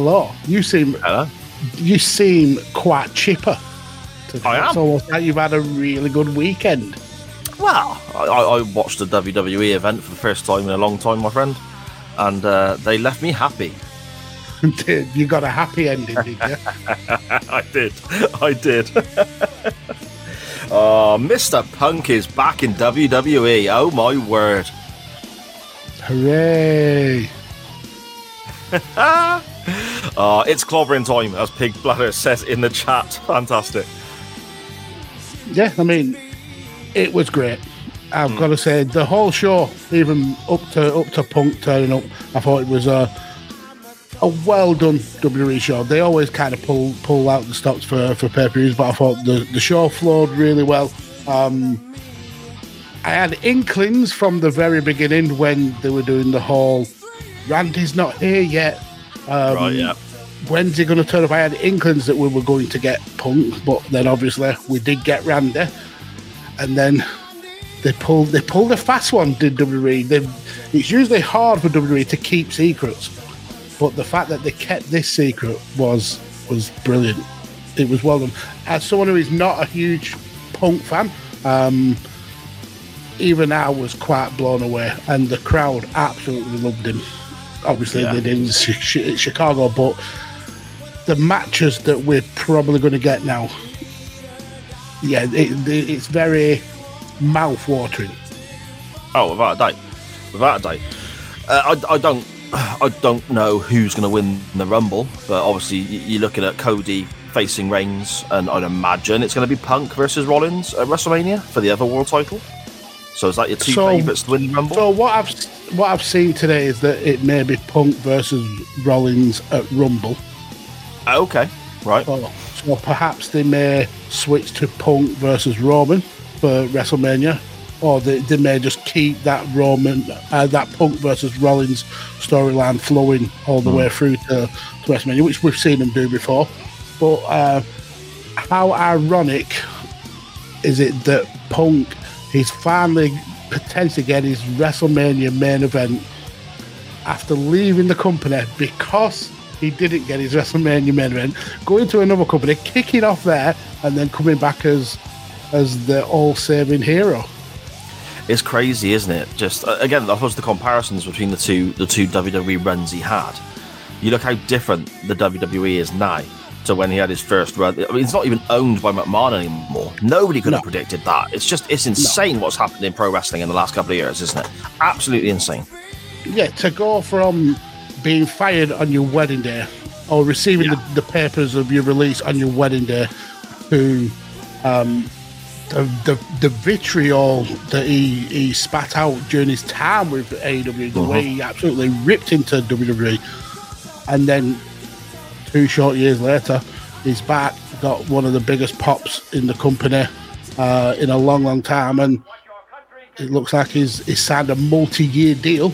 Hello. You seem Hello. you seem quite chipper. I am. It's almost like you've had a really good weekend. Well, I, I I watched a WWE event for the first time in a long time, my friend, and uh, they left me happy. you got a happy ending, did you? I did. I did. oh, Mr. Punk is back in WWE. Oh my word. Hooray! Uh, it's clobbering time, as Pig Bladder says in the chat. Fantastic. Yeah, I mean, it was great. I've got to say, the whole show, even up to up to Punk turning up, I thought it was a a well done WWE show. They always kind of pull pull out the stops for for pay per views, but I thought the the show flowed really well. Um, I had inklings from the very beginning when they were doing the whole Randy's not here yet. Um, right, yeah. when's he going to turn up? I had inklings that we were going to get Punk, but then obviously we did get Randy, and then they pulled they pulled a fast one. Did WWE? They, it's usually hard for WWE to keep secrets, but the fact that they kept this secret was was brilliant. It was well done. As someone who is not a huge Punk fan, um, even I was quite blown away, and the crowd absolutely loved him. Obviously, Yeah. they did in Chi- Chi- Chicago, but the matches that we're probably going to get now, yeah, it, it, it's very mouth watering. Oh, without a doubt, without a doubt. Uh, I, I don't, I don't know who's going to win the Rumble, but obviously you're looking at Cody facing Reigns, and I'd imagine it's going to be Punk versus Rollins at WrestleMania for the other world title. So is that your two So- favourites to win the Rumble? So what I've what I've seen today is that it may be Punk versus Rollins at Rumble. Oh, okay, right. So, so perhaps they may switch to Punk versus Roman for WrestleMania, or they, they may just keep that Roman, uh, that Punk versus Rollins storyline flowing all the way through to, to WrestleMania, which we've seen them do before. But uh, how ironic is it that Punk he's finally potentially getting his WrestleMania main event after leaving the company because he didn't get his WrestleMania main event, going to another company, kicking off there, and then coming back as as the all-saving hero. It's crazy, isn't it? Just uh, again, I suppose the comparisons between the two the two WWE runs he had. You look how different the WWE is now when he had his first run. I mean, it's not even owned by McMahon anymore. Nobody could have predicted that. It's just it's insane what's happened in pro wrestling in the last couple of years, isn't it? Absolutely insane. Yeah, to go from being fired on your wedding day or receiving Yeah. the, the papers of your release on your wedding day to um, the, the the vitriol that he, he spat out during his time with AEW, the way he absolutely ripped into WWE, and then two short years later, he's back, got one of the biggest pops in the company uh, in a long, long time, and it looks like he's, he's signed a multi-year deal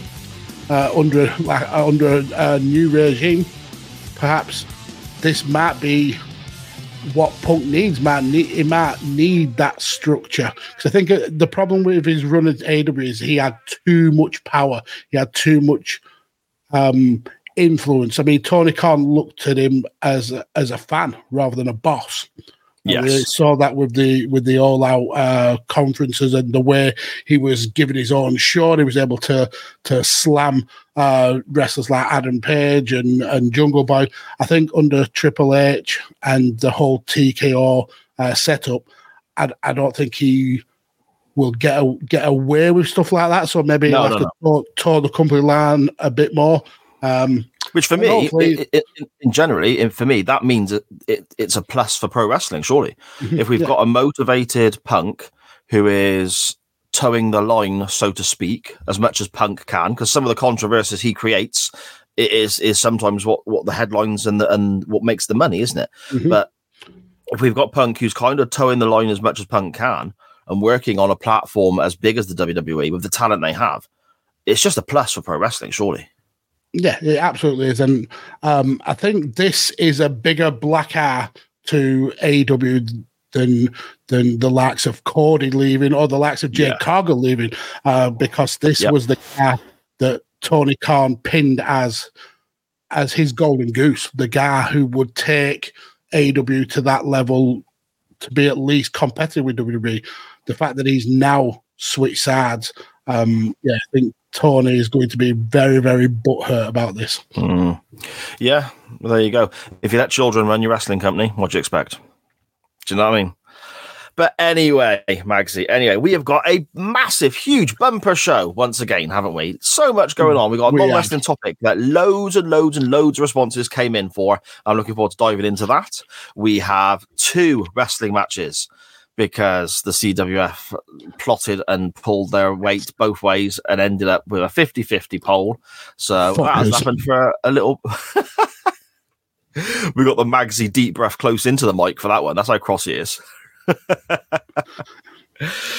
uh, under like, under a, a new regime. Perhaps this might be what Punk needs. Might need, he might need that structure because I think uh, the problem with his run at AW is he had too much power. He had too much um, influence. I mean, Tony Khan looked at him as a, as a fan rather than a boss. Yes. We saw that with the with the all out uh, conferences and the way he was giving his own show. He was able to to slam uh, wrestlers like Adam Page and and Jungle Boy. I think under Triple H and the whole TKO uh, setup, I, I don't think he will get a, get away with stuff like that. So maybe No, he'll no, have to toe, toe the company line a bit more. Um, Which for me, it, it, it- in generally, it- for me, that means it, it, it's a plus for pro wrestling. Surely, if we've Yeah. got a motivated Punk who is towing the line, so to speak, as much as Punk can, because some of the controversies he creates it is is sometimes what what the headlines and the, and what makes the money, isn't it? Mhm. But if we've got Punk who's kind of towing the line as much as Punk can and working on a platform as big as the WWE with the talent they have, it's just a plus for pro wrestling. Surely. Yeah, it absolutely is. And um, I think this is a bigger black eye to AEW than than the likes of Cody leaving or the likes of Jade Yeah. Cargill leaving, uh, because this Yep. was the guy that Tony Khan pinned as as his golden goose, the guy who would take AEW to that level to be at least competitive with WWE. The fact that he's now switched sides, um, yeah, I think Tony is going to be very, very butthurt about this. Mm. Yeah, well, there you go. If you let children run your wrestling company, what do you expect? Do you know what I mean? But anyway, Magsy, anyway, we have got a massive, huge bumper show once again, haven't we? So much going on. We've got a non wrestling topic that loads and loads and loads of responses came in for. I'm looking forward to diving into that. We have two wrestling matches because the CWF plotted and pulled their weight both ways and ended up with a 50 50 poll. So that has happened for a little. we got the Magsy deep breath close into the mic for that one. That's how cross he is. I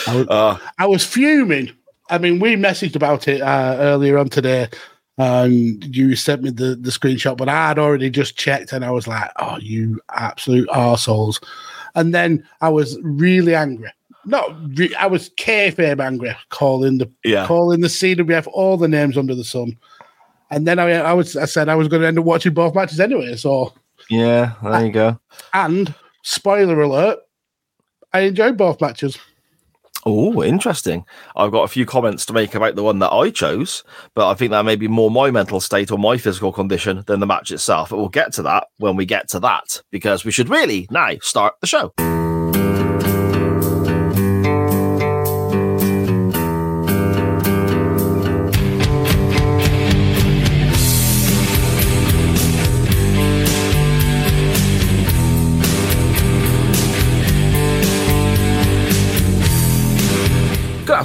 was, Uh, I was fuming. I mean, we messaged about it uh, earlier on today, and you sent me the, the screenshot, but I had already just checked, and I was like, "Oh, you absolute arseholes. And then I was really angry. Not, re- I was kayfabe angry, calling the yeah. calling the CWF all the names under the sun. And then I, I was, I said I was going to end up watching both matches anyway. So, Yeah, there you go. and spoiler alert, I enjoyed both matches. Oh, interesting. I've got a few comments to make about the one that I chose, but I think that may be more my mental state or my physical condition than the match itself. But we'll get to that when we get to that because we should really now start the show.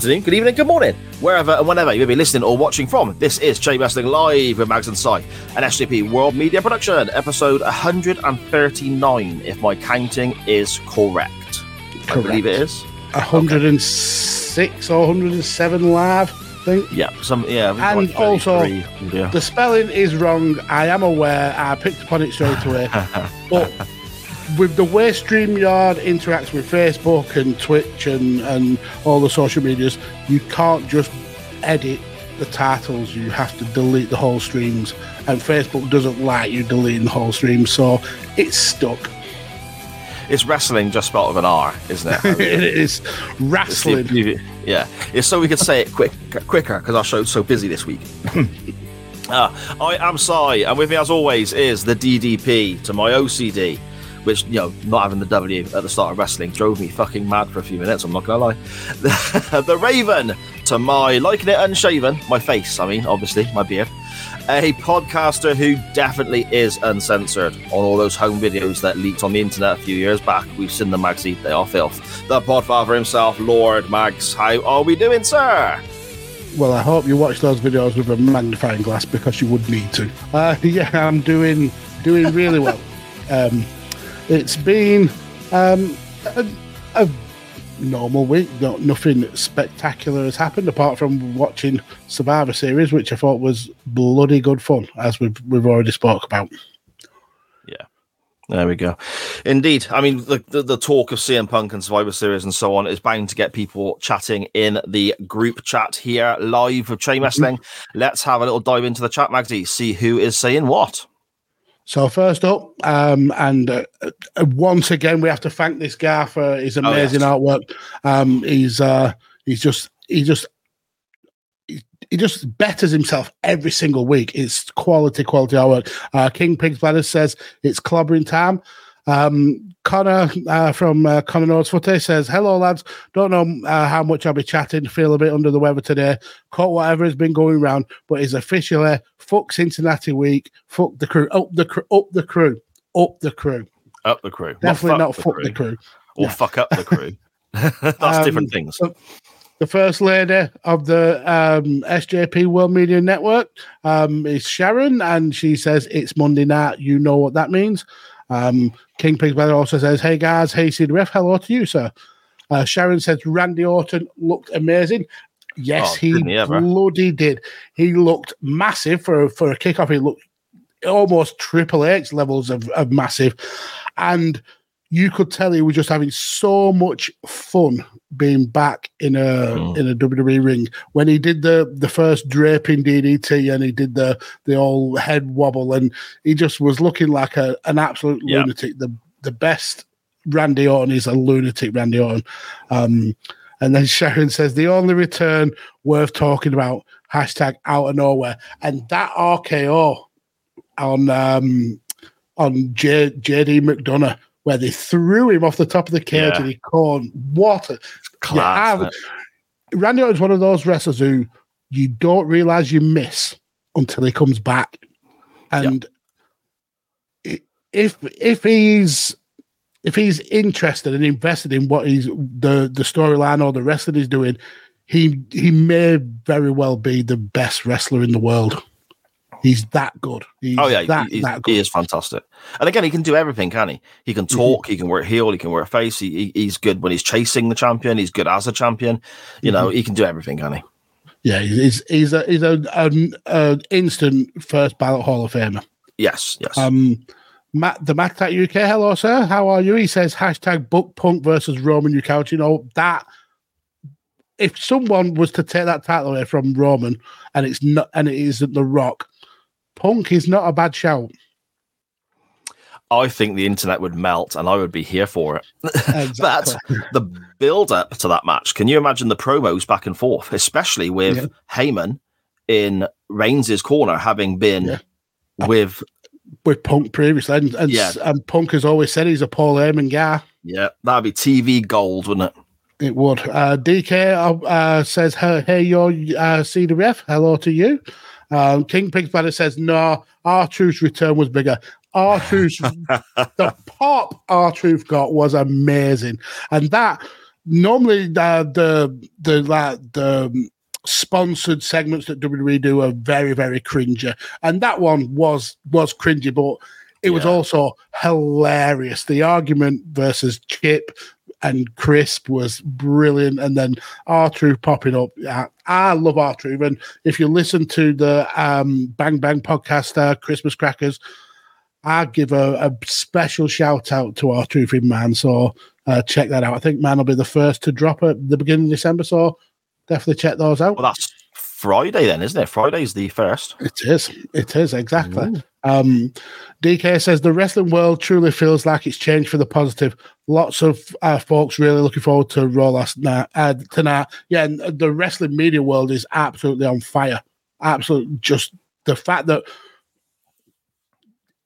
Afternoon, good evening, good morning, wherever and whenever you may be listening or watching from. This is Chain Wrestling Live with Mags and Si, an SJP World Media production, episode 139, if my counting is correct. I believe it is. 106 or 107 live, I think. Yeah, some yeah. And also- yeah. The spelling is wrong. I am aware. I picked upon it straight away. but with the way StreamYard interacts with Facebook and Twitch and, and all the social medias, you can't just edit the titles. You have to delete the whole streams. And Facebook doesn't like you deleting the whole stream. So it's stuck. it's wrestling just spelled with an R, isn't it? I mean, it is it's the- wrestling. yeah, it's so we could say it quick, quicker because our show's so busy this week. uh, I am Si, and with me, as always, is the DDP to my OCD, which you know, not having the W at the start of wrestling drove me fucking mad for a few minutes. I'm not gonna lie. the Raven to my liking it unshaven, my face. I mean, obviously, my beard. A podcaster who definitely is uncensored on all those home videos that leaked on the internet a few years back. We've seen them, Magsy. They are filth. The podfather himself, Lord Mags. How are we doing, sir? Well, I hope you watch those videos with a magnifying glass because you would need to. Uh, yeah, I'm doing doing really well. Um, it's been um, a, a normal week. No, nothing spectacular has happened apart from watching Survivor Series, which I thought was bloody good fun, as we've we've already spoke about. Yeah, there we go. Indeed. I mean, the, the, the talk of CM Punk and Survivor Series and so on is bound to get people chatting in the group chat here live of Chain Wrestling. Let's have a little dive into the chat, Magsy, see who is saying what. So first up, um, and uh, uh, once again, we have to thank this guy for his amazing Oh, yes. artwork. Um, he's uh, he's just he just he, he just betters himself every single week. It's quality, quality artwork. Uh, King Pig's Bladder says it's clobbering time. Um, Connor uh, from uh, Connor Knows Footy says, Hello, lads. Don't know uh, how much I'll be chatting. Feel a bit under the weather today. Caught whatever has been going round, but it's officially fuck Cincinnati week. Fuck the crew. Up the crew. Up the crew. Up the crew. Up the crew. Definitely not the fuck crew, the crew. Or Yeah. fuck up the crew. That's Um, different things. so- The first lady of the um, SJP World Media Network um, is Sharon, and she says it's Monday night. You know what that means. Um, King Pig's Brother also says, "Hey guys, hey CWF, hello to you, sir." Uh, Sharon says Randy Orton looked amazing. Yes, Oh, he he bloody did. He looked massive for for a kickoff. He looked almost Triple H levels of, of massive, and you could tell he was just having so much fun being back in a Mm. in a WWE ring when he did the the first draping DDT and he did the the old head wobble and he just was looking like a an absolute Yeah. lunatic. The the best Randy Orton is a lunatic Randy Orton. Um, and then Sharon says the only return worth talking about hashtag out of nowhere and that RKO on um on J, JD McDonagh where they threw him off the top of the cage Yeah. and he caught water. Class. I've- Randy Orton's one of those wrestlers who you don't realize you miss until he comes back. And i if if he's if he's interested and invested in what he's the the storyline or the wrestling he's doing, he he may very well be the best wrestler in the world. He's that good. He's Oh yeah, that, that he is fantastic. And again, he can do everything, can he? He can talk. He can work heel. He can work face. He, he- he's good when he's chasing the champion. He's good as a champion. You know, he can do everything, can he? Yeah, he's he's a he's a, an an instant first ballot Hall of Famer. Yes, yes. Um, Matt the Matt at UK, hello sir, how are you? He says hashtag book punk versus Roman Ukauchi. You know that if someone was to take that title away from Roman and it's not and it isn't The Rock, Punk is not a bad shout. I think the internet would melt, and I would be here for it. Exactly. But the build up to that match, can you imagine the promos back and forth, especially with Yeah. Heyman in Reigns' corner, having been Yeah. with with Punk previously, and and, Yeah. and Punk has always said he's a Paul Heyman guy. yeah, that'd be TV gold, wouldn't it? It would. Uh, DK uh, uh, says, "Hey, hey you're uh, CWF. Hello to you." Um, King Pig's Banner says, "No, R Truth's return was bigger. R Truth's the pop R Truth got was amazing, and that normally the the the like the sponsored segments that WWE do are very very cringy, and that one was was cringy, but it was also hilarious. The argument versus Chip and Crisp was brilliant, and then R Truth popping up. I, I love R Truth, and if you listen to the um, Bang Bang podcast, Christmas Crackers, I give a, a special shout out to R Truth in Man. So uh, check that out. I think Man will be the first to drop at the beginning of December. So definitely check those out. Well, that's Friday then, isn't it? Friday's the first. It is. It is exactly. Um, DK says the wrestling world truly feels like it's changed for the positive. Lots of uh, folks really looking forward to Raw last night uh, tonight. Yeah, and the wrestling media world is absolutely on fire. Absolutely, just the fact that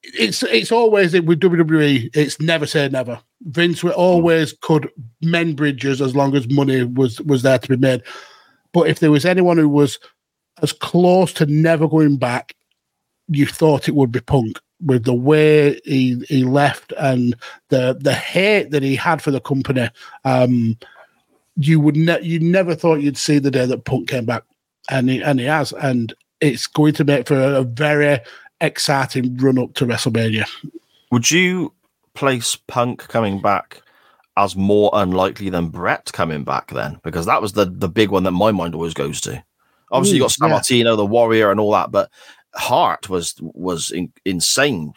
it's it's always with WWE. It's never say never. Vince would always could mend bridges as long as money was was there to be made. But if there was anyone who was as close to never going back, you thought it would be Punk with the way he he left and the the hate that he had for the company. Um, you would ne- you never thought you'd see the day that Punk came back, and he and he has, and it's going to make for a, a very exciting run up to WrestleMania. Would you place Punk coming back as more unlikely than Brett coming back then? Because that was the the big one that my mind always goes to. Obviously, you got Mm, San yeah. Martino, the Warrior, and all that, but Hart was was in, insane.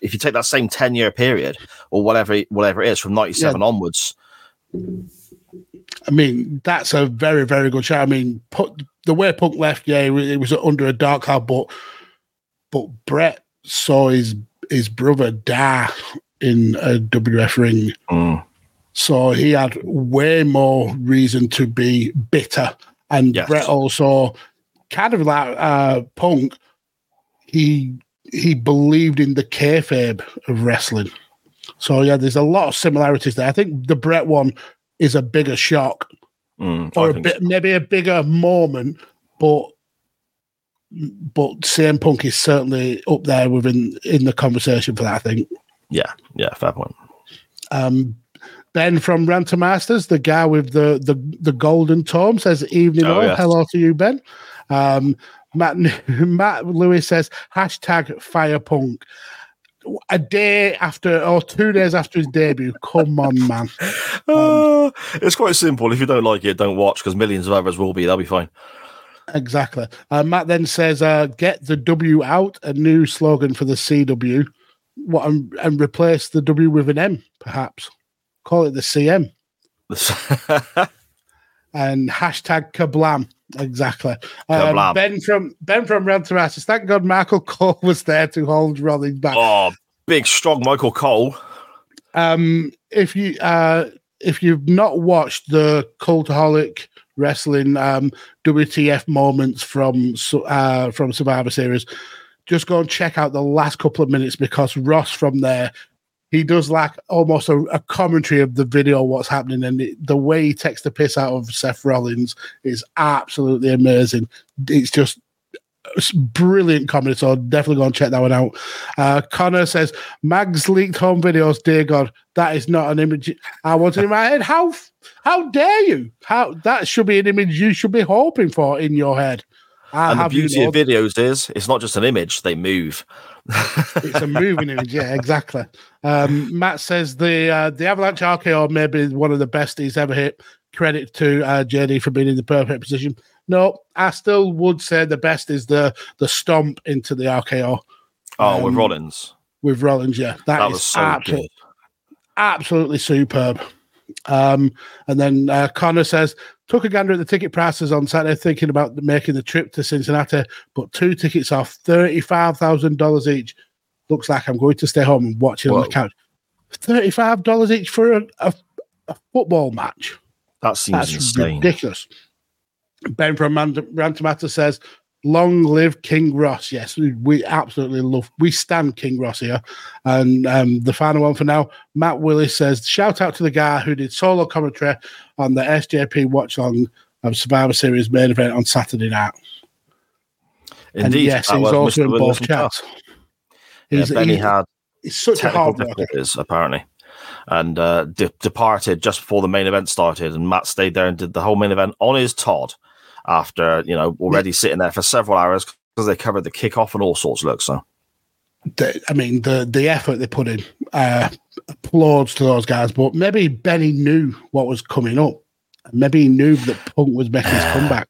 If, you take that same ten year period or whatever whatever it is from ninety seven onwards, I mean, that's a very, very good show. I mean, put the way Punk left, yeah, it was, it was under a dark cloud, but but Brett saw his his brother die in a WF ring. Mm. So he had way more reason to be bitter. And Yes. Brett also kind of like uh, Punk, he he believed in the kayfabe of wrestling. So yeah, there's a lot of similarities there. I think the Brett one is a bigger shock Mm, or a bit maybe a bigger moment, but but CM Punk is certainly up there within in the conversation for that. I think. yeah, yeah, fair point. Um, ben from Ranter Masters, the guy with the the, the golden tome, says evening Oh, all. yes. Hello to you, Ben. Um, Matt Matt Lewis says hashtag fire punk. A day after or two days after his debut. Come on, man. Uh, it's quite simple. If you don't like it, don't watch because millions of others will be. They'll be fine. Exactly. Uh, Matt then says, uh, "Get the W out." A new slogan for the CW. What and, and replace the W with an M, perhaps. Call it the CM and hashtag kablam. Exactly. Kablam. ben from Ben from Rantomatis. Thank God Michael Cole was there to hold Rollins back. oh, big, strong Michael Cole. Um, if you uh, if you've not watched the Cultaholic Wrestling um, WTF moments from uh, from Survivor Series, just go and check out the last couple of minutes because Ross from there he does like almost a, a commentary of the video what's happening and it, the way he takes the piss out of Seth Rollins is absolutely amazing. It's just it's brilliant comedy, so definitely go and check that one out. Uh, Connor says, Mags leaked home videos, dear God, that is not an image I wanted in my head. How how dare you? How that should be an image you should be hoping for in your head. I And the beauty of videos is it's not just an image; they move. It's a moving image, yeah, exactly. Um, Matt says the uh, the Avalanche RKO may be one of the best he's ever hit. Credit to uh, JD for being in the perfect position. No, I still would say the best is the the stomp into the RKO Oh, with Um, Rollins, with Rollins. Yeah, that is was so absolute- good. absolutely superb. Um, and then uh, Connor says, took a gander at the ticket prices on Saturday, thinking about making the trip to Cincinnati, but two tickets off $35,000 each. Looks like I'm going to stay home and watch it on the couch. $35 each for a, a, a football match. That seems That's insane. ridiculous. Ben from Rant- says, "Long live King Ross." Yes, we, we absolutely love. We stand King Ross here. And um, the final one for now, Matt Willis says, "Shout out to the guy who did solo commentary on the SJP watch long of Survivor Series main event on Saturday night." and yes, he's was also Mr. in both chats. Cup. Yeah, He's, Benny he's, had he's such a hard worker. apparently, and uh, de- departed just before the main event started. And Matt stayed there and did the whole main event on his Todd after you know already sitting there for several hours because they covered the kickoff and all sorts. Of look, so the, I mean, the the effort they put in, uh, applauds to those guys. But maybe Benny knew what was coming up. Maybe he knew that Punk was making his comeback.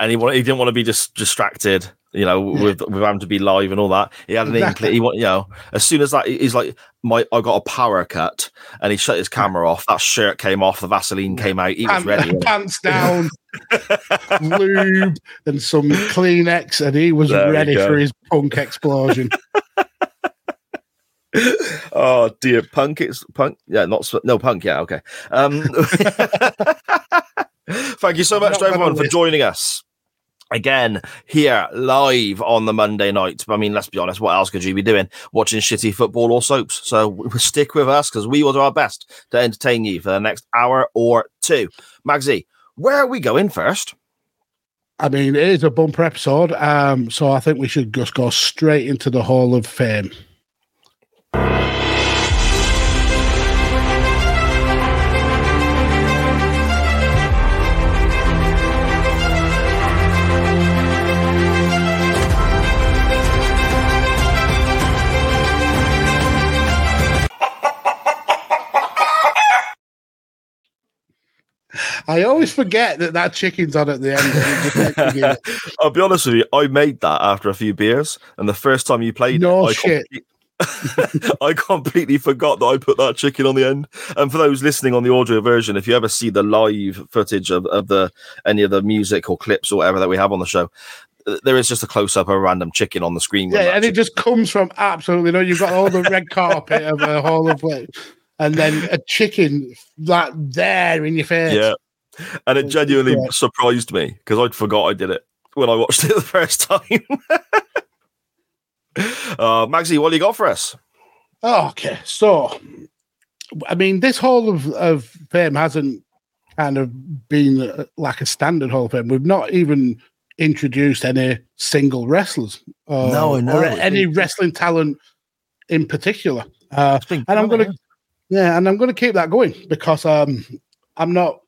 and he, he didn't want to be just distracted, you know, with with having to be live and all that. He had an Exactly. inkling. He want, you know, as soon as that, he's like, "My, I got a power cut," and he shut his camera off. That shirt came off. The Vaseline came out. He was Pant- ready. pants down, lube, and some Kleenex, and he was There ready for his Punk explosion. oh dear, punk! It's punk. Yeah, not no punk. Yeah, okay. Um, thank you so much to everyone for joining us again here live on the Monday night. I mean, let's be honest. What else could you be doing? Watching shitty football or soaps? So stick with us because we will do our best to entertain you for the next hour or two. Magsy, where are we going first? I mean, it is a bumper episode, um, so I think we should just go straight into the Hall of Fame. I always forget that that chicken's on at the end. and it just makes me giggle. I'll be honest with you. I made that after a few beers, and the first time you played, No it, I shit. I completely forgot that I put that chicken on the end. And for those listening on the audio version, if you ever see the live footage of, of the any of the music or clips or whatever that we have on the show, there is just a close up of a random chicken on the screen. Yeah, and it just comes from absolutely no. You've got all the red carpet of a Hall of and then a chicken like there in your face. Yeah, and it genuinely surprised me because I'd forgot I did it when I watched it the first time. uh, Magsy, what do you got for us? Okay, so I mean, this Hall of, of Fame hasn't kind of been uh, like a standard Hall of Fame. We've not even introduced any single wrestlers or, no, no, or any been... wrestling talent in particular. Uh, and I'm going to, yeah, and I'm going to keep that going because um, I'm not.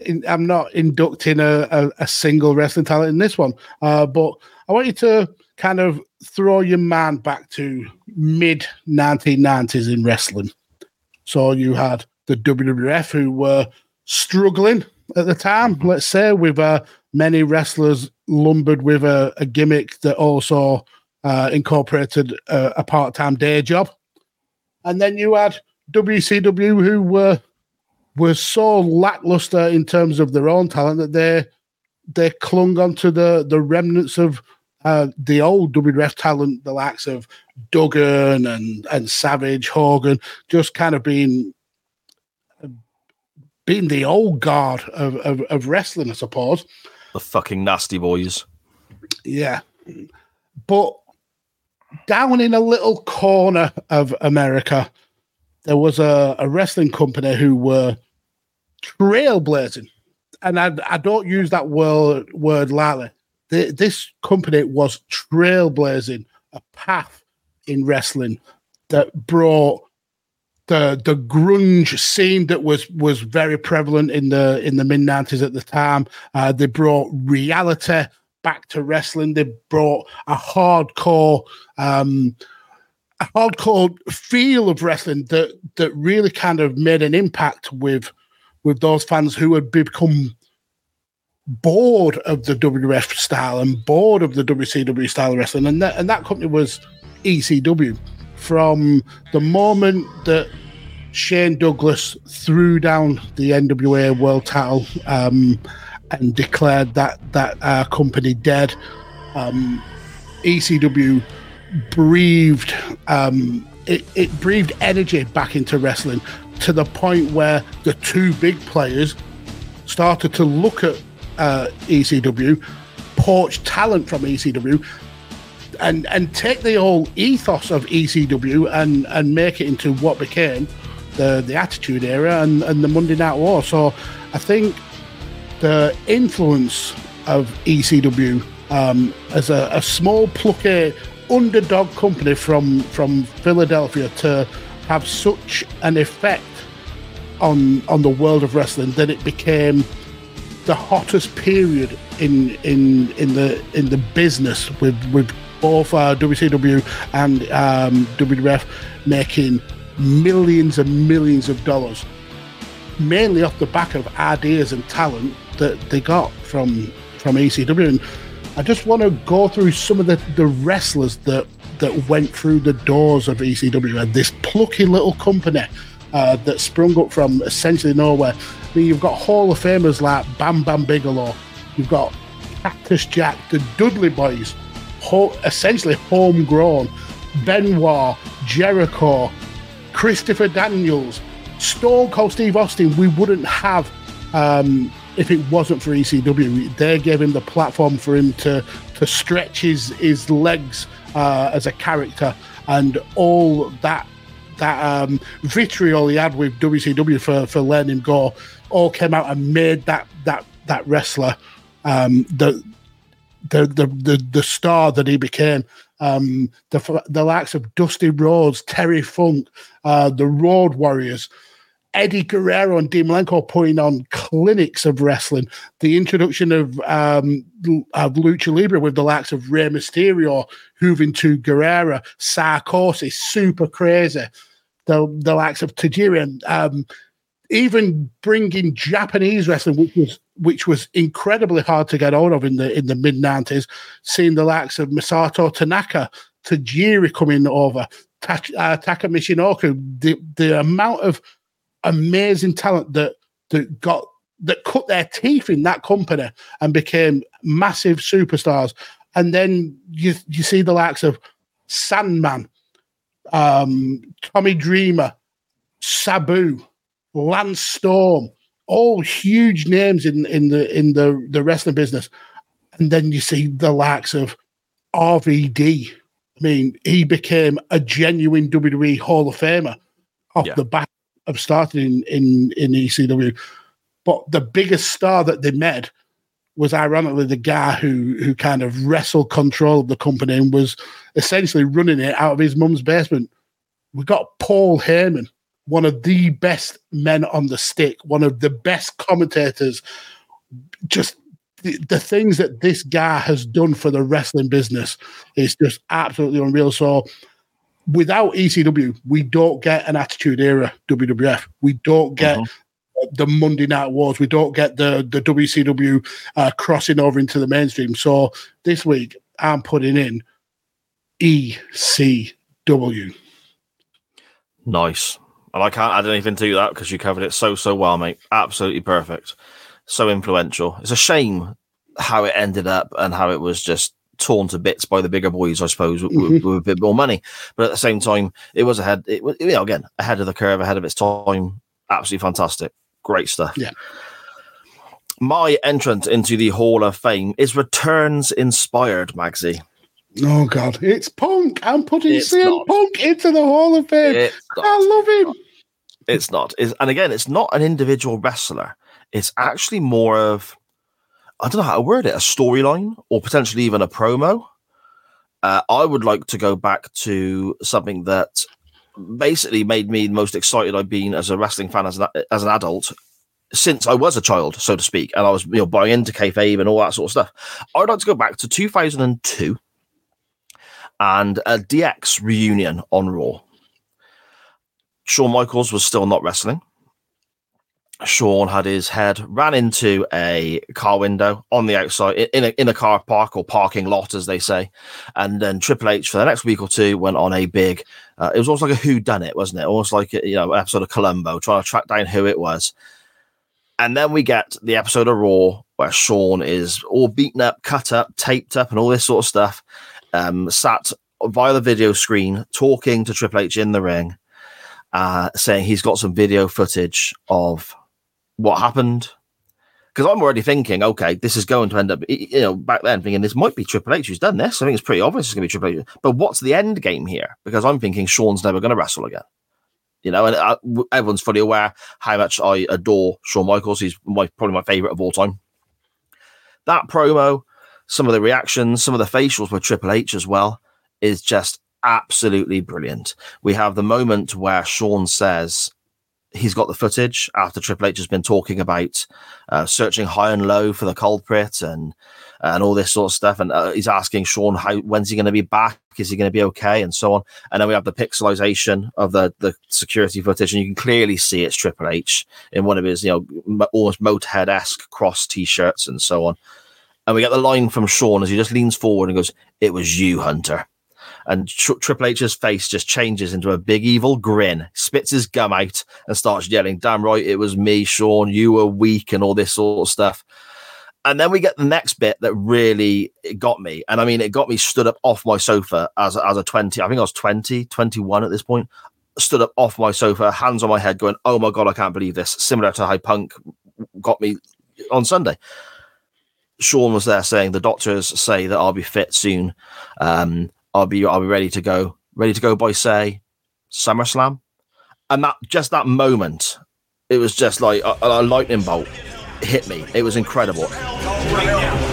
In, I'm not inducting a, a, a, single wrestling talent in this one, uh, but I want you to kind of throw your mind back to mid 1990s in wrestling. So you had the WWF who were struggling at the time, let's say, with uh, many wrestlers lumbered with a, a gimmick that also uh, incorporated a, a part time day job. And then you had WCW who were were so lackluster in terms of their own talent that they they clung onto the the remnants of uh, the old WWF talent, the likes of Duggan and and Savage, Hogan, just kind of being being the old guard of, of, of wrestling, I suppose. The fucking nasty boys. Yeah. But down in a little corner of America, there was a, a wrestling company who were trailblazing. And I, I don't use that word, word lightly. The, this company was trailblazing a path in wrestling that brought the the grunge scene that was was very prevalent in the in the mid nineties at the time. Uh, they brought reality back to wrestling. They brought a hardcore um, a hardcore feel of wrestling that that really kind of made an impact with with those fans who had become bored of the WWF style and bored of the WCW style of wrestling, and that and that company was ECW. From the moment that Shane Douglas threw down the NWA World Title um, and declared that that uh, company dead, um, ECW breathed um, it, it breathed energy back into wrestling to the point where the two big players started to look at uh, ECW, poach talent from ECW, and and take the whole ethos of ECW and and make it into what became the the Attitude Era and and the Monday Night War. So I think the influence of ECW um, as a, a small plucky underdog company from from Philadelphia to have such an effect on on the world of wrestling that it became the hottest period in in in the in the business with with both uh, WCW and um, WWF making millions and millions of dollars, mainly off the back of ideas and talent that they got from from ECW. And I just want to go through some of the, the wrestlers that that went through the doors of ECW and this plucky little company uh, that sprung up from essentially nowhere. I mean, you've got Hall of Famers like Bam Bam Bigelow, you've got Cactus Jack, the Dudley Boys, ho- essentially homegrown, Benoit, Jericho, Christopher Daniels, Stone Cold Steve Austin. We wouldn't have um, if it wasn't for ECW. They gave him the platform for him to to stretch his his legs uh, as a character and all that that um, vitriol he had with WCW for for letting him go all came out and made that that that wrestler um, the, the the the the star that he became. Um, the the likes of Dusty Rhodes, Terry Funk, uh, the Road Warriors, Eddie Guerrero and Dean Malenko putting on clinics of wrestling. The introduction of um, of Lucha Libre with the likes of Rey Mysterio, Juventud Guerrera, Psicosis, super crazy. The the likes of Tajiri um, even bringing Japanese wrestling, which was which was incredibly hard to get hold of in the in the mid nineties, seeing the likes of Masato Tanaka, Tajiri coming over, Ta- uh, Taka Michinoku, the the amount of amazing talent that that got that cut their teeth in that company and became massive superstars. And then you you see the likes of Sandman, um, Tommy Dreamer, Sabu, Lance Storm, all huge names in in the in the the wrestling business. And then you see the likes of RVD. I mean, he became a genuine WWE Hall of Famer off Yeah. the back of starting in, in in ECW. But the biggest star that they met was ironically the guy who who kind of wrestled control of the company and was essentially running it out of his mum's basement. We got Paul Heyman, one of the best men on the stick, one of the best commentators. Just the, the things that this guy has done for the wrestling business is just absolutely unreal. So without ECW, we don't get an Attitude Era WWF. We don't get the Monday Night Wars. We don't get the the WCW uh, crossing over into the mainstream. So this week, I'm putting in ECW. Nice. And I can't add anything to that because you covered it so, so well, mate. Absolutely perfect. So influential. It's a shame how it ended up and how it was just torn to bits by the bigger boys, I suppose, with, with- mm-hmm. with a bit more money. But at the same time, it was ahead, it was, you know, again, ahead of the curve, ahead of its time. Absolutely fantastic. Great stuff. Yeah. My entrance into the Hall of Fame is returns inspired, Magsy. Oh God, it's Punk. I'm putting It's CM not. Punk into the Hall of Fame. I love him. It's not. It's, and again, it's not an individual wrestler. It's actually more of, I don't know how to word it, a storyline or potentially even a promo. Uh, I would like to go back to something that basically made me the most excited I've been as a wrestling fan as an, as an adult since I was a child, so to speak, and I was you know buying into kayfabe and all that sort of stuff. I'd like to go back to 2002 and a DX reunion on Raw. Shawn Michaels was still not wrestling. Shawn had his head ran into a car window on the outside in a, in a car park or parking lot, as they say. And then Triple H for the next week or two went on a big. Uh, it was almost like a who done it, wasn't it? Almost like you know episode of Columbo trying to track down who it was. And then we get the episode of Raw where Shawn is all beaten up, cut up, taped up, and all this sort of stuff. Um, sat via the video screen talking to Triple H in the ring uh, saying he's got some video footage of what happened. Because I'm already thinking, okay, this is going to end up, you know, back then thinking this might be Triple H who's done this. I think it's pretty obvious it's going to be Triple H. But what's the end game here? Because I'm thinking Shawn's never going to wrestle again. You know, and uh, w- everyone's fully aware how much I adore Shawn Michaels. He's my probably my favorite of all time. That promo, some of the reactions, some of the facials with Triple H as well, is just absolutely brilliant. We have the moment where Shawn says he's got the footage after Triple H has been talking about uh, searching high and low for the culprit and and all this sort of stuff. And uh, he's asking Shawn how when's he going to be back? Is he going to be okay? And so on. And then we have the pixelization of the the security footage, and you can clearly see it's Triple H in one of his you know almost Motorhead esque cross t-shirts and so on. And we get the line from Shawn as he just leans forward and goes, "It was you, Hunter." And Tr- Triple H's face just changes into a big evil grin, spits his gum out, and starts yelling, "Damn right, it was me, Shawn. You were weak," and all this sort of stuff. And then we get the next bit that really got me, and I mean, it got me stood up off my sofa as as a twenty. I think I was 20, 21 at this point. Stood up off my sofa, hands on my head, going, "Oh my god, I can't believe this!" Similar to how Punk got me on Sunday. Shawn was there saying the doctors say that I'll be fit soon. Um, I'll be I'll be ready to go, ready to go by say SummerSlam, and that just that moment, it was just like a, a lightning bolt hit me. It was incredible.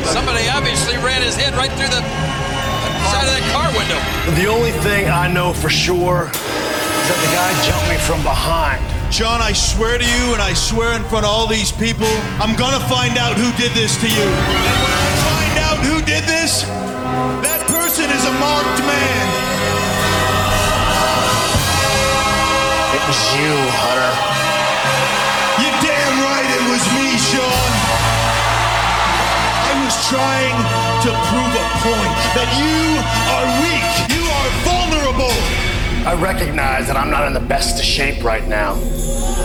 Somebody obviously ran his head right through the side of that car window. The only thing I know for sure is that the guy jumped me from behind. John, I swear to you, and I swear in front of all these people, I'm gonna find out who did this to you. And when I find out who did this, that person is a marked man. It was you, Hunter. You damn right it was me, Shawn. I was trying to prove a point that you are weak. You are vulnerable. I recognize that I'm not in the best of shape right now.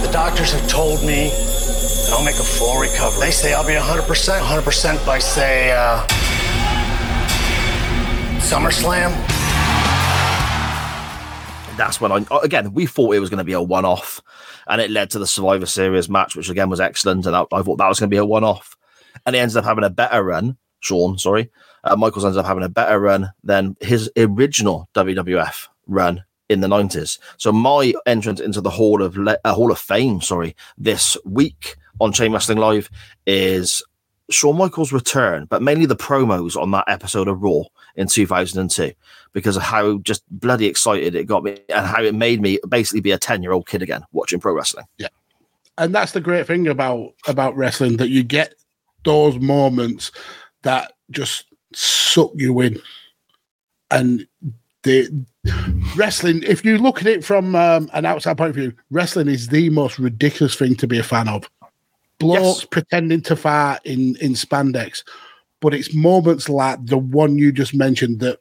The doctors have told me that I'll make a full recovery. They say I'll be 100%, 100% by, say, uh, SummerSlam. That's when I again we thought it was going to be a one-off, and it led to the Survivor Series match, which again was excellent, and I, I thought that was going to be a one-off, and he ended up having a better run. Shawn, sorry, uh, Michaels ends up having a better run than his original WWF run in the 90s. So my entrance into the Hall of Le- uh, Hall of Fame, sorry, this week on Chain Wrestling Live is Shawn Michaels' return, but mainly the promos on that episode of Raw in 2002 because of how just bloody excited it got me and how it made me basically be a 10 year old kid again watching pro wrestling. Yeah. And that's the great thing about about wrestling that you get those moments that just suck you in and the wrestling if you look at it from um, an outside point of view wrestling is the most ridiculous thing to be a fan of blokes Yes. pretending to fight in in spandex but it's moments like the one you just mentioned that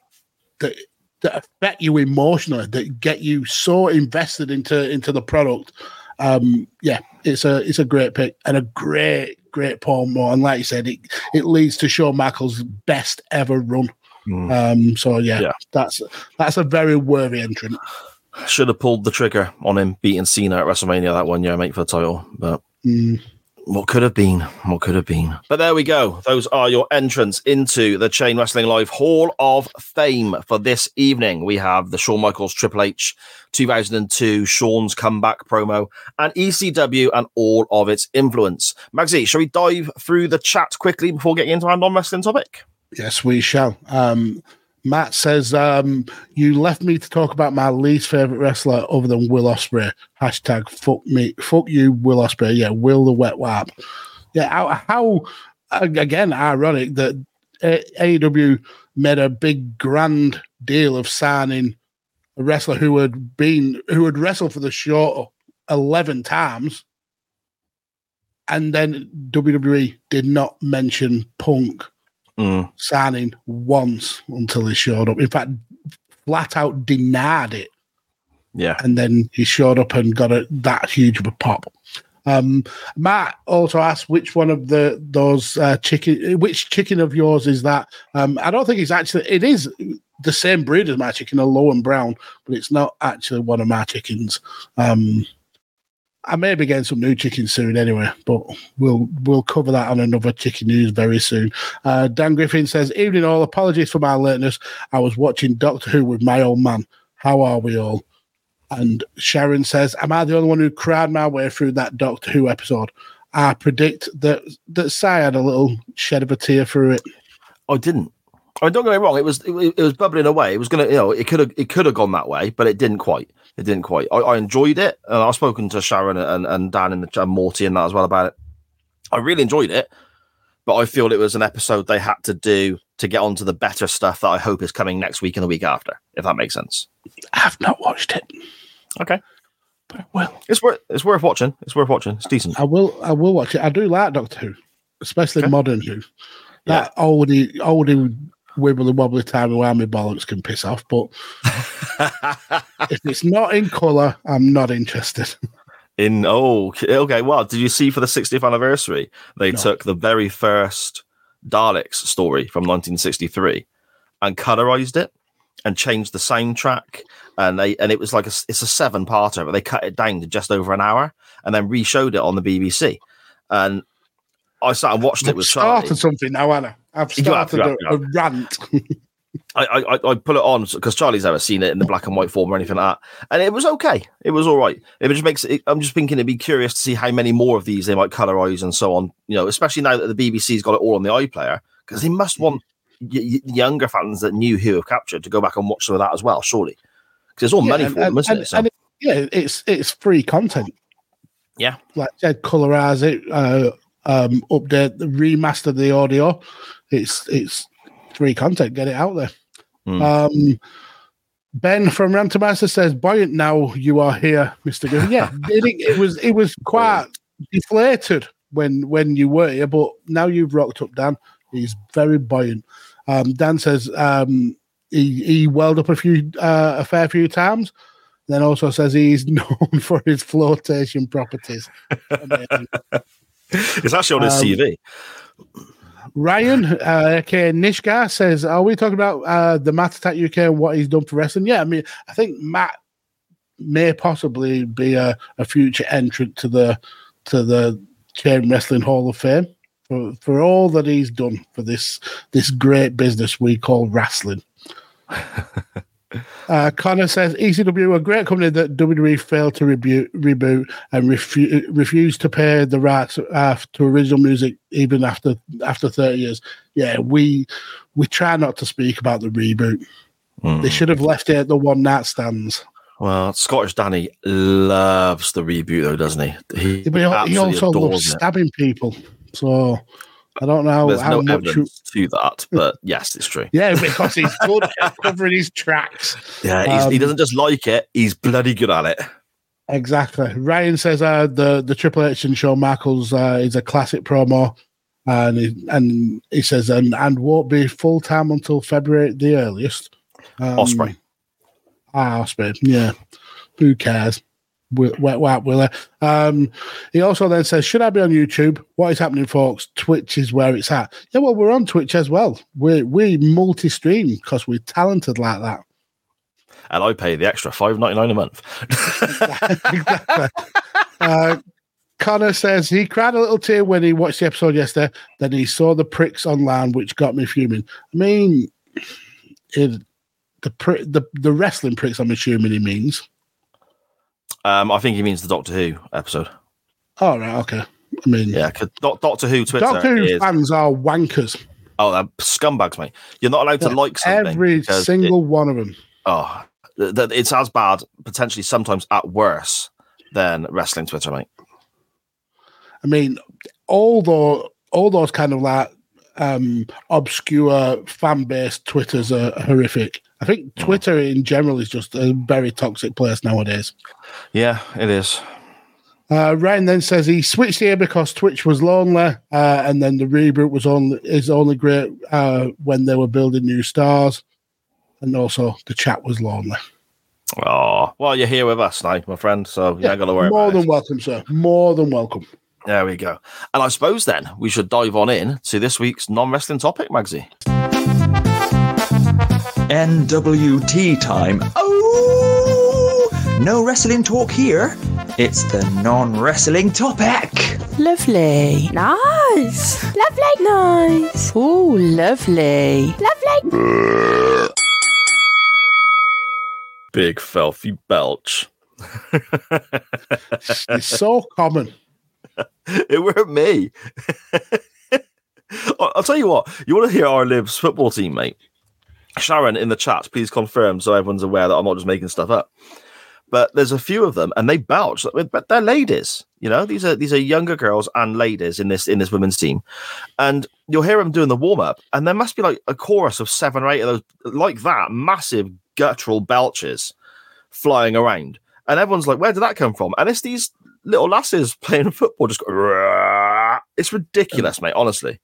that that affect you emotionally that get you so invested into into the product um yeah it's a it's a great pick and a great great promo and like you said it it leads to Shawn Michaels best ever run um so yeah, Yeah. that's that's a very worthy entrant Should have pulled the trigger on him beating Cena at WrestleMania that one year, mate, for the title. But Mm. What could have been? What could have been? But there we go. Those are your entrants into the Chain Wrestling Live Hall of Fame for this evening. We have the Shawn Michaels Triple H 2002 Shawn's comeback promo and ECW and all of its influence. Magsy, shall we dive through the chat quickly before getting into our non wrestling topic? Yes, we shall. Um, Matt says, um, You left me to talk about my least favorite wrestler other than Will Ospreay. Hashtag fuck me. Fuck you, Will Ospreay. Yeah, Will the wet wipe. Yeah, how, how again, ironic that AEW made a big grand deal of signing a wrestler who had been, who had wrestled for the show 11 times. And then WWE did not mention Punk Mm, signing once until he showed up. In fact, flat out denied it, yeah. and then he showed up and got a, that huge of a pop. Um, Matt also asked which one of the those uh, chicken, which chicken of yours is that? Um, I don't think it's actually. It is the same breed as my chicken, a Lohmann Brown, but it's not actually one of my chickens. Um, I may be getting some new chickens soon anyway, but we'll we'll cover that on another chicken news very soon. Uh, Dan Griffin says, "Evening all. Apologies for my lateness. I was watching Doctor Who with my old man. How are we all?" And Sharon says, "Am I the only one who cried my way through that Doctor Who episode?" I predict that that Si had a little shed of a tear through it. I didn't. I don't get me wrong. It was it, it was bubbling away. It was gonna, you know, it could have it could have gone that way, but it didn't quite. It didn't quite. I, I enjoyed it, and I've spoken to Sharon and, and Dan and, and Morty and that as well about it. I really enjoyed it, but I feel it was an episode they had to do to get onto the better stuff that I hope is coming next week and the week after. If that makes sense. I've not watched it, Okay, but well, it's worth it's worth watching. It's worth watching. It's decent. I will. I will watch it. I do like Doctor Who, especially Okay. modern Who. That oldie, oldie, wibbly wobbly timey wimey bollocks can piss off, but if it's not in colour, I'm not interested. In oh okay, well, did you see for the 60th anniversary they No. took the very first Daleks story from 1963 and colorized it and changed the soundtrack and they and it was like a, it's a seven parter but they cut it down to just over an hour and then re-showed it on the BBC and I sat and watched it I've with Charlie. started something now, Anna. I've started have, a, a rant. I, I I- put it on because Charlie's never seen it in the black and white form or anything like that, and it was okay. It was all right. It just makes it. I'm just thinking it'd be curious to see how many more of these they might colorize and so on. You know, especially now that the BBC's got it all on the iPlayer, because they must want y- younger fans that New Who have captured to go back and watch some of that as well. Surely, because it's all money and- for them, and- isn't and- it? So, and it- yeah, it's it's free content. Yeah. like said, colorize it, uh, um, update, remaster the audio. It's it's free content. Get it out there. Hmm. Um, ben from Rantomaster says, "Buoyant now you are here, Mister Griffin." Yeah, it, it was it was quite deflated when when you were here, but now you've rocked up, Dan. He's very buoyant. Um, Dan says um, he he welled up a few uh, a fair few times. Then also says he's known for his flotation properties. It's actually on his um, CV. Ryan, uh, aka Nishgar, says, Are we talking about uh, the Matt Attack UK and what he's done for wrestling? Yeah, I mean, I think Matt may possibly be a, a future entrant to the to the Chain Wrestling Hall of Fame for, for all that he's done for this this great business we call wrestling. Uh, Connor says ECW, a great company that WWE failed to reboot, reboot and refu- refused to pay the rights uh, to original music even after after thirty years. Yeah, we we try not to speak about the reboot. They should have left it at the one night stands. Well, Scottish Danny loves the reboot, though, doesn't he? He, he, he also loves it. stabbing people. So I don't know There's how no much. Evidence to that, but yes, it's true. yeah, because he's good at covering his tracks. Yeah, he's, he Um, doesn't just like it; he's bloody good at it. Exactly. Ryan says uh, the the Triple H and Shawn Michaels uh, is a classic promo, and he, and he says and and won't be full time until February the earliest. Um, Ospreay. Ah, Ospreay. Yeah. Who cares? Wet wet will Um, he also then says, "Should I be on YouTube? What is happening, folks? Twitch is where it's at. Yeah, well, we're on Twitch as well. We we multi stream because we're talented like that. and I pay the extra five ninety nine a month. exactly. Uh, Connor says he cried a little tear when he watched the episode yesterday. Then he saw the pricks online, which got me fuming. I mean, it, the the the wrestling pricks. I'm assuming he means. Um, I think he means the Doctor Who episode. All right, okay. I mean, Yeah, 'cause Doc- Doctor Who Twitter Doctor Who is fans are wankers. oh they're scumbags, mate. You're not allowed to Yeah, like something. Every single it- one of them. oh, th- th- it's as bad, potentially sometimes at worse than wrestling Twitter, mate. I mean, all the all those kind of like um obscure fan based Twitters are horrific. I think Twitter in general is just a very toxic place nowadays. Yeah, it is. Uh, Ryan then says he switched here because Twitch was lonely, uh, and then the reboot was only is only great uh, when they were building new stars, and also the chat was lonely. Oh, well, you're here with us now, my friend. So you ain't got to worry more than it. welcome, sir. More than welcome. There we go. And I suppose then we should dive on in to this week's non wrestling topic, Magsy. NWT time. Oh! No wrestling talk here. It's the non wrestling topic. Lovely. Nice. Lovely. Nice. Oh, lovely. Lovely. Big filthy belch. It's so common. it weren't me. I- I'll tell you what, you want to hear our Libs football team, mate? Sharon in the chat, please confirm so everyone's aware that I'm not just making stuff up. But there's a few of them, and they belch. But they're ladies, you know. These are these are younger girls and ladies in this in this women's team, and you'll hear them doing the warm up, and there must be like a chorus of seven or eight of those like that massive guttural belches flying around, and everyone's like, "Where did that come from?" And it's these little lasses playing football, just go, it's ridiculous, mate. Honestly,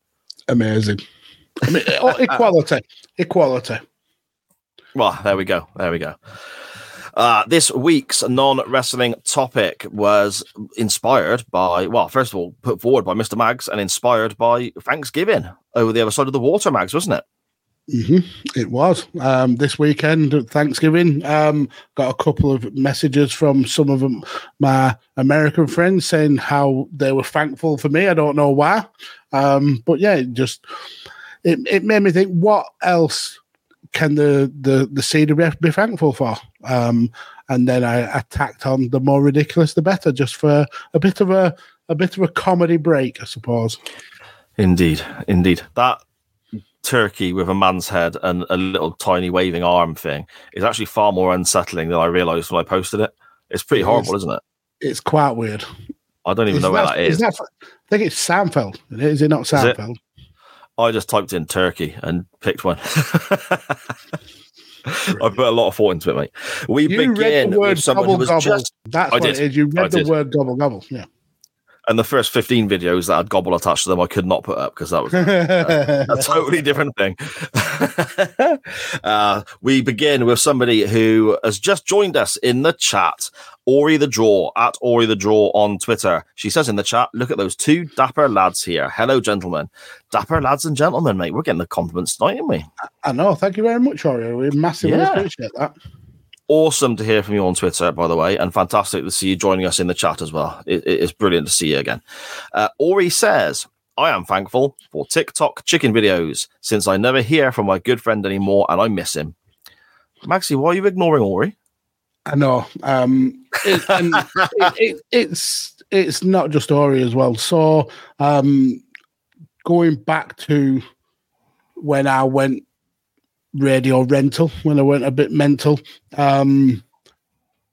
Amazing. I mean, oh, equality. Equality. Well, there we go. There we go. Uh, this week's non wrestling topic was inspired by, well, first of all, put forward by Mr. Mags and inspired by Thanksgiving over the other side of the water, Mags, wasn't it? hmm It was um, this weekend, at Thanksgiving. Um, got a couple of messages from some of them, my American friends saying how they were thankful for me. I don't know why, um, but yeah, just it, it made me think: what else can the the the CWF be thankful for? Um, and then I, I tacked on the more ridiculous, the better, just for a bit of a a bit of a comedy break, I suppose. Indeed. Indeed. That turkey with a man's head and a little tiny waving arm thing is actually far more unsettling than I realized when I posted it. It's pretty It horrible, is. isn't it? It's quite weird. I don't even Is know where that is. that- I think it's Seinfeld. Is it not it? I just typed in turkey and picked one. I put a lot of thought into it, mate. We You read begin the word with someone who was gobble. just. That's I what did. it is. You I read the did. word gobble gobble. Yeah. And the first 15 videos that had gobble attached to them, I could not put up because that was a, a totally different thing. uh, we begin with somebody who has just joined us in the chat. Ori the Draw at Ori the Draw on Twitter. She says in the chat, look at those two dapper lads here. Hello, gentlemen. Dapper lads and gentlemen, mate. We're getting the compliments tonight, aren't we? I know. Thank you very much, Oreo. We massively Yeah. appreciate that. Awesome to hear from you on Twitter, by the way, and fantastic to see you joining us in the chat as well. It, it is brilliant to see you again. Uh, Ori says, I am thankful for TikTok chicken videos since I never hear from my good friend anymore and I miss him. Magsy, why are you ignoring Ori? I know. Um, it, and it, it, it's it's not just Ori as well. So um, going back to when I went radio rental, when I went a bit mental, um,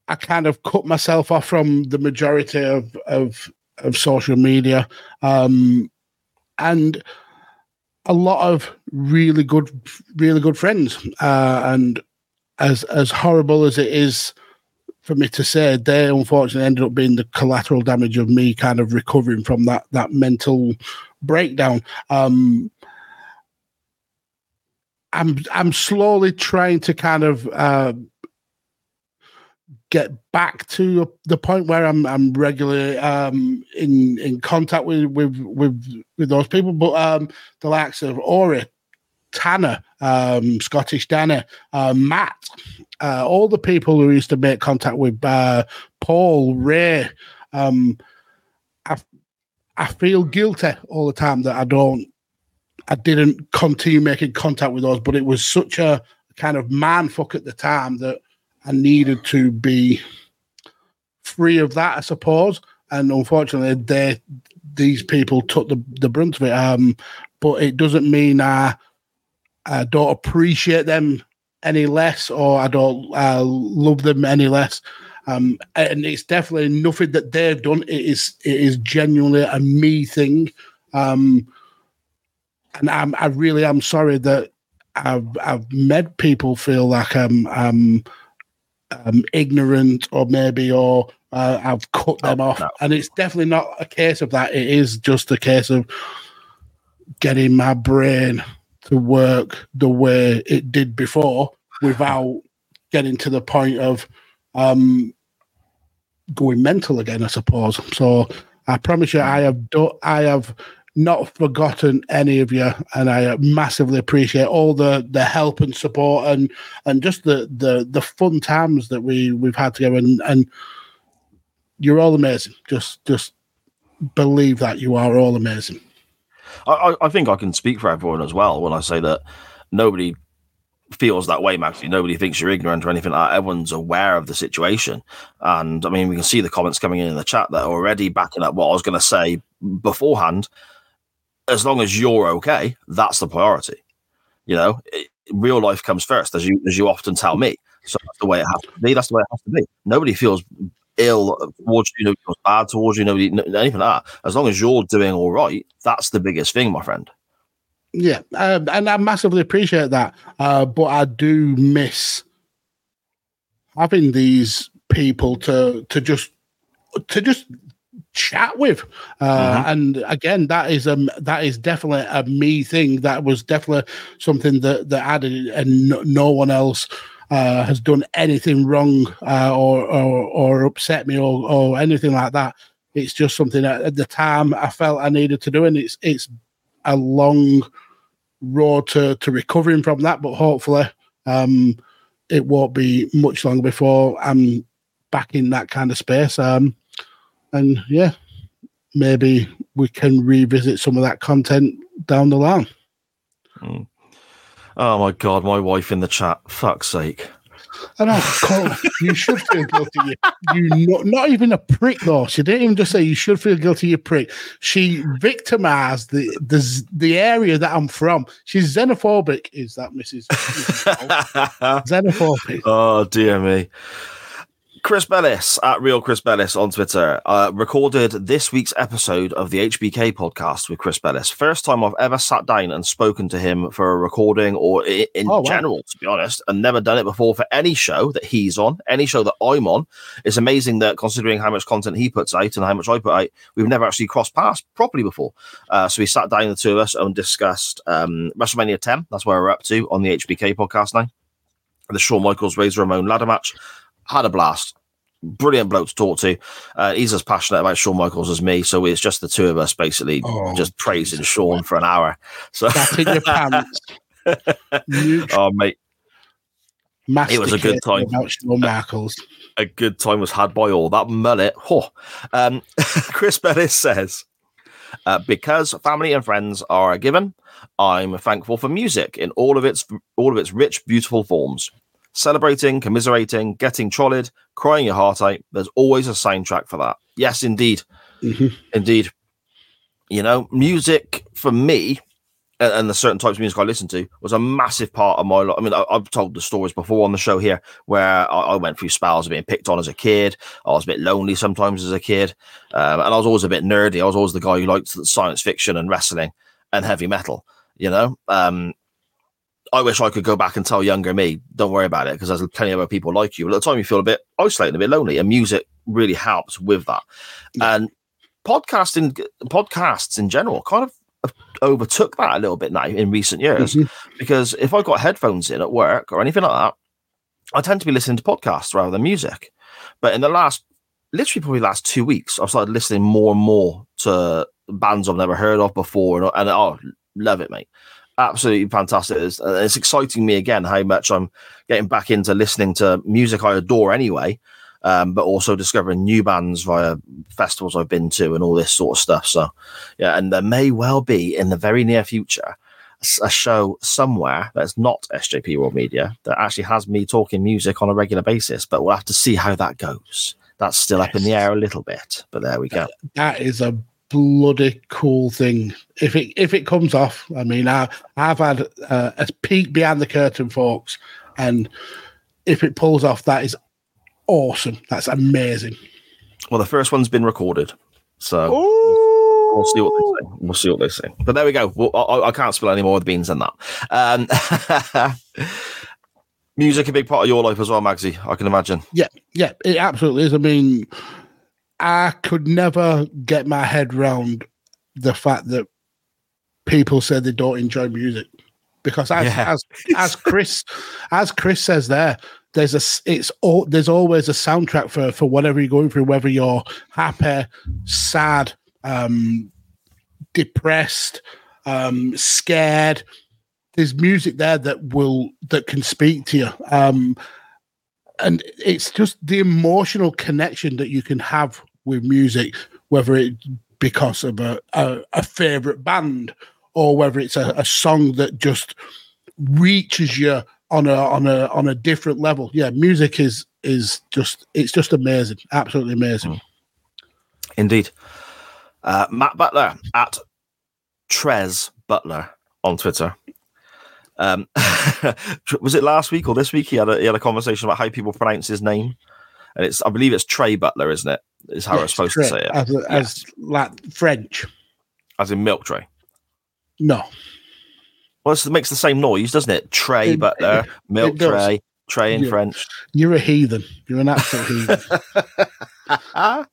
I kind of cut myself off from the majority of of, of social media, um, and a lot of really good, really good friends, uh, and as as horrible as it is for me to say, they unfortunately ended up being the collateral damage of me kind of recovering from that that mental breakdown. Um, I'm I'm slowly trying to kind of uh, get back to the point where I'm I'm regularly um, in in contact with with with with those people, but um, the likes of Ori, Tanner, um, Scottish Danny, uh, Matt, uh, all the people who used to make contact with uh, Paul, Ray. Um, I, I feel guilty all the time that I don't, I didn't continue making contact with those, but it was such a kind of man fuck at the time that I needed to be free of that, I suppose. And unfortunately, they these people took the, the brunt of it. Um, but it doesn't mean I, I don't appreciate them any less or I don't uh, love them any less. Um, and it's definitely nothing that they've done. It is it is genuinely a me thing. Um, and I'm, I really am sorry that I've I've made people feel like I'm I'm, um ignorant or maybe or uh, I've cut them off. And it's definitely not a case of that. It is just a case of getting my brain to work the way it did before without getting to the point of um, going mental again, I suppose. So I promise you, I have do- I have not forgotten any of you, and I massively appreciate all the the help and support and and just the the the fun times that we we've had together. And, and you're all amazing. Just just believe that you are all amazing. I, I, think I can speak for everyone as well when I say that nobody feels that way, Magsy. Nobody thinks you're ignorant or anything like. Everyone's aware of the situation. And I mean, we can see the comments coming in in the chat that are already backing up what I was going to say beforehand. As long as you're okay, that's the priority. You know, it, real life comes first, as you as you often tell me. So that's the way it has to be. That's the way it has to be. Nobody feels ill towards you, nobody feels bad towards you, nobody, anything like that. As long as you're doing all right, that's the biggest thing, my friend. Yeah, um, and I massively appreciate that. Uh, but I do miss having these people to to just to just chat with. Uh, And again, that is um that is definitely a me thing. That was definitely something that that added, and no, no one else. Uh, has done anything wrong uh, or, or or upset me or, or anything like that. It's just something that at the time I felt I needed to do, and it's it's a long road to to recovering from that. But hopefully, um, it won't be much longer before I'm back in that kind of space. Um, and yeah, maybe we can revisit some of that content down the line. Mm. Oh my god, my wife in the chat. Fuck's sake. I know, Cole, you should feel guilty. You, you not, not even a prick though. She didn't even just say you should feel guilty. You prick. She victimized the the the area that I'm from. She's xenophobic. Is that. Mrs. Xenophobic? oh dear me. Chris Bellis at Real Chris Bellis on Twitter uh, recorded this week's episode of the HBK podcast with Chris Bellis. First time I've ever sat down and spoken to him for a recording or in Oh, wow. general, to be honest, and never done it before for any show that he's on, any show that I'm on. It's amazing that considering how much content he puts out and how much I put out, we've never actually crossed paths properly before. Uh, so we sat down, the two of us, and discussed um, WrestleMania 10. That's where we're up to on the HBK podcast now. The Shawn Michaels Razor Ramon ladder match had a blast. Brilliant bloke to talk to. Uh, he's as passionate about Shawn Michaels as me, so it's just the two of us basically Oh, just praising Shawn for an hour. So, That in your pants. You oh mate, It was a good time. About Shawn Michaels. a good time was had by all. That mullet, oh. um, Chris Bellis says, uh, because family and friends are a given, I'm thankful for music in all of its all of its rich, beautiful forms. Celebrating, commiserating, getting trolled, crying your heart out. There's always a soundtrack for that. Yes, indeed, Mhm. indeed. You know, music for me and, and the certain types of music I listen to was a massive part of my life. I mean, I, I've told the stories before on the show here where I, I went through spells of being picked on as a kid. I was a bit lonely sometimes as a kid, um, and I was always a bit nerdy. I was always the guy who liked science fiction and wrestling and heavy metal. You know, um, I wish I could go back and tell younger me, don't worry about it, because there's plenty of other people like you. But at the time, you feel a bit isolated, a bit lonely, and music really helps with that. And podcasting, podcasts in general, kind of overtook that a little bit now in recent years. Mhm. Because if I got headphones in at work or anything like that, I tend to be listening to podcasts rather than music. But in the last, literally probably the last two weeks, I've started listening more and more to bands I've never heard of before, and, and oh, love it, mate. Absolutely fantastic. It's, uh, it's exciting me again how much I'm getting back into listening to music I adore anyway, um, but also discovering new bands via festivals I've been to and all this sort of stuff. So, yeah, and there may well be in the very near future a show somewhere that's not SJP World Media that actually has me talking music on a regular basis, but we'll have to see how that goes. That's still up in the air a little bit, but there we go. That is a bloody cool thing. If it if it comes off, I mean, I I've had uh, a peek behind the curtain, folks, and if it pulls off, that is awesome. That's amazing. Well, the first one's been recorded, so we'll see what they say. We'll see what they say. But there we go. Well, I, I can't spill any more of the beans than that. Um, music a big part of your life as well, Magsy. I can imagine. Yeah, yeah, it absolutely is. I mean, I could never get my head round the fact that people say they don't enjoy music because as Yeah. as as Chris as Chris says there, there's a it's all there's always a soundtrack for for whatever you're going through, whether you're happy, sad, um, depressed, um, scared. There's music there that will that can speak to you. Um, and it's just the emotional connection that you can have with music, whether it because of a, a, a favorite band or whether it's a, a song that just reaches you on a on a on a different level. Yeah, music is is just it's just amazing, absolutely amazing. Indeed. Uh, Matt Butler at Trez Butler on Twitter. Um, was it last week or this week? He had a he had a conversation about how people pronounce his name, and it's I believe it's Trey Butler, isn't it? Is how Yes, supposed Trey, to say it, as, as like French. as in milk tray. No, Well, it makes the same noise, doesn't it? Trey It- Butler, milk tray, tray in Yeah. French. you're a heathen. You're an absolute heathen.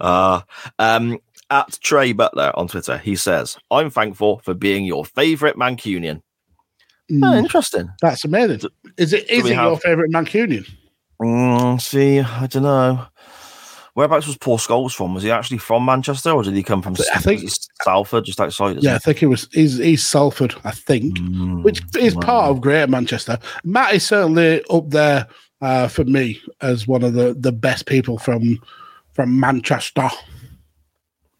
uh, um, at Trey Butler on Twitter, he says, "I'm thankful for being your favourite Mancunian." Oh, Mm, interesting. that's amazing. Is it is it your favorite Mancunian? Mm, see, I don't know. Whereabouts was Paul Scholes from? Was he actually from Manchester, or did he come from? I think- Salford, just outside. Yeah, I think it was. He's, he's Salford, I think, Mm, which is wow. part of Greater Manchester. Matt is certainly up there uh, for me as one of the, the best people from from Manchester.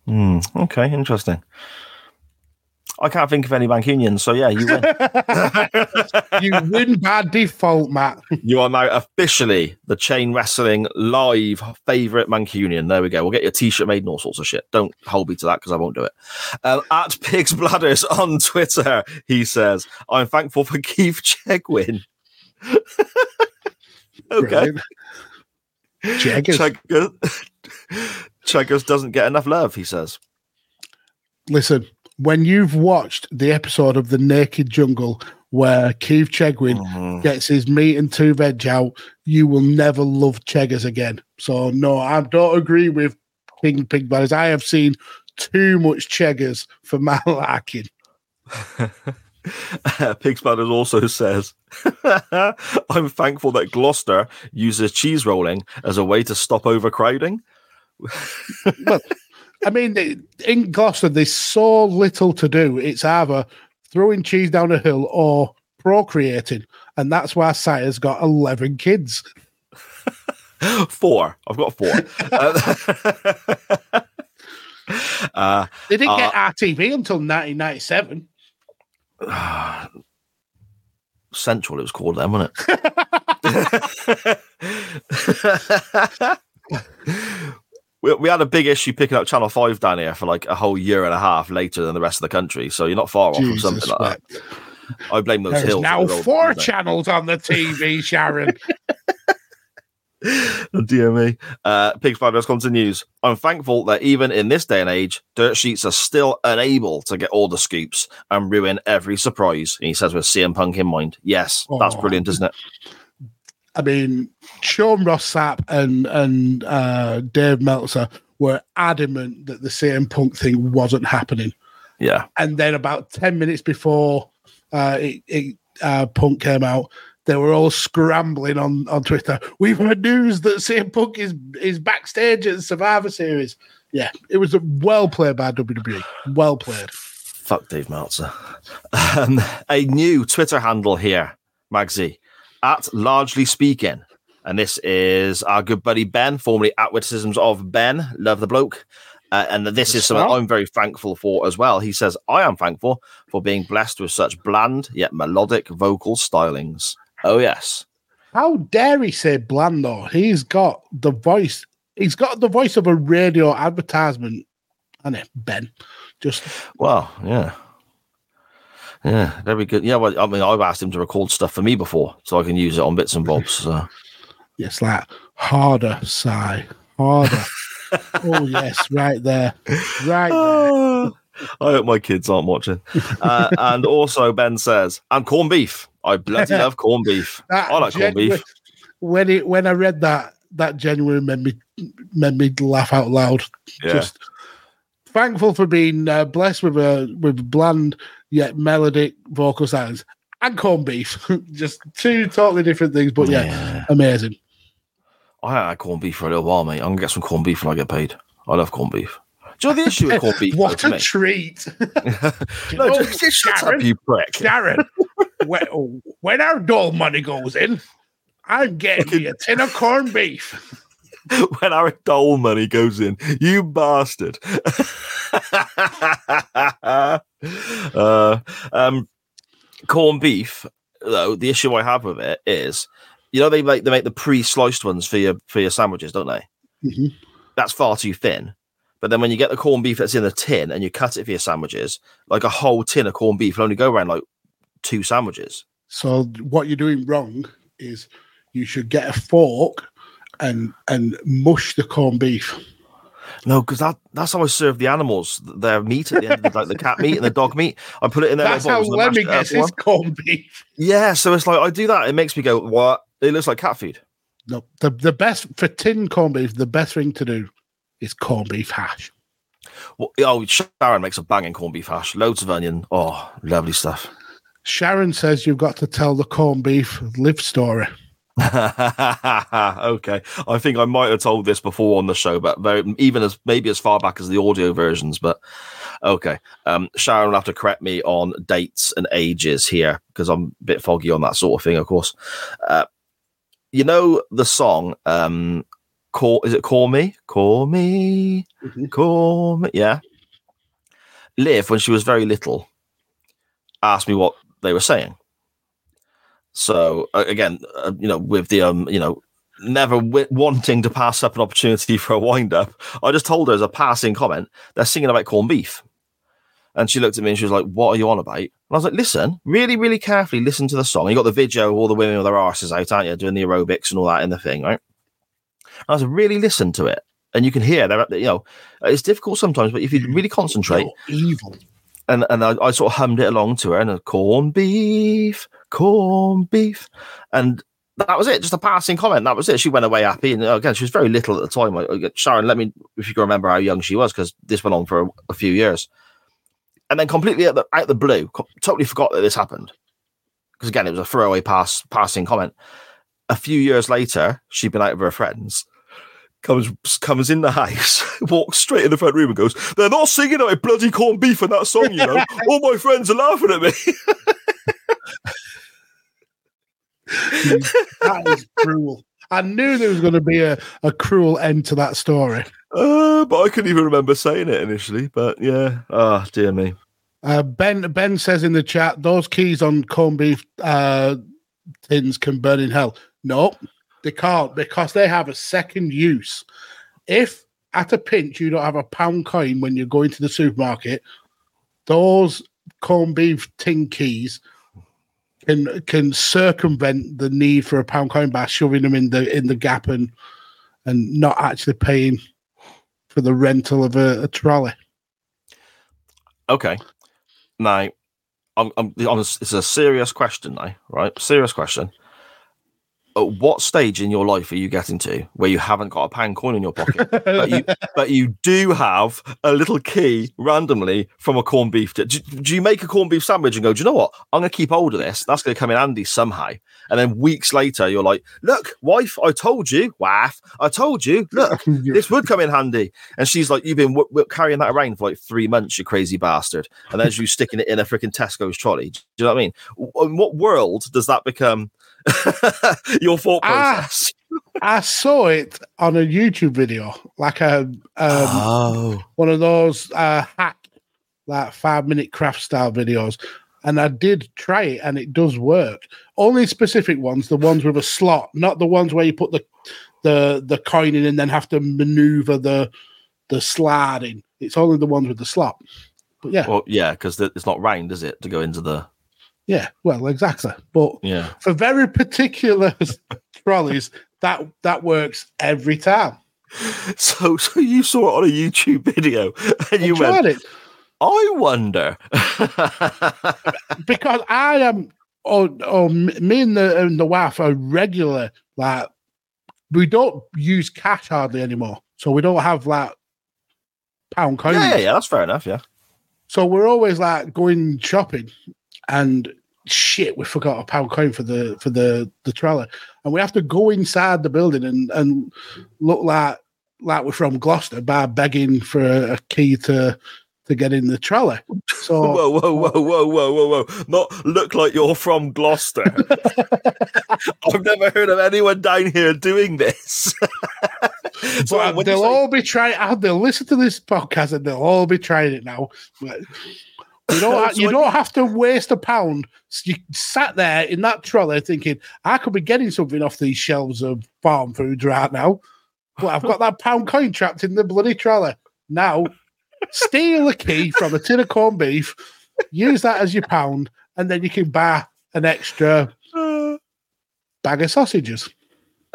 Mm, okay, interesting. I can't think of any Mancunians, so yeah, you win. you win by default, Matt. You are now officially the chain wrestling live favorite Mancunian. There we go. We'll get your t-shirt made and all sorts of shit. Don't hold me to that because I won't do it. Um, at Pigs Bladders on Twitter, he says, "I'm thankful for Keith Chegwin." okay, Brilliant. Cheggers. Cheggers, Cheggers doesn't get enough love, he says. Listen, when you've watched the episode of The Naked Jungle where Keith Chegwin Mm-hmm. gets his meat and two veg out, you will never love Cheggers again. So, no, I don't agree with King Pig Brothers. I have seen too much Cheggers for my liking. Pigs Bladders also says, I'm thankful that Gloucester uses cheese rolling as a way to stop overcrowding. I mean, in Gloucester, there's so little to do. It's either throwing cheese down a hill or procreating. And that's why Sire's got 11 kids. Four. I've got four. uh, They didn't Uh, get RTV until 1997. Central, it was called then, wasn't it? we, we had a big issue picking up Channel 5 down here for like a whole year and a half later than the rest of the country. So you're not far off from something like that. I blame those There's hills. now four know. channels on the TV, Sharon. Dear me. Uh, Pigs Bladders continues. I'm thankful that even in this day and age, dirt sheets are still unable to get all the scoops and ruin every surprise. And he says with CM Punk in mind. Yes, that's Oh. brilliant, isn't it? I mean, Sean Ross Sapp and and uh, Dave Meltzer were adamant that the CM Punk thing wasn't happening. Yeah. And then about 10 minutes before uh, it, it, uh, Punk came out, they were all scrambling on, on Twitter. We've heard news that CM Punk is, is backstage at the Survivor Series. Yeah, it was well played by WWE. Well played. Fuck Dave Meltzer. Um, a new Twitter handle here, Magsy, at largely speaking. And this is our good buddy Ben, formerly at Witticisms of Ben. Love the bloke. Uh, and this is something I'm very thankful for as well. He says, I am thankful for being blessed with such bland yet melodic vocal stylings. Oh, yes. How dare he say bland though? He's got the voice. He's got the voice of a radio advertisement. And it Ben, just Well, yeah. Yeah, very good. Yeah, well, I mean, I've asked him to record stuff for me before so I can use it on bits and bobs. So. yes, like harder sigh, harder. oh yes, right there, right there. I hope my kids aren't watching. Uh, and also, Ben says, and corned beef. I bloody love corned beef. I like corned beef. When it when I read that, that genuinely made me made me laugh out loud. Yeah. Just thankful for being uh, blessed with a with bland yet melodic vocal sounds and corned beef. Just two totally different things, but yeah, amazing. I had corned beef for a little while, mate. I'm going to get some corned beef when I get paid. I love corned beef. Do you know the issue with corned beef? what though, a treat! No, Oh, just, just shut up, you prick. Sharon, when, when our dole money goes in, I'm getting me a tin of corned beef. when our dole money goes in, you bastard. uh, um, corned beef, though, the issue I have with it is, you know, they make they make the pre-sliced ones for your for your sandwiches, don't they? Mhm. That's far too thin. But then when you get the corned beef that's in the tin and you cut it for your sandwiches, like a whole tin of corned beef will only go around like two sandwiches. So what you're doing wrong is you should get a fork and and mush the corned beef. No, because that, that's how I serve the animals their meat at the end of the, like the cat meat and the dog meat. I put it in their That's how bowls and mash Lemmy gets his corned beef. Yeah, so it's like I do that. It makes me go, "What? It looks like cat food." No, the the best for tin corned beef. The best thing to do is corned beef hash. Well, oh, Sharon makes a banging corned beef hash, loads of onion. Oh, lovely stuff. Sharon says you've got to tell the corned beef live story. okay, I think I might have told this before on the show, but very, even as maybe as far back as the audio versions. But okay, um, Sharon will have to correct me on dates and ages here because I'm a bit foggy on that sort of thing. Of course, uh, you know the song. Um, call is it call me, call me, Mhm. call me? Yeah. Liv, when she was very little, asked me what they were saying. So uh, again, uh, you know, with the um, you know, never w- wanting to pass up an opportunity for a wind up, I just told her as a passing comment, they're singing about corned beef. And she looked at me and she was like, What are you on about? And I was like, Listen, really, really carefully listen to the song. You got the video of all the women with their asses out, aren't you? Doing the aerobics and all that in the thing, right? I was like, really listen to it, and you can hear they're you know it's difficult sometimes, but if you really concentrate, evil. and and I, I sort of hummed it along to her, and a corn beef, corn beef, and that was it. Just a passing comment. That was it. She went away happy, and uh, again, she was very little at the time. I- I- Sharon, let me if you can remember how young she was, because this went on for a, a few years, and then completely out the, out the blue, totally forgot that this happened. Because again, it was a throwaway pass, passing comment. A few years later, she'd been out with her friends. Comes comes in the house, walks straight in the front room and goes, They're not singing about bloody corned beef in that song, you know. All my friends are laughing at me. That is cruel. I knew there was going to be a, a cruel end to that story. Uh, but I couldn't even remember saying it initially. But yeah, ah, dear me. Uh, ben Ben says in the chat, those keys on corned beef uh, tins can burn in hell. No, they can't because they have a second use. If at a pinch you don't have a pound coin when you're going to the supermarket, those corned beef tin keys can can circumvent the need for a pound coin by shoving them in the in the gap and and not actually paying for the rental of a, a trolley. Okay. Now, I'm, I'm, I'm, it's a serious question now, right? Serious question. At what stage in your life are you getting to where you haven't got a pound coin in your pocket, but you but you do have a little key randomly from a corned beef? Do, do you make a corned beef sandwich and go, do you know what? I'm going to keep hold of this. That's going to come in handy somehow. And then weeks later, you're like, look, wife, I told you, wife, I told you, look, this would come in handy. And she's like, you've been w- w- carrying that around for like three months, you crazy bastard. And there's you sticking it in a freaking Tesco's trolley. Do you know what I mean? In what world does that become your thought process? I saw it on a YouTube video, like a um, oh, one of those uh, hack, like five minute craft style videos, and I did try it, and it does work. Only specific ones, the ones with a slot, not the ones where you put the the the coin in and then have to maneuver the the slide in. It's only the ones with the slot. But yeah, well, yeah, because it's not round, is it, to go into the yeah, well, exactly. But yeah. for very particular trolleys, that that works every time. So, so you saw it on a YouTube video, and you I tried went, it. "I wonder." because I am, or, or m- me and the, and the wife are regular. Like, we don't use cash hardly anymore, so we don't have like pound coins. yeah, yeah, yeah, that's fair enough. Yeah. So we're always like going shopping, and shit, we forgot a pound coin for the for the the trolley, and we have to go inside the building and and look like like we're from Gloucester by begging for a, a key to to get in the trolley. So Whoa, whoa, whoa, whoa, whoa, whoa, whoa! Not look like you're from Gloucester. I've never heard of anyone down here doing this. so but they'll say- all be trying. uh, They'll listen to this podcast and they'll all be trying it now. But you don't. You don't have to waste a pound. You sat there in that trolley thinking, I could be getting something off these shelves of Farmfoods right now, but I've got that pound coin trapped in the bloody trolley. Now, steal a key from a tin of corned beef, use that as your pound, and then you can buy an extra bag of sausages.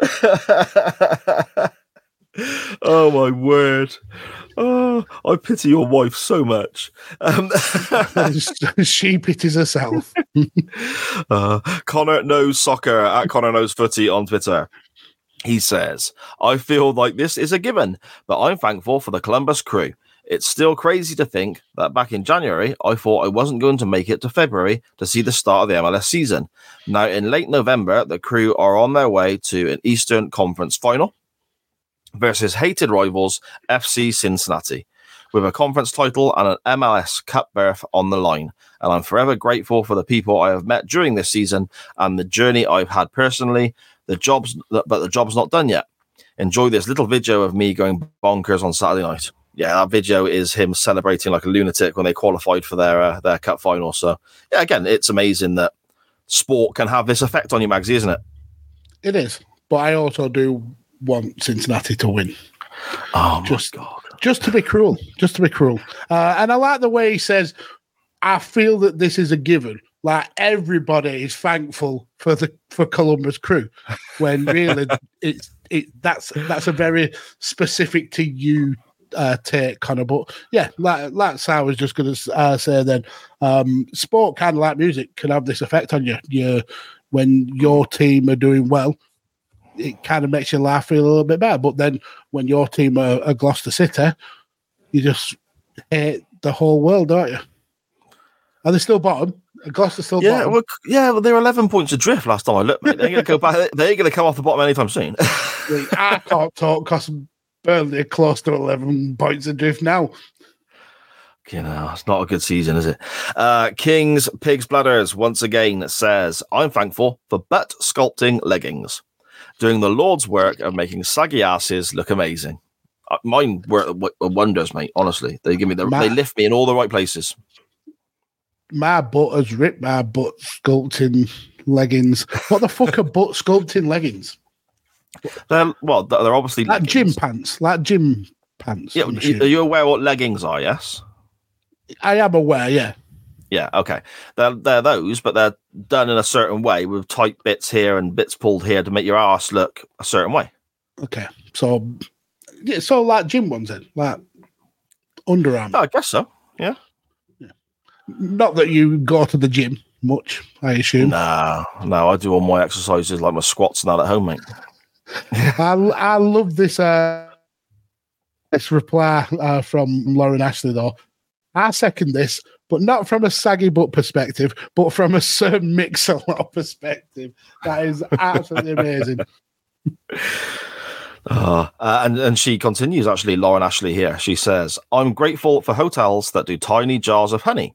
oh my word! Oh, I pity your wife so much. Um, she pities herself. uh, Connor knows soccer at Connor knows footy on Twitter. He says, I feel like this is a given, but I'm thankful for the Columbus crew. It's still crazy to think that back in January, I thought I wasn't going to make it to February to see the start of the MLS season. Now, in late November, the crew are on their way to an Eastern Conference final versus hated rivals FC Cincinnati, with a conference title and an MLS Cup berth on the line. And I'm forever grateful for the people I have met during this season and the journey I've had personally. The job's, but the job's not done yet. Enjoy this little video of me going bonkers on Saturday night. Yeah, that video is him celebrating like a lunatic when they qualified for their uh, their cup final. So yeah, again, it's amazing that sport can have this effect on you, Magsy, isn't it? It is, but I also do want Cincinnati to win. Oh my Just- god! Just to be cruel, just to be cruel. Uh, and I like the way he says, "I feel that this is a given." Like everybody is thankful for the for Columbus Crew, when really it's it that's that's a very specific to you uh, take, Connor. But yeah, like, that's how I was just going to uh, say. Then, um, sport kind of like music can have this effect on you. You when your team are doing well, it kind of makes your life feel a little bit better. But then when your team are, are Gloucester City, you just hate the whole world, don't you? Are they still bottom? Gloucester still Yeah, bottom? well, yeah, well, they're 11 points adrift last time I looked, mate. They're going to go back. They ain't going to come off the bottom anytime soon. I can't talk because Burnley are close to 11 points adrift now. you know, it's not a good season, is it? Uh, King's Pigs Bladders once again says, I'm thankful for butt sculpting leggings, doing the Lord's work of making saggy asses look amazing. Uh, mine work w- wonders, mate. Honestly, they give me the, Ma- they lift me in all the right places. My butt has ripped my butt sculpting leggings. What the fuck are butt sculpting leggings? They're well, they're obviously Like gym pants, like gym pants. Yeah, I'm y- assuming. are you aware what leggings are? Yes. I am aware, yeah. Yeah, okay. They're, they're those, but they're done in a certain way with tight bits here and bits pulled here to make your ass look a certain way. Okay. So, yeah, so like gym ones then, like underarm. Oh, I guess so. Yeah. yeah. Not that you go to the gym much, I assume. No, no, I do all my exercises like my squats and that at home, mate. I, I love this uh, this reply uh, from Lauren Ashley though. I second this, but not from a saggy butt perspective, but from a Sir Mix-a-Lot perspective. That is absolutely amazing. Uh, uh, and, and she continues, actually, Lauren Ashley here. She says, I'm grateful for hotels that do tiny jars of honey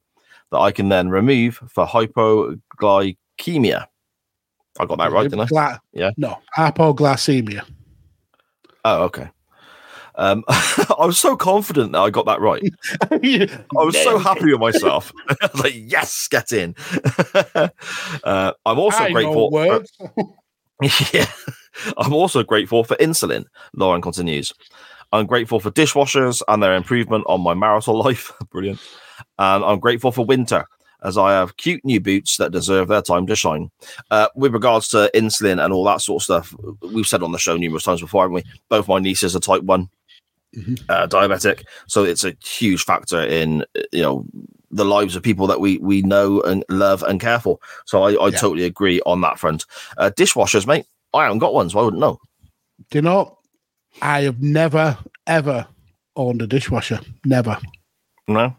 that I can then remove for hypoglycemia. I got that right, didn't I? Gla- Yeah. No, hypoglycemia. Oh, okay. Um, I was so confident that I got that right. I was so happy with myself. I was like, yes, get in. uh, I'm also I grateful. for- words. yeah. I'm also grateful for insulin, Lauren continues. I'm grateful for dishwashers and their improvement on my marital life. Brilliant. And I'm grateful for winter as I have cute new boots that deserve their time to shine. Uh, with regards to insulin and all that sort of stuff, we've said on the show numerous times before, haven't we? Both my nieces are type one uh, diabetic, so it's a huge factor in you know the lives of people that we we know and love and care for. So I, I Yeah. totally agree on that front. Uh, dishwashers, mate, I haven't got one, so I wouldn't know. Do you know? I have never ever owned a dishwasher. Never. No,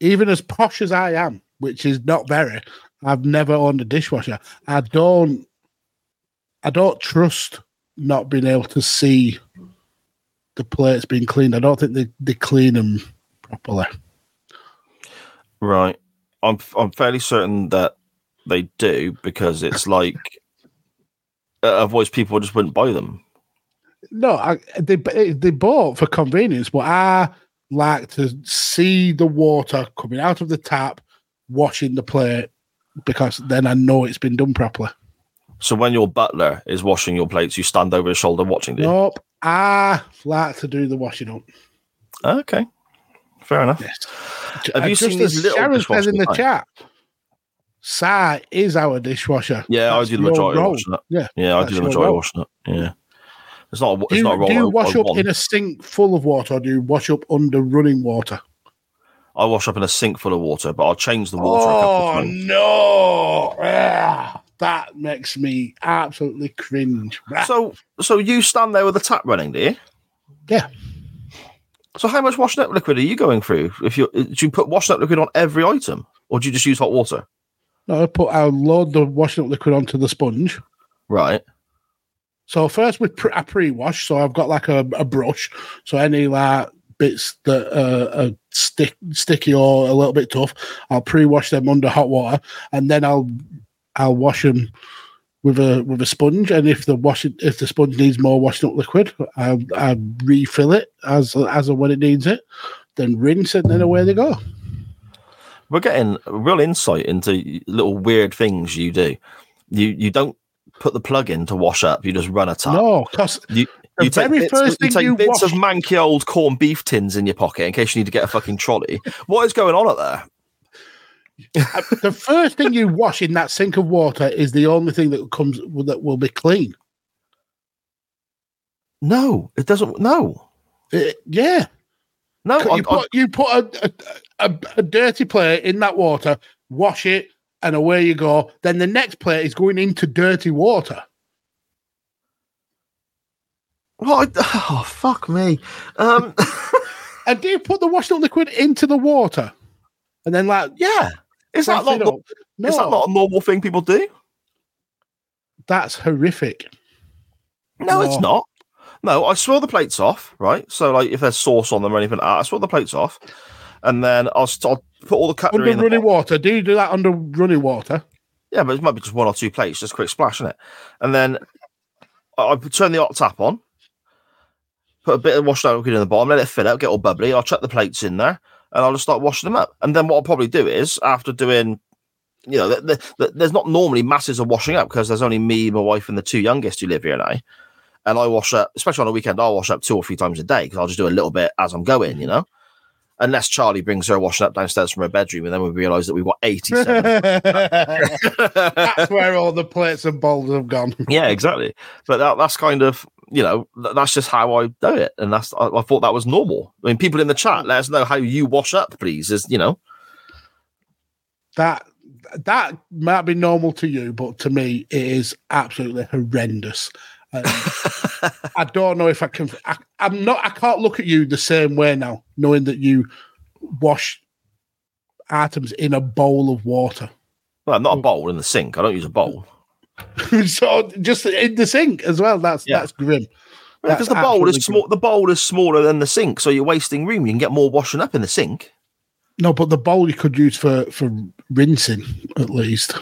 Even as posh as I am, which is not very, I've never owned a dishwasher. I don't. I don't trust not being able to see the plates being cleaned. I don't think they, they clean them properly. right. I'm I'm fairly certain that they do because it's like uh, otherwise people just wouldn't buy them. No, I, they they bought for convenience, but I like to see the water coming out of the tap, washing the plate, because then I know it's been done properly. So when your butler is washing your plates, you stand over his shoulder watching. Do you? Nope, I like to do the washing up. Okay, fair enough. Yes. Have you seen these little Sharon says in the chat? Si is our dishwasher. Yeah, That's I do the majority role. washing it. Yeah, Yeah, I do the majority role. washing it. Yeah, it's not. A, Do it's not a role. do you I- wash I up want. in a sink full of water, or do you wash up under running water? I wash up in a sink full of water, but I'll change the water a couple of Oh no! Ah. That makes me absolutely cringe. So, so you stand there with the tap running, do you? yeah, So, how much washing up liquid are you going through? If you do you put washing up liquid on every item, or do you just use hot water? no, I put I load the washing up liquid onto the sponge. Right. So first we pre- I pre-wash, so I've got like a, a brush. So any like bits that uh, are stick sticky or a little bit tough, I'll pre-wash them under hot water, and then I'll I'll wash them with a with a sponge. And if the washing if the sponge needs more washing up liquid, I I refill it as as and when it needs it. Then rinse and then away they go. We're getting real insight into little weird things you do. You you don't put the plug in to wash up. You just run a tap. No, because You, The you take very bits, first you take you bits of manky old corned beef tins in your pocket in case you need to get a fucking trolley. what is going on up there? The first thing you wash in that sink of water is the only thing that comes that will be clean. No, it doesn't. No, Uh, yeah. no. I, you put, you put a, a, a, a dirty plate in that water, wash it, and away you go. Then the next plate is going into dirty water. What? I- oh, fuck me. Um, And do you put the washing liquid into the water? And then, like, yeah. Is that, not. No, is that not a normal thing people do? that's horrific. No, it's not. No, I swirl the plates off, right? So, like, if there's sauce on them or anything I swirl the plates off, and then I'll, I'll put all the cutlery Under running water. Do you do that under running water? Yeah, but it might be just one or two plates, just a quick splash in it, and then I, I turn the hot tap on, put a bit of washed out liquid in the bottom, let it fill up, get all bubbly. I'll chuck the plates in there, and I'll just start washing them up. And then what I'll probably do is after doing. You know, th- th- th- there's not normally masses of washing up because there's only me, my wife, and the two youngest who live here now. And I wash up, especially on a weekend, I'll wash up two or three times a day because I'll just do a little bit as I'm going, you know. Unless Charlie brings her washing up downstairs from her bedroom, and then we realise that we've got 87 That's where all the plates and bowls have gone. yeah, exactly. But that, that's kind of you know that's just how I do it, and that's I, I thought that was normal. I mean, people in the chat, let us know how you wash up, please. Is you know, That that might be normal to you, but to me, it is absolutely horrendous. Um, I don't know if I can. I, I'm not. I can't look at you the same way now, knowing that you wash items in a bowl of water. well, not a bowl in the sink. I don't use a bowl so just in the sink as well. That's Yeah. that's grim. because That's the bowl is small. The bowl is smaller than the sink, so you're wasting room. You can get more washing up in the sink. No, but the bowl you could use for for rinsing at least.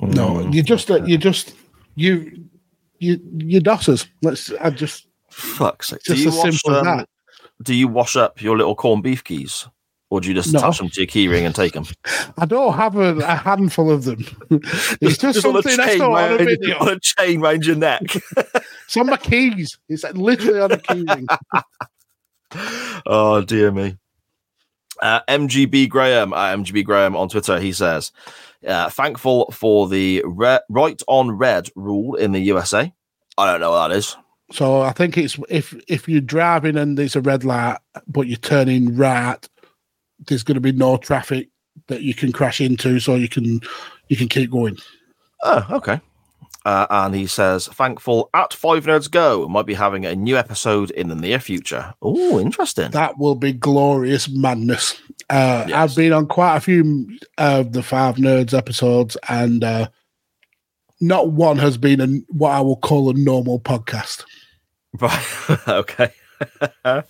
No, you just uh, you just you you you dossers. Let's. I just Fuck's sake. Do you as wash, simple um, that. Do you wash up your little corned beef keys, or do you just No. attach them to your keyring and take them? I don't have a, a handful of them. It's just, on a something chain saw on a video. on a chain round your neck. It's on my keys. It's literally on a key ring. oh dear me. Uh, MGB Graham, uh, MGB Graham on Twitter, he says, uh, thankful for the re- right on red rule in the USA. I don't know what that is. So I think it's if if you're driving and there's a red light, but you're turning right, there's going to be no traffic that you can crash into, so you can you can keep going. Oh, okay. Uh, and he says, thankful at Five Nerds Go might be having a new episode in the near future. Oh, interesting. That will be glorious madness. Uh, Yes. I've been on quite a few of the Five Nerds episodes, and uh, not one has been a, what I will call a normal podcast. Right. okay.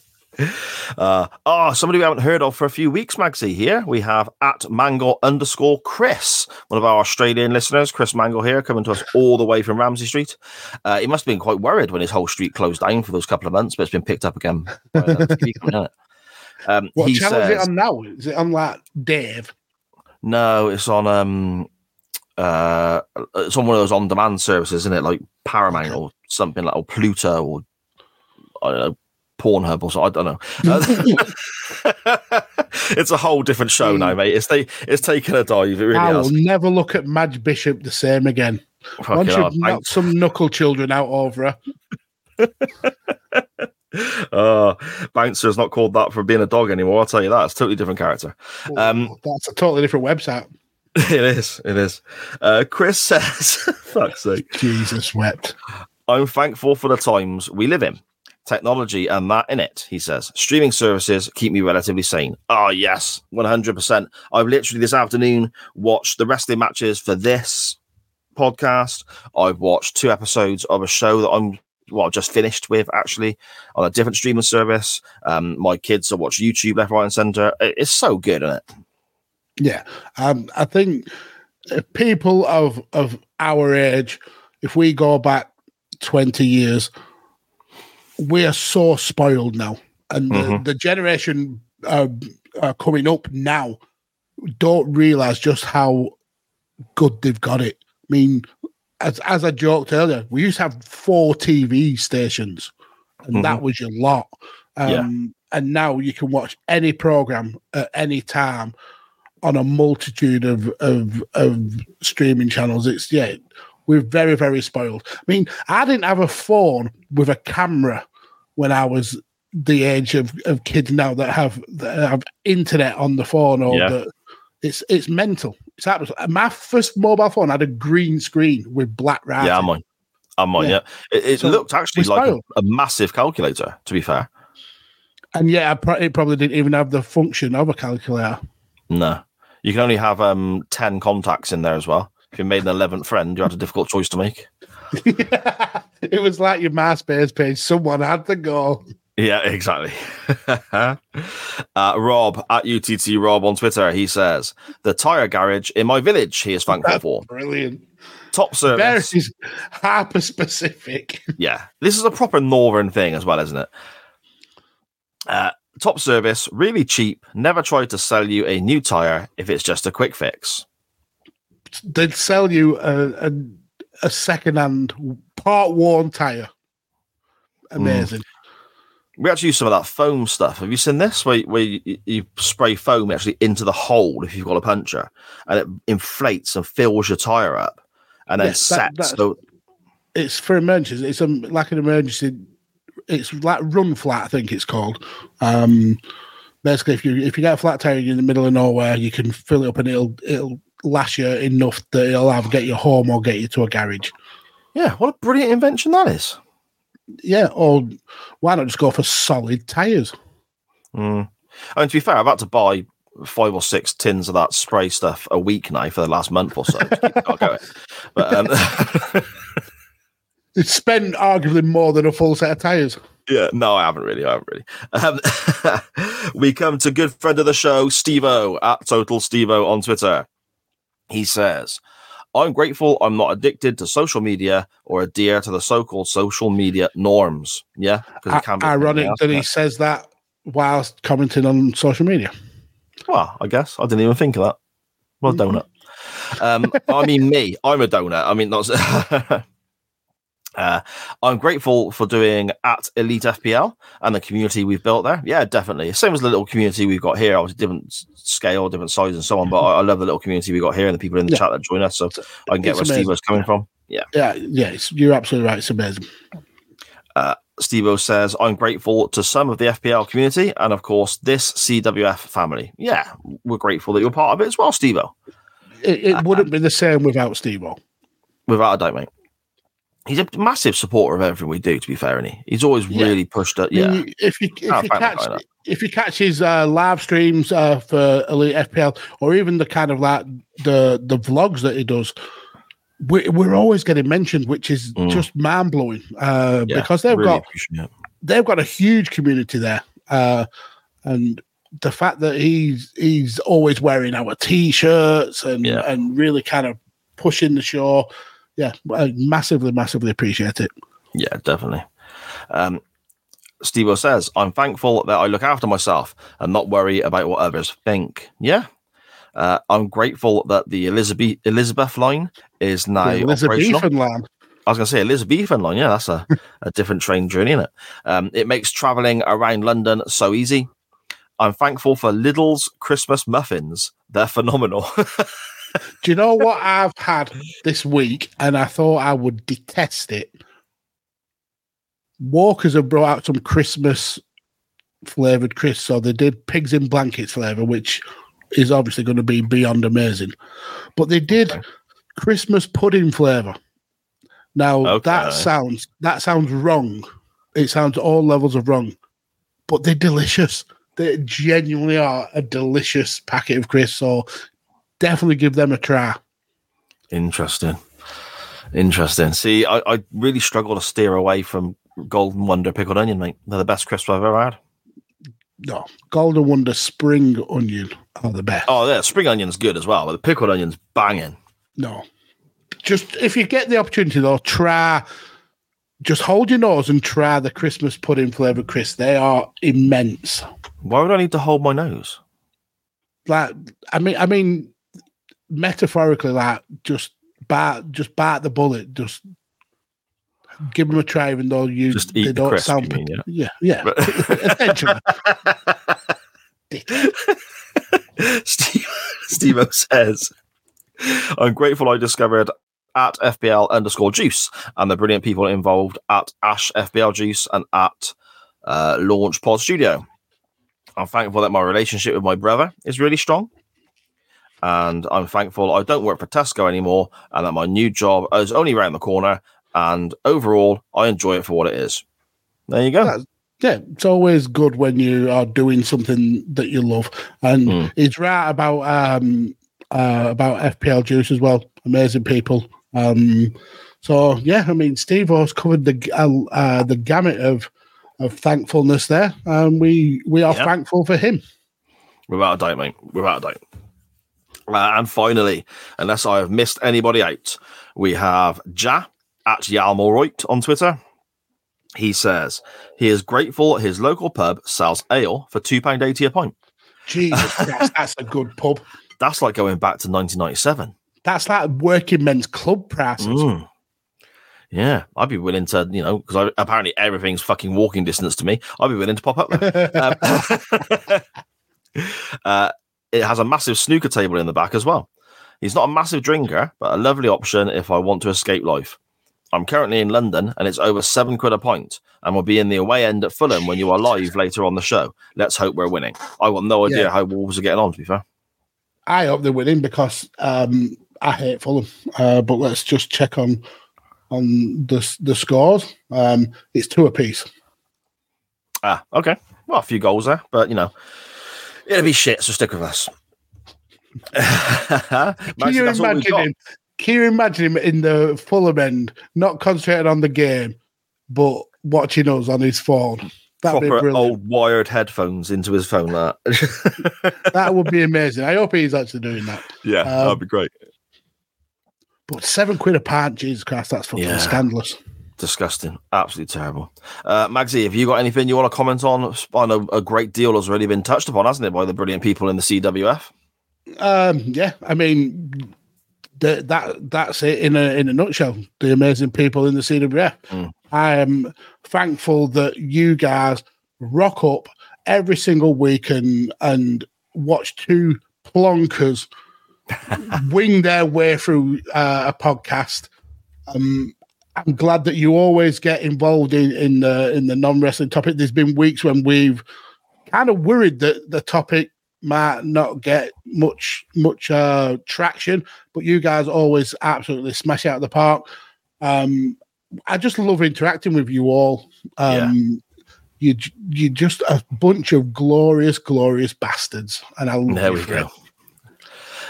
uh, oh, somebody we haven't heard of for a few weeks, Magsy. Here we have at Mangle underscore Chris, one of our Australian listeners, Chris Mangle here, coming to us all the way from Ramsay Street. Uh, he must have been quite worried when his whole street closed down for those couple of months, but it's been picked up again. by, TV hasn't it? Um, What he channel is it on now? Is it on like Dave? no, it's on um uh it's on one of those on demand services, isn't it? Like Paramount or something like or Pluto or I don't know, Pornhub or so. I don't know. Uh, it's a whole different show now, mate. It's they it's taken a dive. It really I will has. never look at Madge Bishop the same again. Fucking Once you've knocked some knuckle children out over her, Oh, Bouncer's not called that for being a dog anymore. I'll tell you that. It's a totally different character. Um, that's a totally different website. it is. It is. Uh, Chris says, fuck's sake. Jesus wept. I'm thankful for the times we live in. Technology and that in it, he says. Streaming services keep me relatively sane. Oh, yes, 100%. I've literally this afternoon watched the wrestling matches for this podcast. I've watched two episodes of a show that I'm well, just finished with actually on a different streaming service. Um, my kids have watched YouTube left, right, and center. It's so good, isn't it? Yeah, um, I think people of of our age, if we go back twenty years, we are so spoiled now, and the, Mhm. the generation uh, uh, coming up now don't realize just how good they've got it. I mean, as as I joked earlier, we used to have four TV stations, and that was your lot. Um, Yeah. And now you can watch any program at any time on a multitude of of, of streaming channels. It's yeah, We're very, very spoiled. I mean, I didn't have a phone with a camera when I was the age of, of kids now that have that have internet on the phone or Yeah. the, it's it's mental. It's absolutely, my first mobile phone had a green screen with black writing. Yeah, I'm on. I'm on. Yeah. Yeah, it, it So, looked actually like a, a massive calculator. To be fair, And yeah, it probably didn't even have the function of a calculator. no, you can only have um ten contacts in there as well. If you made an eleventh friend, you had a difficult choice to make. it was like your MySpace page. Someone had to go. Yeah, exactly. uh, Rob at UTT Rob on Twitter, he says the tire garage in my village. He is thankful for Brilliant. top service. Barris is hyper specific. Yeah, this is a proper northern thing as well, isn't it? Uh, top service, really cheap. Never tried to sell you a new tire if it's just a quick fix. They'd sell you a, a, a second-hand part worn tire. Amazing. We actually use some of that foam stuff. Have you seen this? Where, where you, you spray foam actually into the hole if you've got a puncture, and it inflates and fills your tire up, and then Yes, that- sets. the, It's for emergencies. It's a, like an emergency. It's like run flat, I think it's called. Um, basically, if you if you get a flat tire in the middle of nowhere, you can fill it up and it'll it'll last you enough that it'll either get you home or get you to a garage. yeah, what a brilliant invention that is. Yeah, or why not just go for solid tires? Mm. I mean, to be fair, I've had to buy five or six tins of that spray stuff a week now for the last month or so. the car going. But um, It's spent arguably more than a full set of tires. yeah, no, I haven't really. I haven't really. Um, we come to good friend of the show, Stevo at Total Stevo on Twitter. He says, I'm grateful I'm not addicted to social media or adhere to the so called social media norms. Yeah. Because it can be. Ironic that he says that whilst commenting on social media. Well, I guess I didn't even think of that. Well, Mm-hmm. donut. Um, I mean, me. I'm a donut. I mean, not. uh, I'm grateful for doing at Elite FPL and the community we've built there. Yeah, definitely. Same as the little community we've got here. Obviously, different scale, different size, and so on. But I, I love the little community we got here and the people in the Yeah. chat that join us. So I can get It's where Steve amazing. was coming from. Yeah. Yeah, yeah, it's, you're absolutely right. It's amazing. Steve says, I'm grateful to some of the FPL community and, of course, this CWF family. Yeah, we're grateful that you're part of it as well, Steve. It, it wouldn't be the same without Steve O. without a doubt, mate. He's a massive supporter of everything we do. To be fair, and he he's always Yeah. really pushed. I mean, Yeah, if you if Oh, you catch if you catch his uh, live streams uh, for Elite FPL or even the kind of like the the vlogs that he does, we, we're always getting mentioned, which is Mm. just mind blowing uh, Yeah, because they've really got they've got a huge community there, uh, and the fact that he's he's always wearing our t-shirts and Yeah. and really kind of pushing the show, yeah, I massively massively appreciate it. Yeah, definitely. Um, Steve says, I'm thankful that I look after myself and not worry about what others think. Yeah. Uh, I'm grateful that the Elizabeth Elizabeth line is now The operational. Elizabethan lamb. I was going to say Elizabethan line. Yeah, that's a, a different train journey, isn't it? Um, it makes traveling around London so easy. I'm thankful for Lidl's Christmas muffins. They're phenomenal. Do you know what I've had this week, and I thought I would detest it? Walkers have brought out some Christmas flavored crisps, so they did pigs in blankets flavor, which is obviously going to be beyond amazing. But they did Christmas pudding flavor. Now Okay. that sounds that sounds wrong. It sounds all levels of wrong, but they're delicious. They genuinely are a delicious packet of crisps. So definitely give them a try. Interesting. Interesting. See, I, I really struggle to steer away from Golden Wonder pickled onion, mate. They're the best crisps I've ever had. No, Golden Wonder spring onion are the best. Oh, yeah, spring onion's good as well, but the pickled onion's banging. No, just if you get the opportunity though, try. Just hold your nose and try the Christmas pudding flavored crisps. They are immense. Why would I need to hold my nose? Like, I mean, I mean, metaphorically, like just bite, just bite the bullet. Just give them a try, even though you Just they the don't crisp, sound. you mean, yeah, yeah. Essentially, Steve, Steve says, I'm grateful I discovered at FPL underscore juice and the brilliant people involved at Ash FPL Juice and at uh, Launch Pod Studio. I'm thankful that my relationship with my brother is really strong. And I'm thankful I don't work for Tesco anymore and that my new job is only around the corner. And overall, I enjoy it for what it is. There you go. That's- yeah, it's always good when you are doing something that you love, and Mm. he's right about um uh, about FPL juice as well. Amazing people. Um, so yeah, I mean, Steve has covered the uh, uh, the gamut of of thankfulness there, and we we are Yeah. thankful for him. Without a doubt, mate. Without a doubt. Uh, and finally, unless I have missed anybody out, we have Ja at Yalmoroit on Twitter. He says he is grateful his local pub sells ale for £2.80 a pint. Jesus, Christ, that's a good pub. That's like going back to 1997. That's like working men's club prices. Mm. Yeah, I'd be willing to, you know, because apparently everything's fucking walking distance to me. I'd be willing to pop up there. um, uh, it has a massive snooker table in the back as well. He's not a massive drinker, but a lovely option if I want to escape life. I'm currently in London and it's over seven quid a pint, and we'll be in the away end at Fulham when you are live later on the show. Let's hope we're winning. I got no idea Yeah. how Wolves are getting on, to be fair. I hope they're winning because um, I hate Fulham. Uh, but let's just check on on the the scores. Um, it's two apiece. Ah, okay. Well, a few goals there, but you know, it'll be shit, so stick with us. Can you that's all we've imagine him? Can you imagine him in the Fulham end, not concentrating on the game, but watching us on his phone? That'd Proper brilliant. old wired headphones into his phone. That, That would be amazing. I hope he's actually doing that. yeah, Um, that'd be great. But seven quid a pint, Jesus Christ, that's fucking Yeah. scandalous. Disgusting, absolutely terrible. Uh, Magsy, have you got anything you want to comment on? I know a great deal has already been touched upon, hasn't it, by the brilliant people in the CWF? Um, yeah, I mean, the, that that's it in a in a nutshell. The amazing people in the CWF. Mm. I am thankful that you guys rock up every single week and and watch two plonkers wing their way through uh, a podcast. Um, I'm glad that you always get involved in in the in the non wrestling topic. There's been weeks when we've kind of worried that the topic might not get much much uh, traction, but you guys always absolutely smash out of the park. Um, I just love interacting with you all. Um, You you just a bunch of glorious, glorious bastards, and I love There you we for it. go.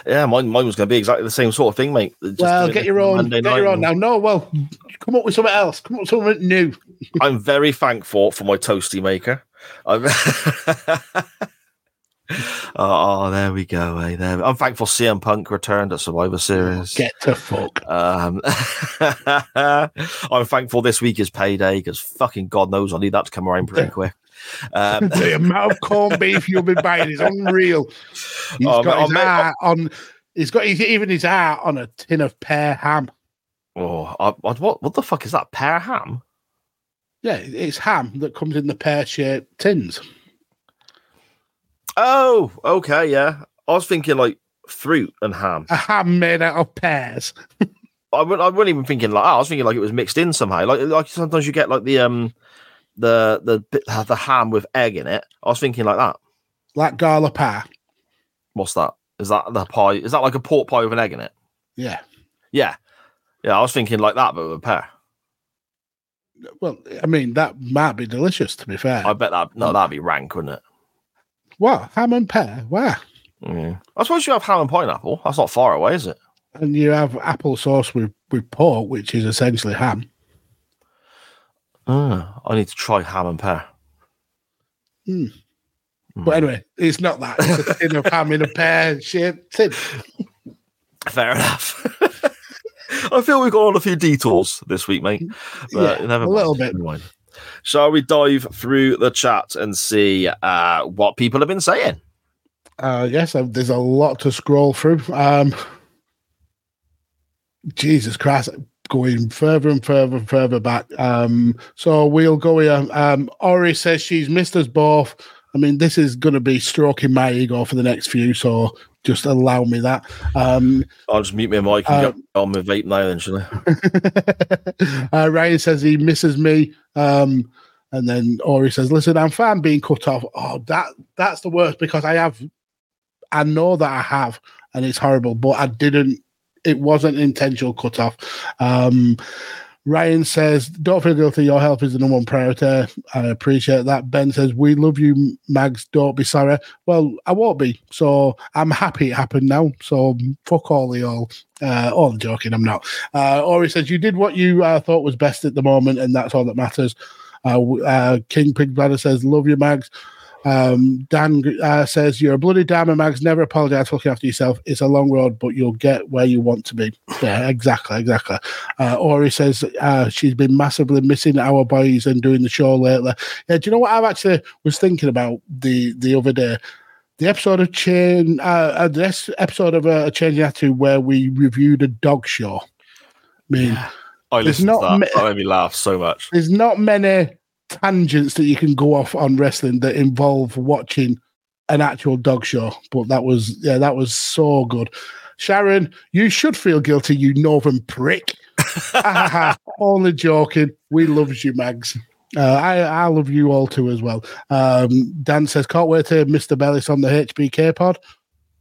Yeah, mine, mine was going to be exactly the same sort of thing, mate. Just well, get your own, Monday get your own now. No, well, come up with something else. Come up with something new. I'm very thankful for my toasty maker. I'm oh, there we go. Eh? There. I'm thankful CM Punk returned at Survivor Series. Get to fuck. Um, I'm thankful this week is payday because fucking God knows I need that to come around pretty quick. Um, the amount of corned beef you'll be buying is unreal. He's Oh, got oh, his mate, heart on. He's got his, even his heart on a tin of pear ham. oh, I, I- what what the fuck is that? Pear ham? Yeah, it's ham that comes in the pear shaped tins. Oh, okay, yeah. I was thinking like fruit and ham. A ham made out of pears. I wasn't, I wasn't even thinking like that. I was thinking like it was mixed in somehow. Like like sometimes you get like the um the the the ham with egg in it. I was thinking like that. Like gala pie. What's that? Is that the pie? Is that like a pork pie with an egg in it? Yeah. Yeah, yeah. I was thinking like that, but with a pear. Well, I mean, that might be delicious, to be fair. I bet that no, that'd be rank, wouldn't it? What? Ham and pear? Where? Yeah. I suppose you have ham and pineapple. That's not far away, is it? And you have apple sauce with, with pork, which is essentially ham. Ah, I need to try ham and pear. Hmm. But anyway, it's not that. It's a tin of ham in a pear shaped tin. Fair enough. I feel we've gone on a few detours this week, mate. But Yeah, never a mind. little bit. Never mind. Shall we dive through the chat and see uh, what people have been saying? Uh, yes, uh, there's a lot to scroll through. Um, Jesus Christ, going further and further and further back. Um, so we'll go here. Um, Ori says she's missed us both. I mean, this is going to be stroking my ego for the next few, so just allow me that. Um, I'll just mute my mic and Uh, get on with vape now then, shall I? uh, Ryan says he misses me. Um, and then Ori says, "Listen, I'm fine being cut off. Oh, that that's the worst because I have, I know that I have, and it's horrible. But I didn't. It wasn't intentional cut off. Um, Ryan says, "Don't feel guilty. Your help is the number one priority. I appreciate that." Ben says, "We love you, Mags. Don't be sorry." Well, I won't be. So I'm happy it happened now. So fuck all of y'all. Uh, all joking. I'm not. Uh, Ori says, "You did what you uh, thought was best at the moment, and that's all that matters." Uh, uh, King Pig Bladder says, "Love you, Mags." Um, Dan uh, says, You're a bloody diamond, Mags. Never apologize for looking after yourself. It's a long road, but you'll get where you want to be. Yeah, exactly, exactly. Uh, Ori says, uh, She's been massively missing our boys and doing the show lately. Yeah, do you know what I've actually was thinking about the, the other day? The episode of Chain, uh, uh, this episode of uh, Changing Attitude where we reviewed a dog show. I mean, I There's listened not to that. ma- that made me laugh so much. there's not many tangents that you can go off on wrestling that involve watching an actual dog show. But that was yeah, that was so good. Sharon, you should feel guilty, you northern prick. Only joking. We loves you, Mags. Uh, I, I love you all too as well. Um, Dan says, can't wait to Mr. Bellis on the HBK pod.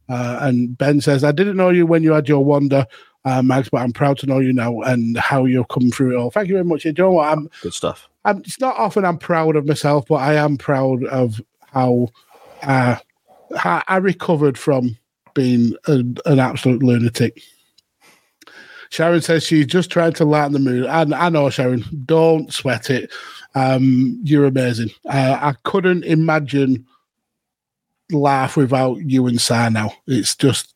Uh, and Ben says, I didn't know you when you had your wonder, uh, Mags, but I'm proud to know you now and how you're coming through it all. Thank you very much. You know what? I'm, Good stuff. I'm, it's not often I'm proud of myself, but I am proud of how uh, how I recovered from being a, an absolute lunatic. Sharon says she's just trying to lighten the mood. And I know, Sharon, don't sweat it. Um, you're amazing. Uh, I couldn't imagine laugh without you and Si now. It's just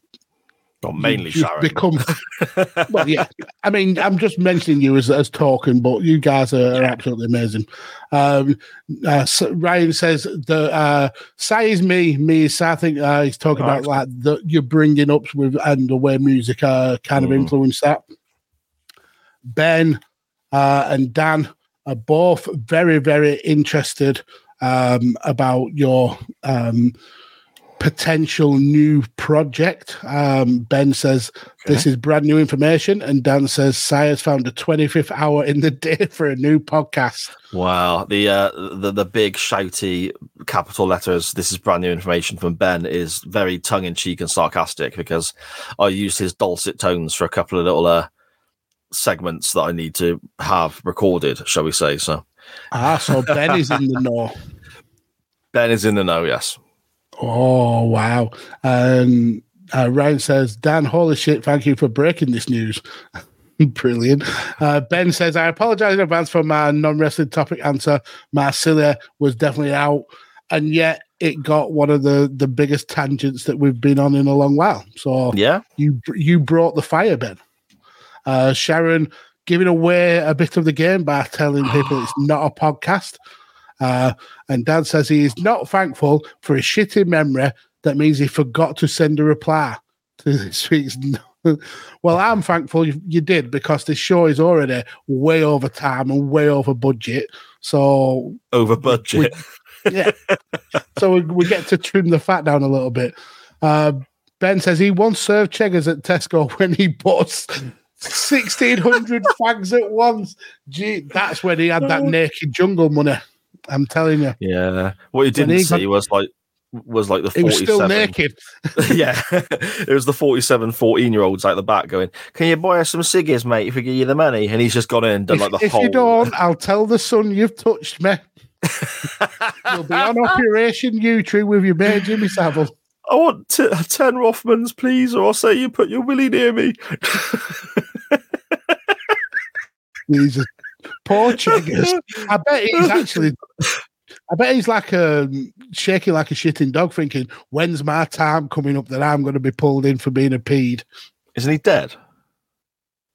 Well, mainly you've Sharon. become well, yeah. I mean, I'm just mentioning you as, as talking, but you guys are, are absolutely amazing. Um, uh, so Ryan says the uh, Si is me, me is Si. I think uh, he's talking Oh, about like the you're bringing up with and the way music uh, kind of Mm. influenced that. Ben uh, and Dan are both very, very interested um, about your um, potential new project. Um, ben says this is brand new information, and Dan says Sire's found a 25th hour in the day for a new podcast. Wow, the uh, the the big shouty capital letters. This is brand new information from Ben. Is very tongue in cheek and sarcastic because I used his dulcet tones for a couple of little uh, segments that I need to have recorded, shall we say? So Ah, so Ben is in the know. Ben is in the know. Yes. Oh wow! Um, uh, Ryan says, "Dan, holy shit! Thank you for breaking this news." Brilliant. Uh, ben says, "I apologize in advance for my non-wrestling topic answer. Marsilia was definitely out, and yet it got one of the the biggest tangents that we've been on in a long while. So Yeah. you you brought the fire, Ben. Uh, Sharon giving away a bit of the game by telling people it's not a podcast. Uh, and Dan says he is not thankful for a shitty memory. That means he forgot to send a reply to this week's. well, I'm thankful you, you did because this show is already way over time and way over budget. So Over budget. yeah. so we, we get to trim the fat down a little bit. Uh, ben says he once served cheggers at Tesco when he bought 1,600 fags at once. Gee, that's when he had that naked jungle money. I'm telling you. yeah. What you didn't he see was like was like the He was still 47 naked. yeah, it was the 47, 14 year olds out the back going, Can you buy us some ciggies, mate, if we give you the money? And he's just gone in and done If, like the if whole. you don't, I'll tell the son you've touched me. You'll be on Operation Yewtree with your mate Jimmy Savile. I want t- 10 Rothmans, please, or I'll say you put your willy near me. He's Cheggers. I bet he's actually. I bet he's like a shaking like a shitting dog, thinking, "When's my time coming up that I'm going to be pulled in for being a peed?" Isn't he dead?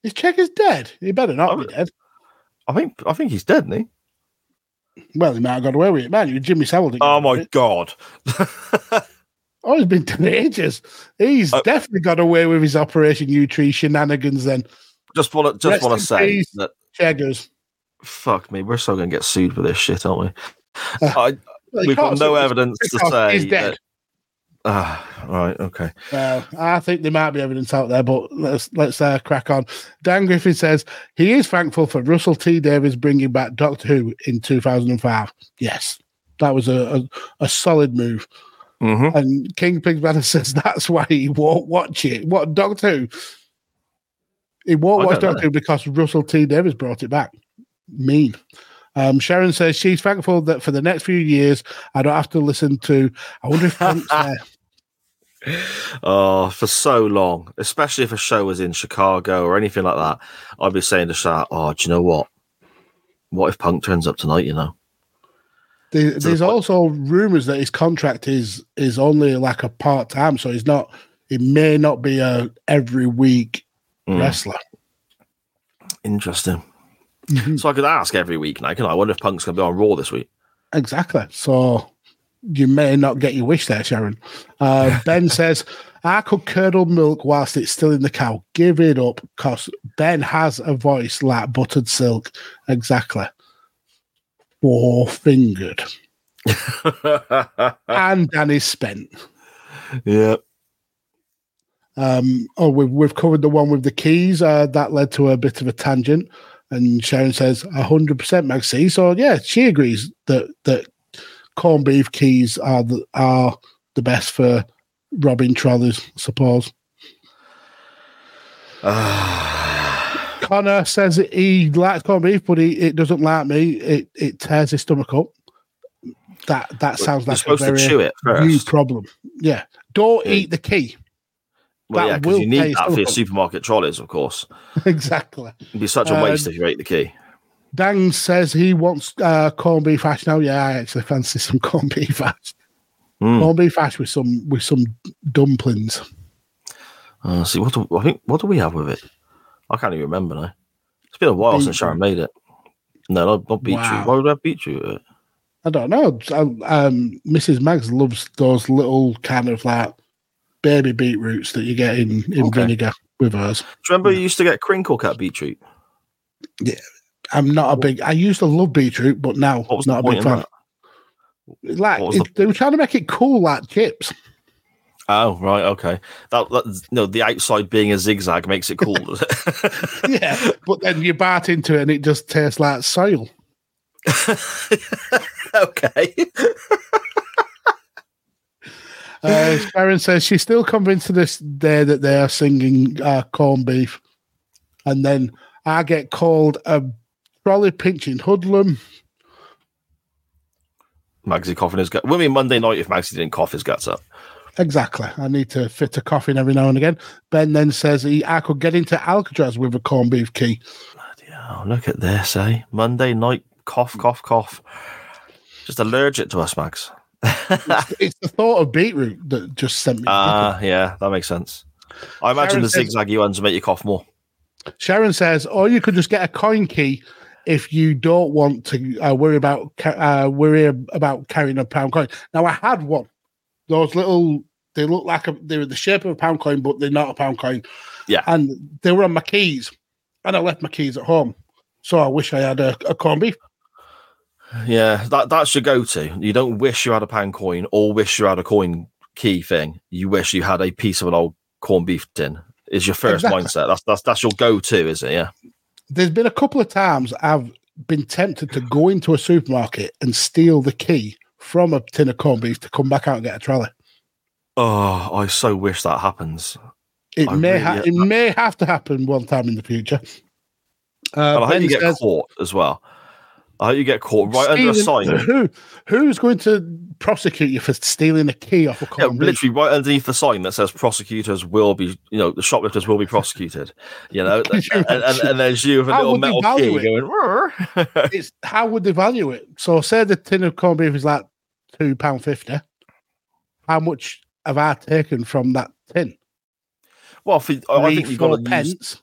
His checker's dead. He better not be dead. I think I think he's dead, isn't he? Well, he might have got away with it, man. You Jimmy Savile. Oh my it. god. Oh, he's been dead ages. He's Uh, definitely got away with his Operation Yewtree shenanigans. Then just want to just want to say peace. that cheggers. Fuck me, we're still going to get sued for this shit, aren't we? Uh, I, we've got no evidence to say he's dead. that Ah, right, okay. Well, I think there might be evidence out there, but let's let's uh, crack on. Dan Griffin says he is thankful for Russell T Davies bringing back Doctor Who in 2005. Yes, that was a a, a solid move. Mm-hmm. And King Pigs Banner says that's why he won't watch it. What Doctor Who? He won't I watch. Doctor Who because Russell T Davies brought it back. Mean. Um, Sharon says she's thankful that for the next few years I don't have to listen to. I wonder if Punk's there. Oh, for so long, especially if a show was in Chicago or anything like that, I'd be saying to Shat, "Oh, do you know what? What if Punk turns up tonight? You know, There, there's point- also rumors that his contract is is only like a part time, so he's not. It may not be a every week Mm. wrestler. interesting." Mm-hmm. So I could ask every week now, can I? I wonder if Punk's going to be on Raw this week. Exactly. So you may not get your wish there, Sharon. Uh, ben says, I could curdle milk whilst it's still in the cow. Give it up because Ben has a voice like buttered silk. Exactly. Four fingered. and Danny's spent. yeah. Um, oh, we've, we've covered the one with the keys. Uh, that led to a bit of a tangent. And Sharon says, 100% Magsy. So, yeah, she agrees that that corned beef keys are the, are the best for robbing trolleys, I suppose. Connor says that he likes corned beef, but he, it doesn't like me. It, it tears his stomach up. That that sounds You're like a very to chew it new problem. Yeah. Don't Yeah. eat the key. Well, yeah, because you need that for your supermarket trolleys, of course. exactly. It'd be such a waste Um, if you ate the key. Dan says he wants uh, corned beef hash now. Yeah, I actually fancy some corned beef hash. Mm. Corned beef hash with some with some dumplings. Uh, see, what do, I think, what do we have with it? I can't even remember now. It's been a while since Sharon made it. No, not, not beetroot. Wow. Why would I have beetroot? with it? I don't know. Um, Mrs. Mags loves those little kind of like baby beetroots that you get in, in Okay. vinegar with hers. Do you remember you used to get crinkle cut beetroot? Yeah, I'm not a big. I used to love beetroot, but now What was not a big fan. Like it- they were trying to make it cool, like chips. Oh, right, okay. That, that no, the outside being a zigzag makes it cool. yeah, but then you bite into it and it just tastes like soil. okay. Uh, Sharon says she's still convinced to this day that they are singing uh, corned beef. And then I get called a trolley pinching hoodlum. Magsy coughing his gut. Would be Monday night if Magsy didn't cough his guts up. Exactly. I need to fit a coffin every now and again. Ben then says he, I could get into Alcatraz with a corned beef key. Oh, look at this, eh? Monday night cough, cough, cough. Just allergic to us, Max. It's the thought of beetroot that just sent me. Ah, yeah, that makes sense. I imagine Sharon the says- zigzaggy ones make you cough more. Sharon says, or you could just get a coin key if you don't want to uh, worry about uh, worry about carrying a pound coin. Now I had one. Those little, they look like a, they're the shape of a pound coin, but they're not a pound coin. Yeah. and they were on my keys, and I left my keys at home. So I wish I had a, a corned beef. Yeah, that that's your go-to. You don't wish you had a pound coin or wish you had a coin key thing. You wish you had a piece of an old corned beef tin. Is your first Exactly. mindset. That's that's that's your go-to, is it? Yeah. There's been a couple of times I've been tempted to go into a supermarket and steal the key from a tin of corned beef to come back out and get a trolley. Oh, I so wish that happens. It I may really- ha- it may have to happen one time in the future. Uh, and I hope you get says, caught as well. I hope you get caught right under a sign. Who who's going to prosecute you for stealing a key off a car? Yeah, literally right underneath the sign that says prosecutors will be, you know, the shoplifters will be prosecuted. You know, and, and, and, there's you with a How little metal key it? going. It's how would they value it? So say the tin of corned beef is like two pound fifty. How much have I taken from that tin? well, for, I I think you've got to use.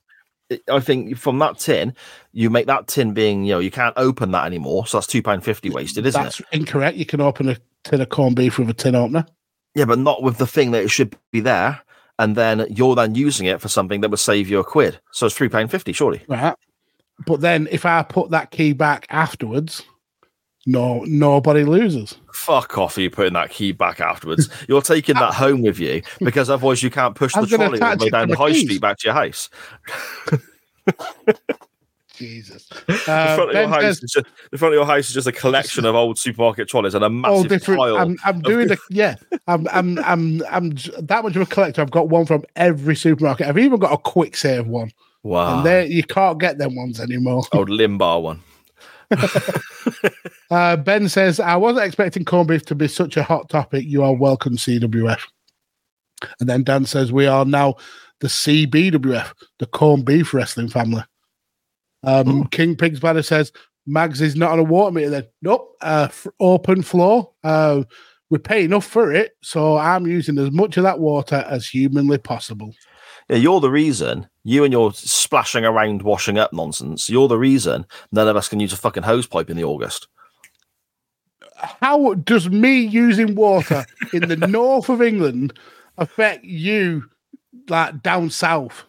I think from that tin, you make that tin being, you know, you can't open that anymore. So that's two pound fifty wasted, isn't That's it? That's incorrect. You can open a tin of corned beef with a tin opener. Yeah, but not with the thing that it should be there. And then you're then using it for something that would save you a quid. So it's three pound fifty, surely. Right. But then if I put that key back afterwards, No, nobody loses. Fuck off! Are you putting that key back afterwards? You're taking that home with you because otherwise you can't push the trolley all the way down the high keys. street back to your house. Jesus. the, Uh, front of your house says, is just, the front of your house is just a collection of old supermarket trolleys and a massive different. pile. I'm, I'm doing a yeah. I'm I'm I'm I'm that much of a collector. I've got one from every supermarket. I've even got a Kwik Save one, wow, and there you can't get them ones anymore. old Limbar one. Uh, ben says, I wasn't expecting corned beef to be such a hot topic. You are welcome, CWF. And then Dan says, We are now the CBWF, the corned beef wrestling family. Um, King Pigs Banner says, Mags is not on a water meter then. Nope, uh, f- open floor. Uh, we pay enough for it, so I'm using as much of that water as humanly possible. Yeah, you're the reason. You and your splashing around, washing up nonsense. You're the reason none of us can use a fucking hose pipe in the August. How does me using water in the north of England affect you, like down south?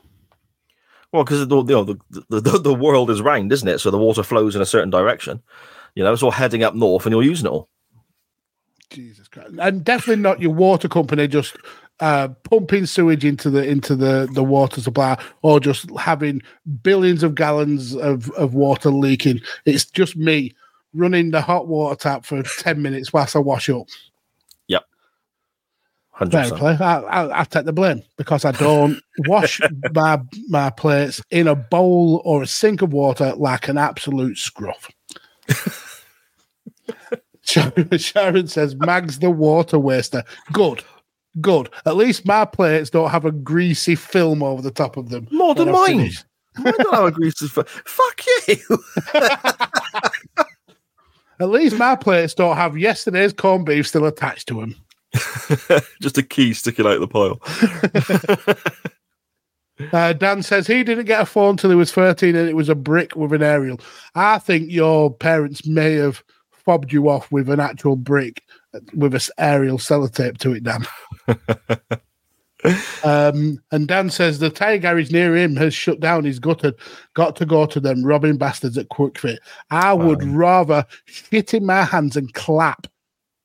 Well, because you know, the, the, the, the world is round, isn't it? So the water flows in a certain direction. You know, it's all heading up north and you're using it all. Jesus Christ. And definitely not your water company just uh, pumping sewage into the into the, the water supply or just having billions of gallons of, of water leaking. It's just me running the hot water tap for 10 minutes whilst I wash up. Yep. 100%. play. I, I, I take the blame because I don't wash my my plates in a bowl or a sink of water like an absolute scruff. Sharon, Sharon says, Mag's the water waster. Good. Good. At least my plates don't have a greasy film over the top of them. More than mine. I don't how grease is. fu- Fuck you. At least my plates don't have yesterday's corned beef still attached to them. Just a key sticking out the pile. Uh, Dan says he didn't get a phone till he was 13 and it was a brick with an aerial. I think your parents may have fobbed you off with an actual brick with an aerial sellotape to it, Dan. um, and Dan says the tyre garage near him has shut down. He's gutted. Got to go to them robbing bastards at Kwik Fit. I would rather shit in my hands and clap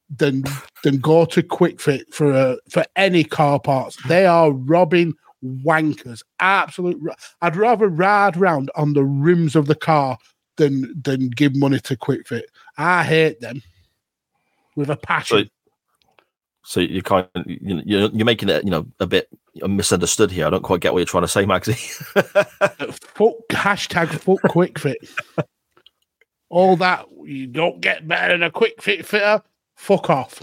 than than go to Kwik Fit for a, for any car parts. They are robbing wankers. Absolute. ro- I'd rather ride round on the rims of the car than than give money to Kwik Fit. I hate them with a passion. So you're kind of you know, you're, you're making it you know a bit misunderstood here. I don't quite get what you're trying to say, Magsy. fuck hashtag fuck Kwik Fit. All that you don't get better than a Kwik Fit fitter. Fuck off.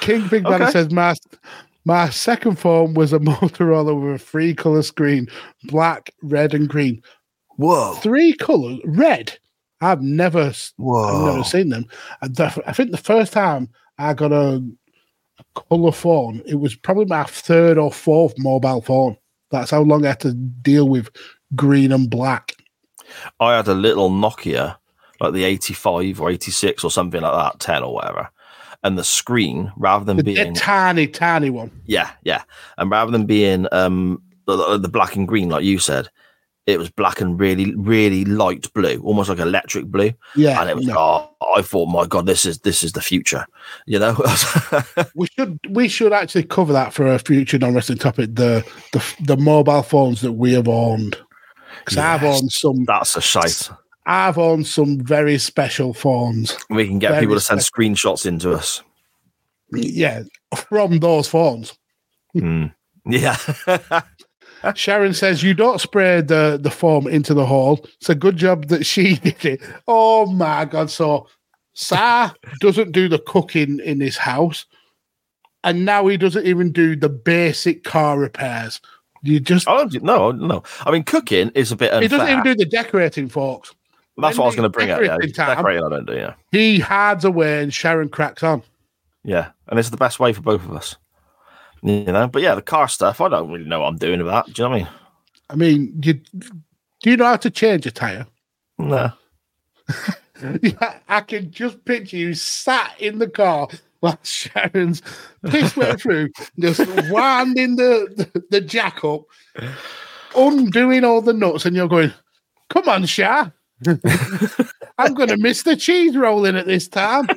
King Big Banner Okay. says my my second phone was a Motorola with a three color screen, black, red, and green. Whoa, Three colors, red. I've never, I've never seen them. The- I think the first time I got a, a color phone, it was probably my third or fourth mobile phone. That's how long I had to deal with green and black. I had a little Nokia, like the 85 or 86 or something like that, 10 or whatever. And the screen, rather than The, being a tiny, tiny one. yeah, yeah, and rather than being um the, the black and green like you said, it was black and really, really light blue, almost like electric blue. Yeah, and it was no. oh, I thought, my god, this is this is the future, you know. we should we should actually cover that for a future non wrestling topic. The the the mobile phones that we have owned. Because I've owned some. That's a shite. I've owned some very special phones. We can get Very people to send screenshots into us. Yeah, from those phones. Mm. Yeah. Sharon says you don't spray the the foam into the hole. It's a good job that she did it. Oh my god! So Sa doesn't do the cooking in his house, and now he doesn't even do the basic car repairs. You just don't no, no. I mean, cooking is a bit of. he doesn't even do the decorating, folks. That's what I was going to bring up. Yeah, time. decorating. I don't do. Yeah, He hides away, and Sharon cracks on. yeah, and it's the best way for both of us. You know, but yeah, the car stuff. I don't really know what I'm doing about. Do you know what I mean? I mean, you, do you know how to change a tire? No. Yeah, I can just picture you sat in the car while Sharon's piss went through, just winding the, the, the jack up, undoing all the nuts, and you're going, Come on, Sha, I'm going to miss the cheese rolling at this time.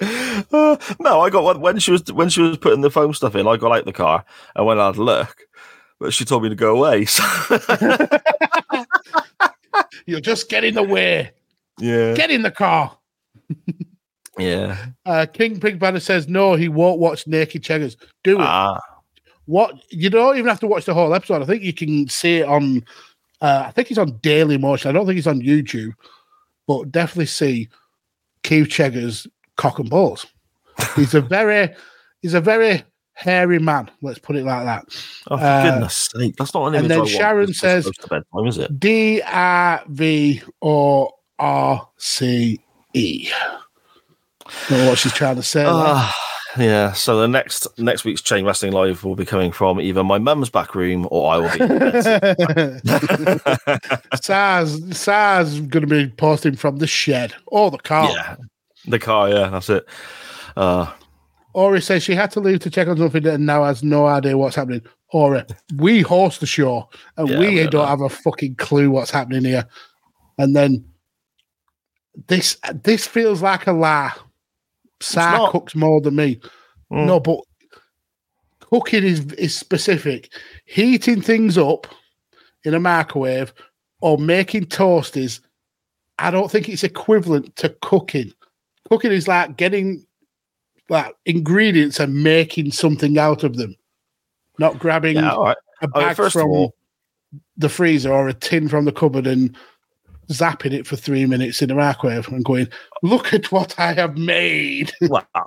Uh, no, I got one when she was when she was putting the foam stuff in. I got out the car and went out to look, but she told me to go away. So You're just getting in the way. yeah, Get in the car. yeah. Uh, King Pig Banner says no, he won't watch Naked Cheggers. Do it. Ah, what you don't even have to watch the whole episode. I think you can see it on. Uh, I think it's on Daily Motion. I don't think it's on YouTube, but definitely see Keith Chegger's cock and balls. He's a very, he's a very hairy man. Let's put it like that. oh, for Uh, goodness sake, that's not an image. and then I Sharon says- bedtime, is it? D R V O R C E. What she's trying to say. Ah, yeah. So the next next week's Chain Wrestling Live will be coming from either my mum's back room or I will be. Saz, Saz going to be posting from the shed or the car. yeah, the car. Yeah, that's it. Uh, Ori says she had to leave to check on something and now has no idea what's happening. Ori, we host the show and Yeah, we don't have a fucking clue what's happening here. And then this this feels like a lie. Sar cooks more than me. Mm. No, but cooking is is specific. Heating things up in a microwave or making toasties, I don't think it's equivalent to cooking. Cooking is like getting like ingredients and making something out of them, not grabbing yeah, right. a bag of from all- the freezer or a tin from the cupboard and zapping it for three minutes in the microwave and going, "Look at what I have made." Wow. Uh,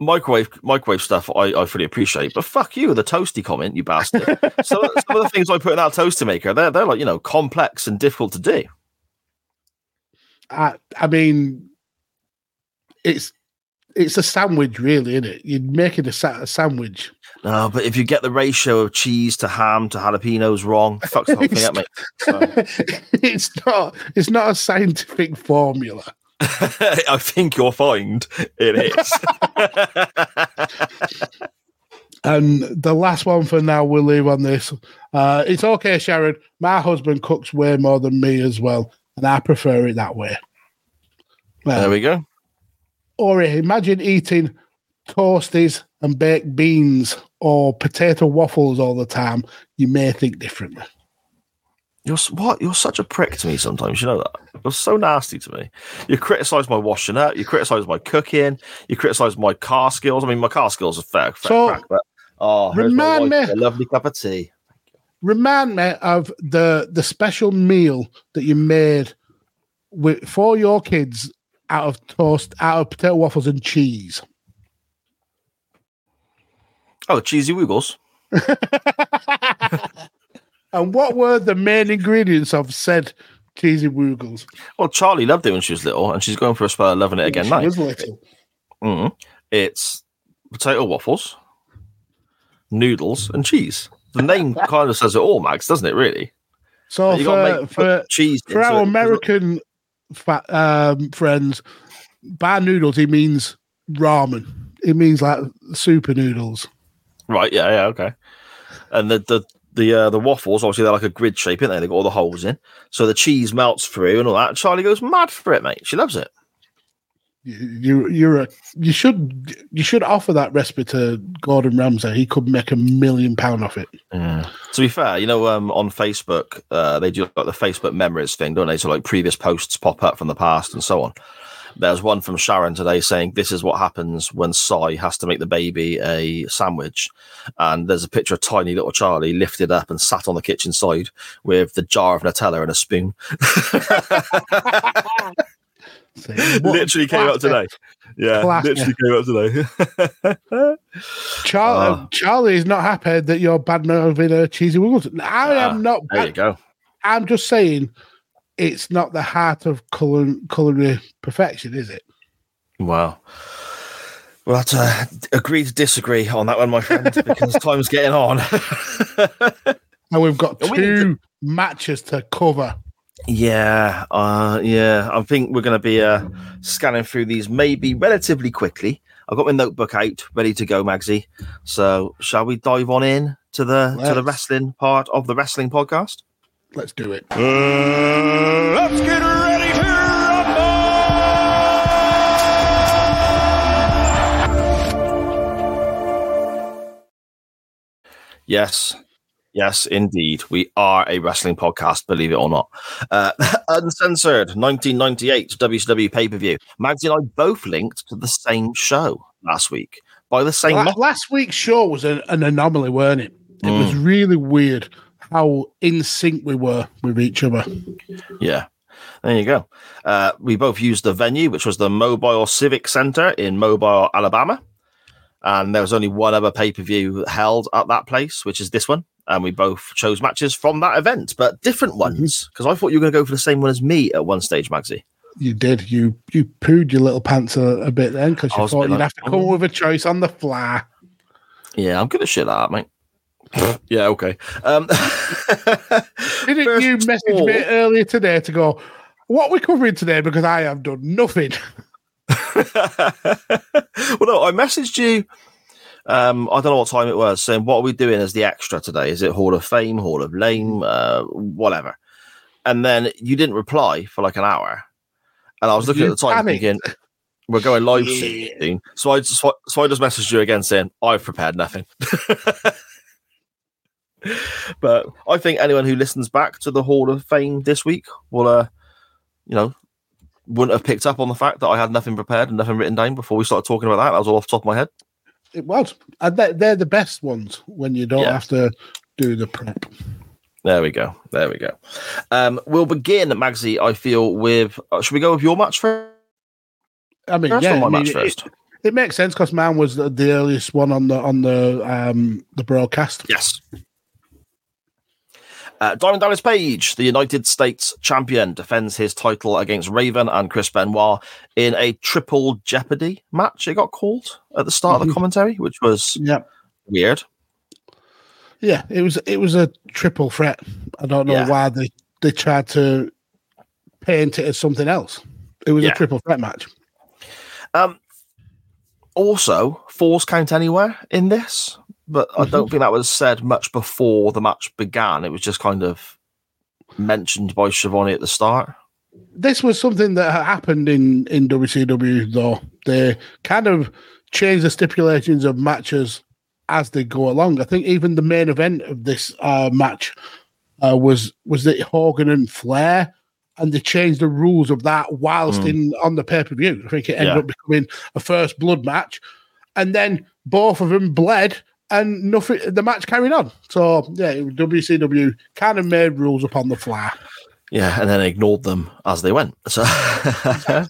microwave microwave stuff I, I fully appreciate, but fuck you, the toasty comment, you bastard. so some of the things I put in that toaster maker, they're they're like, you know, complex and difficult to do. I, I mean, it's it's a sandwich, really, isn't it? You're making a, sa- a sandwich. No, but if you get the ratio of cheese to ham to jalapenos wrong, fucks the whole thing up, mate. So, it's not. It's not a scientific formula. I think you'll find it is. And the last one for now, we'll leave on this. Uh, it's okay, Sharon. My husband cooks way more than me as well, and I prefer it that way. there we go. Or imagine eating toasties and baked beans or potato waffles all the time. You may think differently. You're what? You're such a prick to me sometimes. You know that. You're so nasty to me. You criticize my washing up. You criticize my cooking. You criticize my car skills. I mean, my car skills are fair. fair So, crack, but oh, remind me- a lovely cup of tea. Remind me of the the special meal that you made with for your kids out of toast, out of potato waffles and cheese. Oh, cheesy wiggles. And what were the main ingredients of said cheesy woogles? Well, Charlie loved it when she was little, and she's going for a spell of loving it again She now. was little. Mhm. It's potato waffles, noodles, and cheese. The name kind of says it all, Max, doesn't it? Really? So for for, cheese for our. American fa- um, friends, by noodles he means ramen. It means like super noodles. Right? Yeah, yeah, okay. And the the the uh, the waffles, obviously, they're like a grid shape, aren't they? They got all the holes in, so the cheese melts through and all that. Charlie goes mad for it, mate. She loves it. You you- you're a you should you should offer that respite to Gordon Ramsay. He could make a million pound off it. To be fair, you know, um, on Facebook, uh, they do like the Facebook memories thing, don't they? So like previous posts pop up from the past and so on. There's one from Sharon today saying this is what happens when Si has to make the baby a sandwich, and there's a picture of tiny little Charlie lifted up and sat on the kitchen side with the jar of Nutella and a spoon. So, literally came up today. Yeah, Classic. literally came up today. Charlie, Ah. Charlie is not happy that you're bad mouthing a cheesy wiggles. I Ah, am not. there you go. I'm just saying, it's not the heart of culinary, culinary perfection, is it? Wow. We'll have to agree to disagree on that one, my friend, because time's getting on. And we've got We to- two matches to cover. Yeah, uh, yeah. I think we're going to be uh, scanning through these maybe relatively quickly. I've got my notebook out, ready to go, Magsy. So, shall we dive on in to the to the wrestling part of the wrestling podcast? Let's do it. let's get ready to rumble! Yes. Yes, indeed. We are a wrestling podcast, believe it or not. Uh, uncensored 1998 WCW pay per view. Magsy and I both linked to the same show last week by the same. La- last week's show was an, an anomaly, weren't it? It was really weird how in sync we were with each other. Yeah. There you go. Uh, we both used the venue, which was the Mobile Civic Center in Mobile, Alabama. And there was only one other pay per view held at that place, which is this one. And we both chose matches from that event, but different ones. Because I thought you were going to go for the same one as me at one stage, Magsy. You did. You you pooed your little pants a, a bit then because you thought you'd like, have to come "Oh." with a choice on the fly. Yeah, I'm good at shit like that, mate. yeah, okay. Um, Didn't First you message all- me earlier today to go, what we covering today? Because I have done nothing. well, no, I messaged you. Um, I don't know what time it was, saying what are we doing as the extra today? Is it Hall of Fame, Hall of Lame, uh, whatever? And then you didn't reply for like an hour, and I was looking You at the time panicked. thinking we're going live Yeah. soon. So I just so I just messaged you again saying I've prepared nothing. but I think anyone who listens back to the Hall of Fame this week will, uh, you know, wouldn't have picked up on the fact that I had nothing prepared and nothing written down before we started talking about that. That was all off the top of my head. It was. They're the best ones when you don't Yeah. have to do the prep. There we go. There we go. Um, we'll begin, Magsy. I feel with. Uh, should we go with your match first? I mean, First yeah, my I mean, match it- first? It, makes sense because mine was the, the earliest one on the on the um the broadcast. Yes. Uh, Diamond Dallas Page, the United States champion, defends his title against Raven and Chris Benoit in a triple jeopardy match. It got called at the start of the Mhm. commentary, which was Yeah, weird. yeah. It was it was a triple threat. I don't know Yeah. why they they tried to paint it as something else. It was Yeah. a triple threat match. Um, also, falls count anywhere in this, but I don't think that was said much before the match began. It was just kind of mentioned by Schiavone at the start. this was something that happened in in WCW though. They kind of changed the stipulations of matches as they go along. I think even the main event of this uh, match uh, was was it Hogan and Flair, and they changed the rules of that whilst Mm. in on the pay per view. I think it ended Yeah. up becoming a first blood match, and then both of them bled. And nothing. The match carried on. So yeah, WCW kind of made rules upon the fly. Yeah, and then ignored them as they went. So, uh,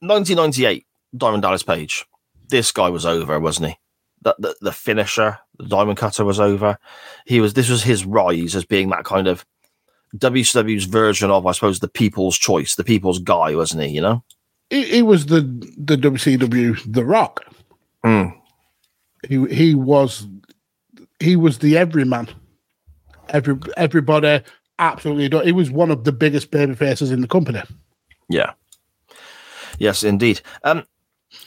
1998, Diamond Dallas Page. This guy was over, wasn't he? The, the the finisher, the Diamond Cutter was over. He was. This was his rise as being that kind of WCW's version of, I suppose, the People's Choice, the People's Guy, wasn't he? You know. he, he was the the WCW The Rock. Mm. He he was he was the everyman. Every everybody absolutely. adored- He was one of the biggest baby faces in the company. Yeah. Yes, indeed. Um,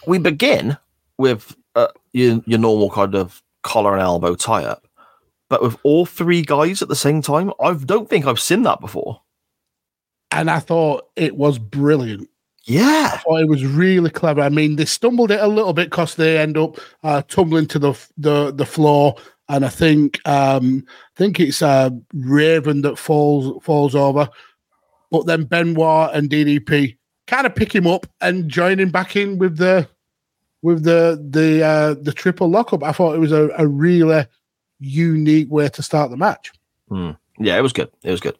we begin with uh, your, your normal kind of collar and elbow tie up, but with all three guys at the same time. I don't think I've seen that before. And I thought it was brilliant. Yeah. I thought it was really clever. I mean, they stumbled it a little bit because they end up uh, tumbling to the the the floor, and I think um, I think it's uh, Raven that falls falls over, but then Benoit and DDP kind of pick him up and join him back in with the with the the uh, the triple lockup. I thought it was a, a really unique way to start the match. Hmm. Yeah, it was good. It was good.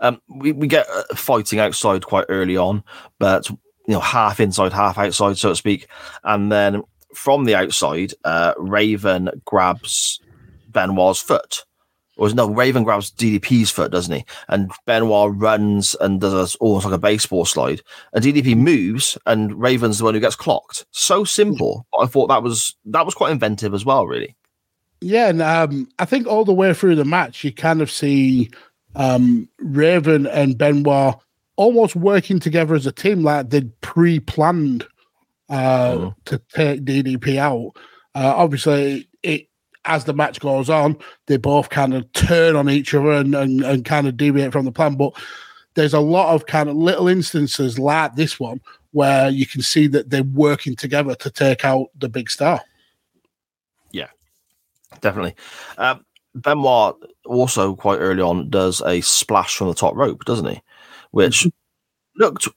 Um, we, we get uh, fighting outside quite early on, but you know, half inside, half outside, so to speak. And then from the outside, uh, Raven grabs Benoit's foot. Or no, Raven grabs DDP's foot, doesn't he? And Benoit runs and does a, almost like a baseball slide. And DDP moves, and Raven's the one who gets clocked. So simple. I thought that was that was quite inventive as well, really. Yeah, and um, I think all the way through the match, you kind of see um, Raven and Benoit almost working together as a team, like they'd pre-planned uh, Mhm. to take DDP out. Uh, obviously, it as the match goes on, they both kind of turn on each other and, and, and kind of deviate from the plan. But there's a lot of kind of little instances like this one where you can see that they're working together to take out the big star. Definitely. Um, Benoit also quite early on does a splash from the top rope, doesn't he? Which looked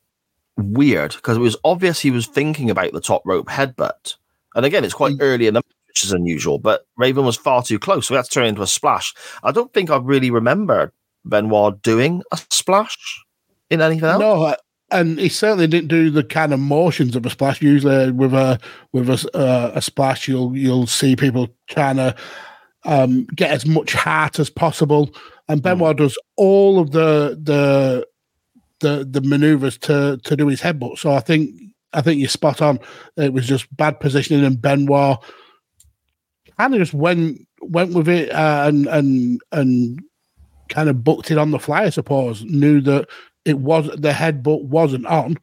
weird because it was obvious he was thinking about the top rope headbutt. And again, it's quite early in the match, which is unusual, but Raven was far too close. So we had to turn into a splash. I don't think I really remember Benoit doing a splash in anything else. No, uh, and he certainly didn't do the kind of motions of a splash. Usually, with a with a uh, a splash, you'll you'll see people trying to um, get as much heart as possible, and Benoit does all of the the the the maneuvers to to do his headbutt. So I think I think you're spot on. It was just bad positioning, and Benoit kind of just went went with it uh, and and and kind of booked it on the fly. I suppose knew that it was the headbutt wasn't on,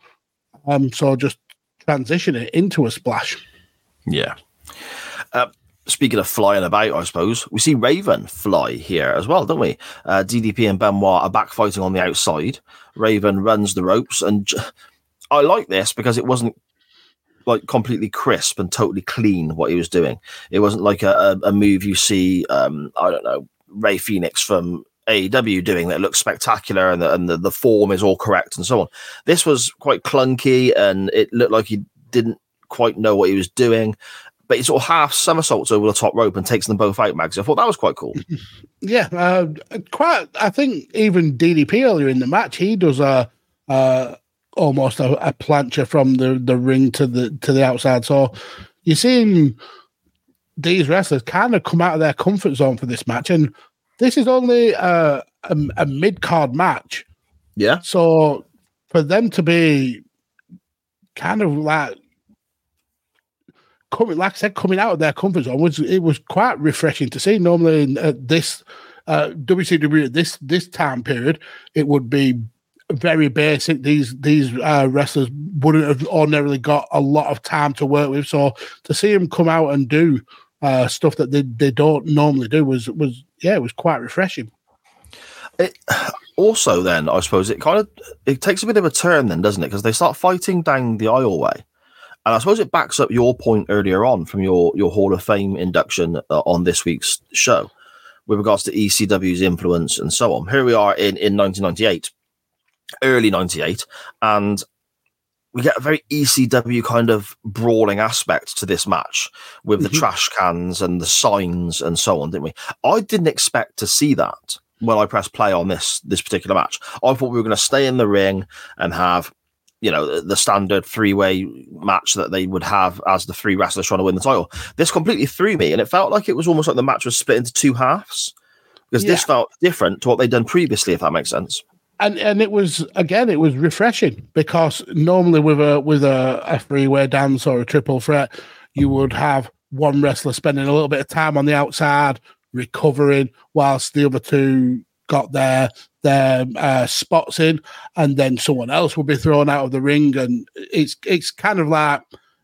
um, so just transition it into a splash. Yeah. Uh, speaking of flying about, I suppose we see Raven fly here as well, don't we? Uh, DDP and Benoit are back fighting on the outside. Raven runs the ropes, and j- I like this because it wasn't like completely crisp and totally clean what he was doing. It wasn't like a, a, a move you see, um, I don't know, Rey Fenix from AEW doing that looks spectacular and the, and the, the form is all correct and so on. This was quite clunky and it looked like he didn't quite know what he was doing. But he sort of half somersaults over the top rope and takes them both out, Mags. I thought that was quite cool. Yeah, uh, quite. I think even DDP earlier in the match, he does a uh, almost a, a plancha from the, the ring to the to the outside. So you're seeing these wrestlers kind of come out of their comfort zone for this match, and this is only a, a, a mid card match. Yeah. So for them to be kind of like coming, like I said, coming out of their comfort zone was it was quite refreshing to see. Normally, in uh, this uh, WCW at this this time period, it would be very basic. These these uh, wrestlers wouldn't have ordinarily got a lot of time to work with. So to see them come out and do uh, stuff that they, they don't normally do was was yeah, it was quite refreshing. It, also, then I suppose it kind of it takes a bit of a turn, then doesn't it? Because they start fighting down the aisleway, and I suppose it backs up your point earlier on from your your Hall of Fame induction uh, on this week's show with regards to ECW's influence and so on. Here we are in in 1998, early 98, and we get a very ECW kind of brawling aspect to this match with the mm-hmm. trash cans and the signs and so on, didn't we? I didn't expect to see that when I pressed play on this this particular match. I thought we were going to stay in the ring and have, you know, the, the standard three way match that they would have as the three wrestlers trying to win the title. This completely threw me, and it felt like it was almost like the match was split into two halves because this felt different to what they'd done previously, if that makes sense. And and it was again it was refreshing because normally with a with a, a three-way dance or a triple threat you would have one wrestler spending a little bit of time on the outside recovering whilst the other two got their their uh, spots in. And then someone else will be thrown out of the ring. And it's it's kind of like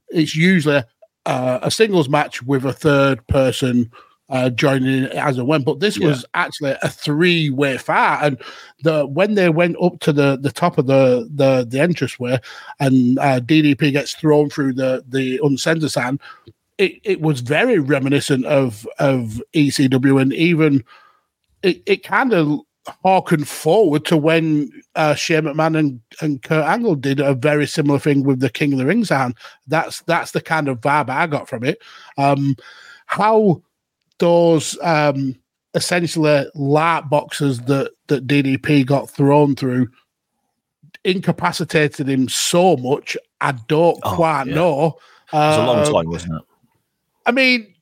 it's usually uh, a singles match with a third person uh, joining in as it went. But this Yeah. was actually a three way fight, and the when they went up to the the top of the the the entranceway, and uh, DDP gets thrown through the the uncensored sign. It, it was very reminiscent of of ECW, and even it, it kind of harkened forward to when uh, Shane McMahon and, and Kurt Angle did a very similar thing with the King of the Ring sound. That's that's the kind of vibe I got from it. Um, how those um, essentially light boxes that that DDP got thrown through incapacitated him so much. I don't Oh, quite yeah. know. It was a long Uh, time, wasn't it? I mean,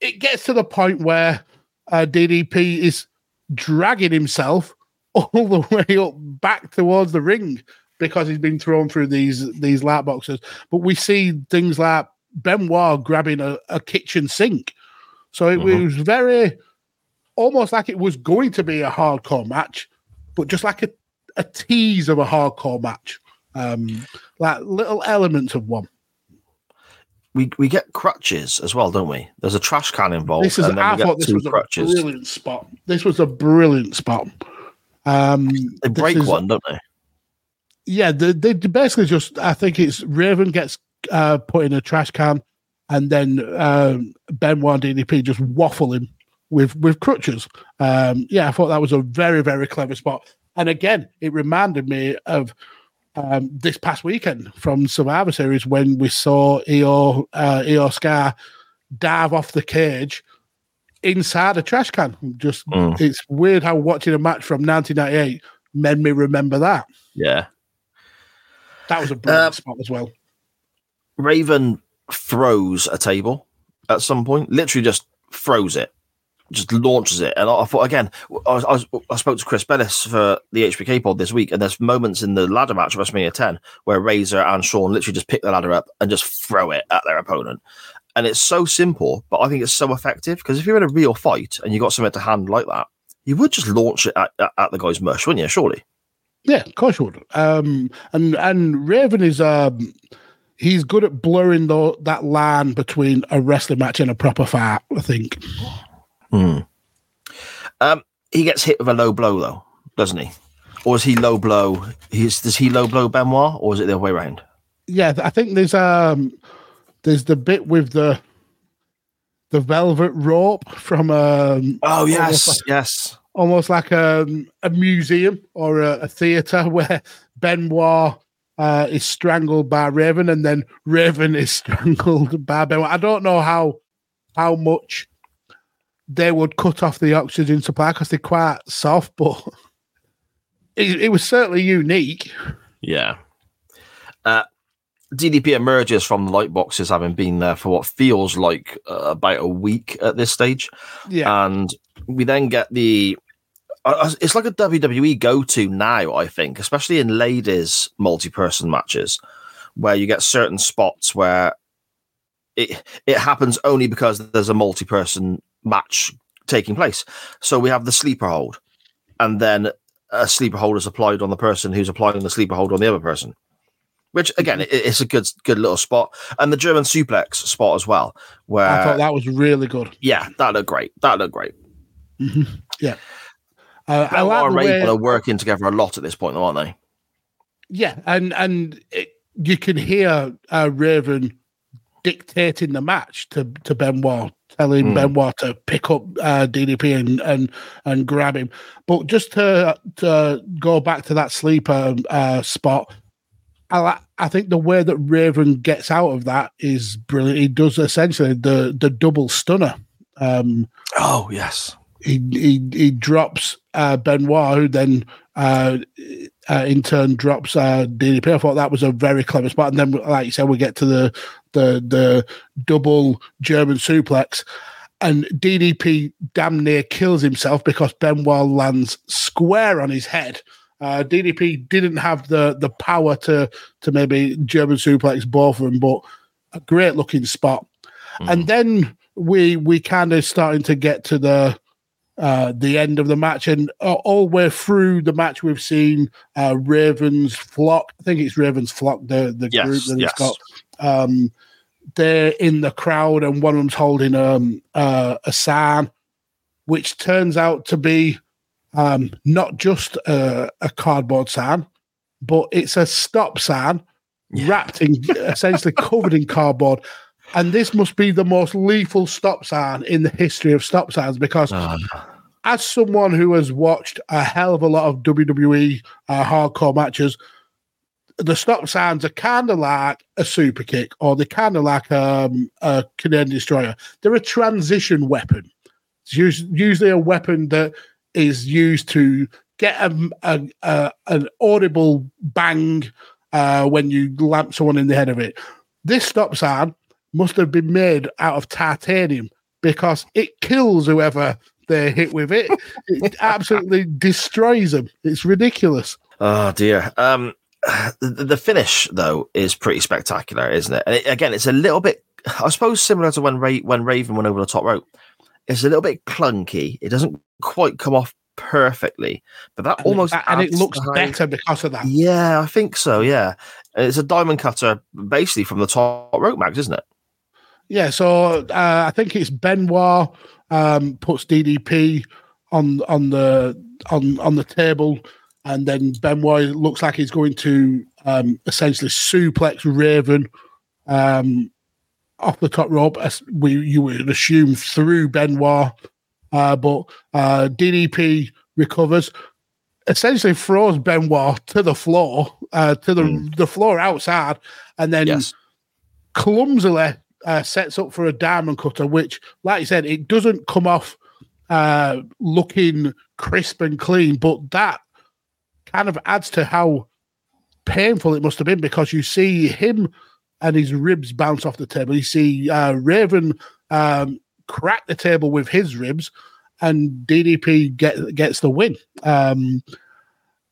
it gets to the point where uh, DDP is dragging himself all the way up back towards the ring because he's been thrown through these these light boxes. But we see things like Benoit grabbing a, a kitchen sink. So it Mhm. was very almost like it was going to be a hardcore match, but just like a, a tease of a hardcore match. Um, like little elements of one. we we get crutches as well, don't we? There's a trash can involved. This is. I thought this was crutches. a brilliant spot. This was a brilliant spot. Um, They break is- one, don't they? Yeah, they, they basically just. I think it's Raven gets uh, put in a trash can, and then um, Benoit DDP just waffle him with with crutches. Um, yeah, I thought that was a very very clever spot. And again, it reminded me of um, this past weekend from Survivor Series when we saw Io uh, Io Scar dive off the cage inside a trash can. Just Mm. it's weird how watching a match from 1998 made me remember that. Yeah. That was a brilliant Um, spot as well. Raven throws a table at some point, literally just throws it, just launches it. And I, I thought, again, I, I spoke to Chris Bellis for the HBK pod this week, and there's moments in the ladder match of WrestleMania 10 where Razor and Shawn literally just pick the ladder up and just throw it at their opponent. And it's so simple, but I think it's so effective because if you're in a real fight and you got something to hand like that, you would just launch it at, at, at the guy's mush, wouldn't you? Surely. Yeah, of course you would. Um, and and Raven is um, he's good at blurring the, that line between a wrestling match and a proper fight. I think. Hmm. Um, he gets hit with a low blow though, doesn't he? Or is he low blow? He's does he low blow Benoit, or is it the other way around? Yeah, I think there's um there's the bit with the the velvet rope from um Oh almost yes, like- yes. almost like a, a museum or a, a theater where Benoit uh, is strangled by Raven and then Raven is strangled by Benoit. I don't know how how much they would cut off the oxygen supply because they're quite soft, but it, it was certainly unique. Yeah. Uh, DDP emerges from the light boxes, having been there for what feels like uh, about a week at this stage. Yeah. And we then get the. It's like a WWE go to now, I think, especially in ladies' multi person matches, where you get certain spots where it it happens only because there's a multi person match taking place. So we have the sleeper hold, and then a sleeper hold is applied on the person who's applying the sleeper hold on the other person. Which again, mm-hmm. it, it's a good good little spot, and the German suplex spot as well. Where I thought that was really good. yeah, that looked great. That looked great. Yeah. Uh, I like and Raven are working together a lot at this point, though, aren't they? yeah, and and it, you can hear uh, Raven dictating the match to to Benoit, telling Mm. Benoit to pick up uh, DDP and and and grab him. But just to to go back to that sleeper uh, spot, I I think the way that Raven gets out of that is brilliant. He does essentially the the double stunner. Um, Oh yes, he he, he drops uh, Benoit, who then uh, uh, in turn drops uh, DDP. I thought that was a very clever spot. And then, like you said, we get to the the the double German suplex, and DDP damn near kills himself because Benoit lands square on his head. Uh, DDP didn't have the the power to to maybe German suplex both of them, but a great looking spot. And then we we kind of starting to get to the uh, the end of the match, and uh, all the way through the match, we've seen uh, Ravens flock. I think it's Ravens flock, the the Yes, group that yes. it's got. Um, they're in the crowd, and one of them's holding um, uh, a sign, which turns out to be um, not just a, a cardboard sign, but it's a stop sign wrapped in essentially covered in cardboard. And this must be the most lethal stop sign in the history of stop signs because, as someone who has watched a hell of a lot of WWE uh, hardcore matches, the stop signs are kind of like a super kick or they're kind of like um, a Canadian destroyer. They're a transition weapon. It's usually a weapon that is used to get a, a, a- an audible bang uh, when you lamp someone in the head of it. This stop sign must have been made out of titanium because it kills whoever they're hit with it. It absolutely destroys them. It's ridiculous. Oh dear. Um, the, finish though is pretty spectacular, isn't it? And it, again, it's a little bit, I suppose, similar to when Ra- when Raven went over the top rope. It's a little bit clunky. It doesn't quite come off perfectly, but that And, almost it, and it looks better because of that. Yeah, I think so. Yeah, And it's a diamond cutter, basically from the top rope, Max, isn't it? Yeah, so uh, I think it's Benoit um, puts DDP on on the on on the table, and then Benoit looks like he's going to um, essentially suplex Raven um, off the top rope. As we you would assume through Benoit, uh, but uh, DDP recovers, essentially throws Benoit to the floor, uh, to the the floor outside, and then Yes. clumsily uh, sets up for a diamond cutter, which, like you said, it doesn't come off uh, looking crisp and clean, but that kind of adds to how painful it must have been because you see him and his ribs bounce off the table. You see uh, Raven um, crack the table with his ribs, and DDP get, gets the win. Um,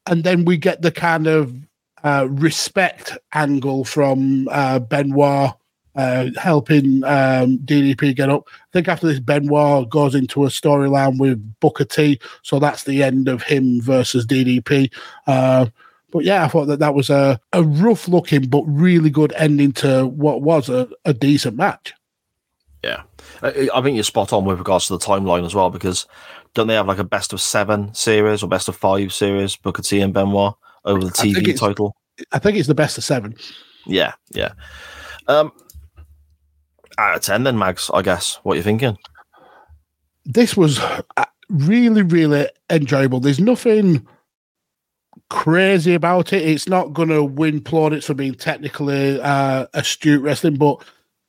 and then we get the kind of uh, respect angle from uh, Benoit uh, helping um, DDP get up. I think after this, Benoit goes into a storyline with Booker T, so that's the end of him versus DDP. Uh, but yeah, I thought that that was a, a rough looking but really good ending to what was a, a decent match. Yeah, I, I think you're spot on with regards to the timeline as well because don't they have like a best of seven series or best of five series Booker T and Benoit over the TV it's- title? I think it's the best of seven. Yeah, yeah. Um, out of ten, then Mags. I guess. What are you thinking? this was uh, really, really enjoyable. There's nothing crazy about it. It's not going to win plaudits for being technically uh, astute wrestling, but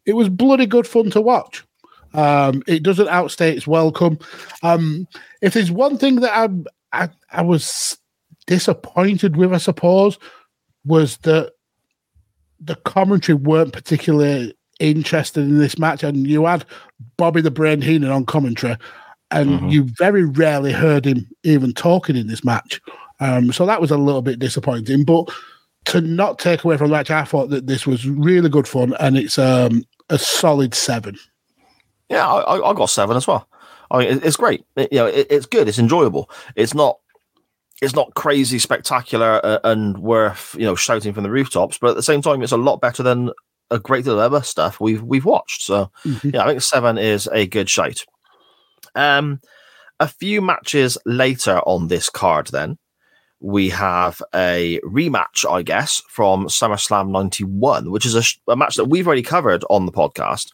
it was bloody good fun to watch. Um, it doesn't outstay its welcome. Um, if there's one thing that I'm, I, I was disappointed with, I suppose, was that the commentary weren't particularly interested in this match, and you had Bobby the Brain Heenan on commentary, and you very rarely heard him even talking in this match. Um, so that was a little bit disappointing. But to not take away from the match, I thought that this was really good fun, and it's um, a solid seven. Yeah, I, I I got seven as well. I mean, it's great. It- you know, it, it's good. It's enjoyable. It's not. It's not crazy spectacular uh, and worth you know shouting from the rooftops, but at the same time, it's a lot better than a great deal of other stuff we've we've watched. So yeah, I think seven is a good shout. Um, a few matches later on this card, then we have a rematch, I guess, from SummerSlam '91, which is a, sh- a match that we've already covered on the podcast,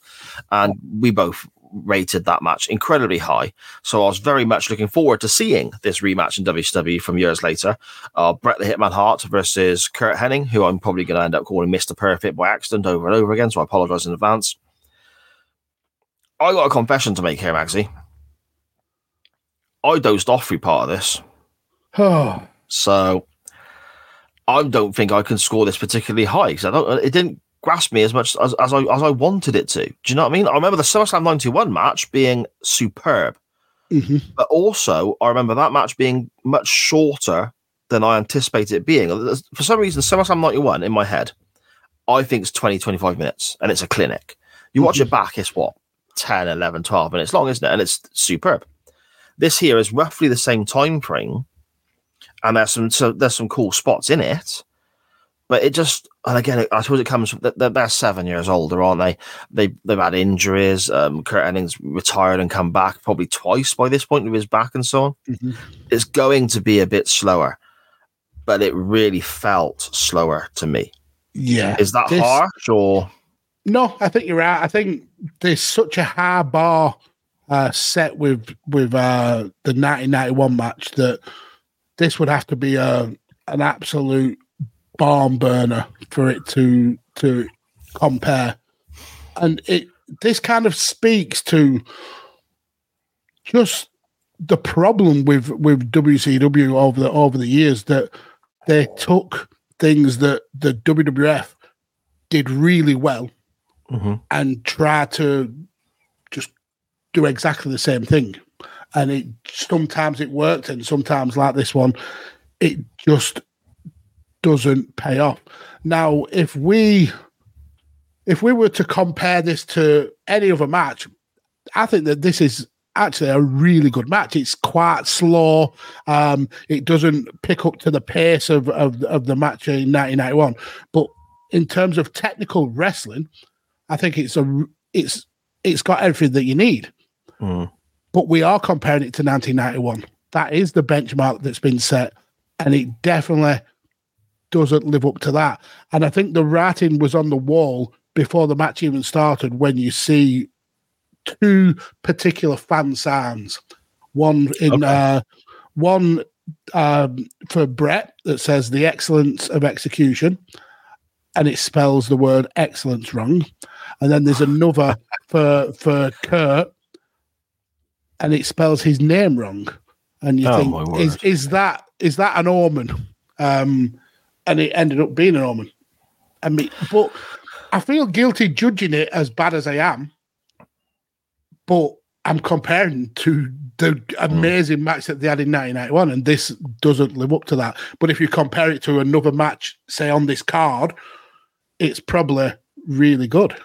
and we both rated that match incredibly high. So I was very much looking forward to seeing this rematch in WCW from years later. Uh, Bret the Hitman Hart versus Curt Hennig, who I'm probably going to end up calling Mr. Perfect by accident over and over again. So I apologize in advance. I got a confession to make here, Magsy. I dozed off through part of this. So I don't think I can score this particularly high because I don't. It didn't grasp me as much as, as I as I wanted it to. Do you know what I mean? I remember the SummerSlam '91 match being superb, mhm. but also I remember that match being much shorter than I anticipated it being. For some reason, SummerSlam '91 in my head, I think it's 20, 25 minutes, and it's a clinic. You watch it back, it's what 10, 11, 12 minutes long, isn't it? And it's superb. This here is roughly the same time frame and there's some so there's some cool spots in it. But it just and again, I suppose it comes from they're, they're seven years older, aren't they? They they've had injuries. Um, Curt Hennig's retired and come back probably twice by this point with his back and so on. Mhm. It's going to be a bit slower, but it really felt slower to me. yeah. Is that This- harsh or? No, I think you're right. I think there's such a high bar uh, set with with uh, the 1991 match that this would have to be a an absolute barn burner for it to to compare. And it this kind of speaks to just the problem with with WCW over the over the years that they took things that the WWF did really well Mhm. and try to just do exactly the same thing. And it sometimes it worked, and sometimes like this one, it just doesn't pay off. Now, if we if we were to compare this to any other match, I think that this is actually a really good match. It's quite slow. Um, it doesn't pick up to the pace of, of, of the match in 1991. But in terms of technical wrestling, I think it's a it's it's got everything that you need. Mm. But we are comparing it to 1991. That is the benchmark that's been set, and it definitely doesn't live up to that. And I think the writing was on the wall before the match even started when you see two particular fan signs. One in Okay. uh, one um, for Bret that says the excellence of execution, and it spells the word excellence wrong. And then there's another for for Curt, and it spells his name wrong. And you Oh, think, is is that is that an omen? Um, and it ended up being an omen. I mean, but I feel guilty judging it as bad as I am. But I'm comparing to the amazing match that they had in 1991, and this doesn't live up to that. But if you compare it to another match, say on this card, it's probably really good.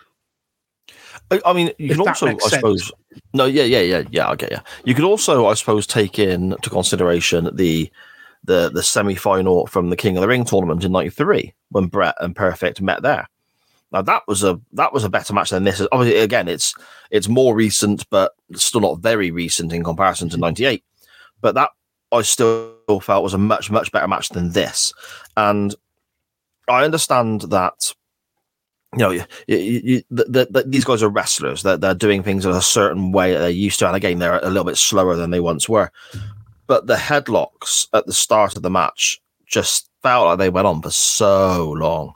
I, I mean, you If could also, I sense. suppose. No, yeah, yeah, yeah, yeah. I get you. You could also, I suppose, take in to consideration the the the semi final from the King of the Ring tournament in '93 when Bret and Perfect met there. Now that was a that was a better match than this. Obviously, again, it's it's more recent, but still not very recent in comparison to '98. But that I still felt was a much much better match than this, and I understand that you know, you, you, you, the, the, the, these guys are wrestlers. That they're, doing things in a certain way that they're used to, and again, they're a little bit slower than they once were. But the headlocks at the start of the match just felt like they went on for so long.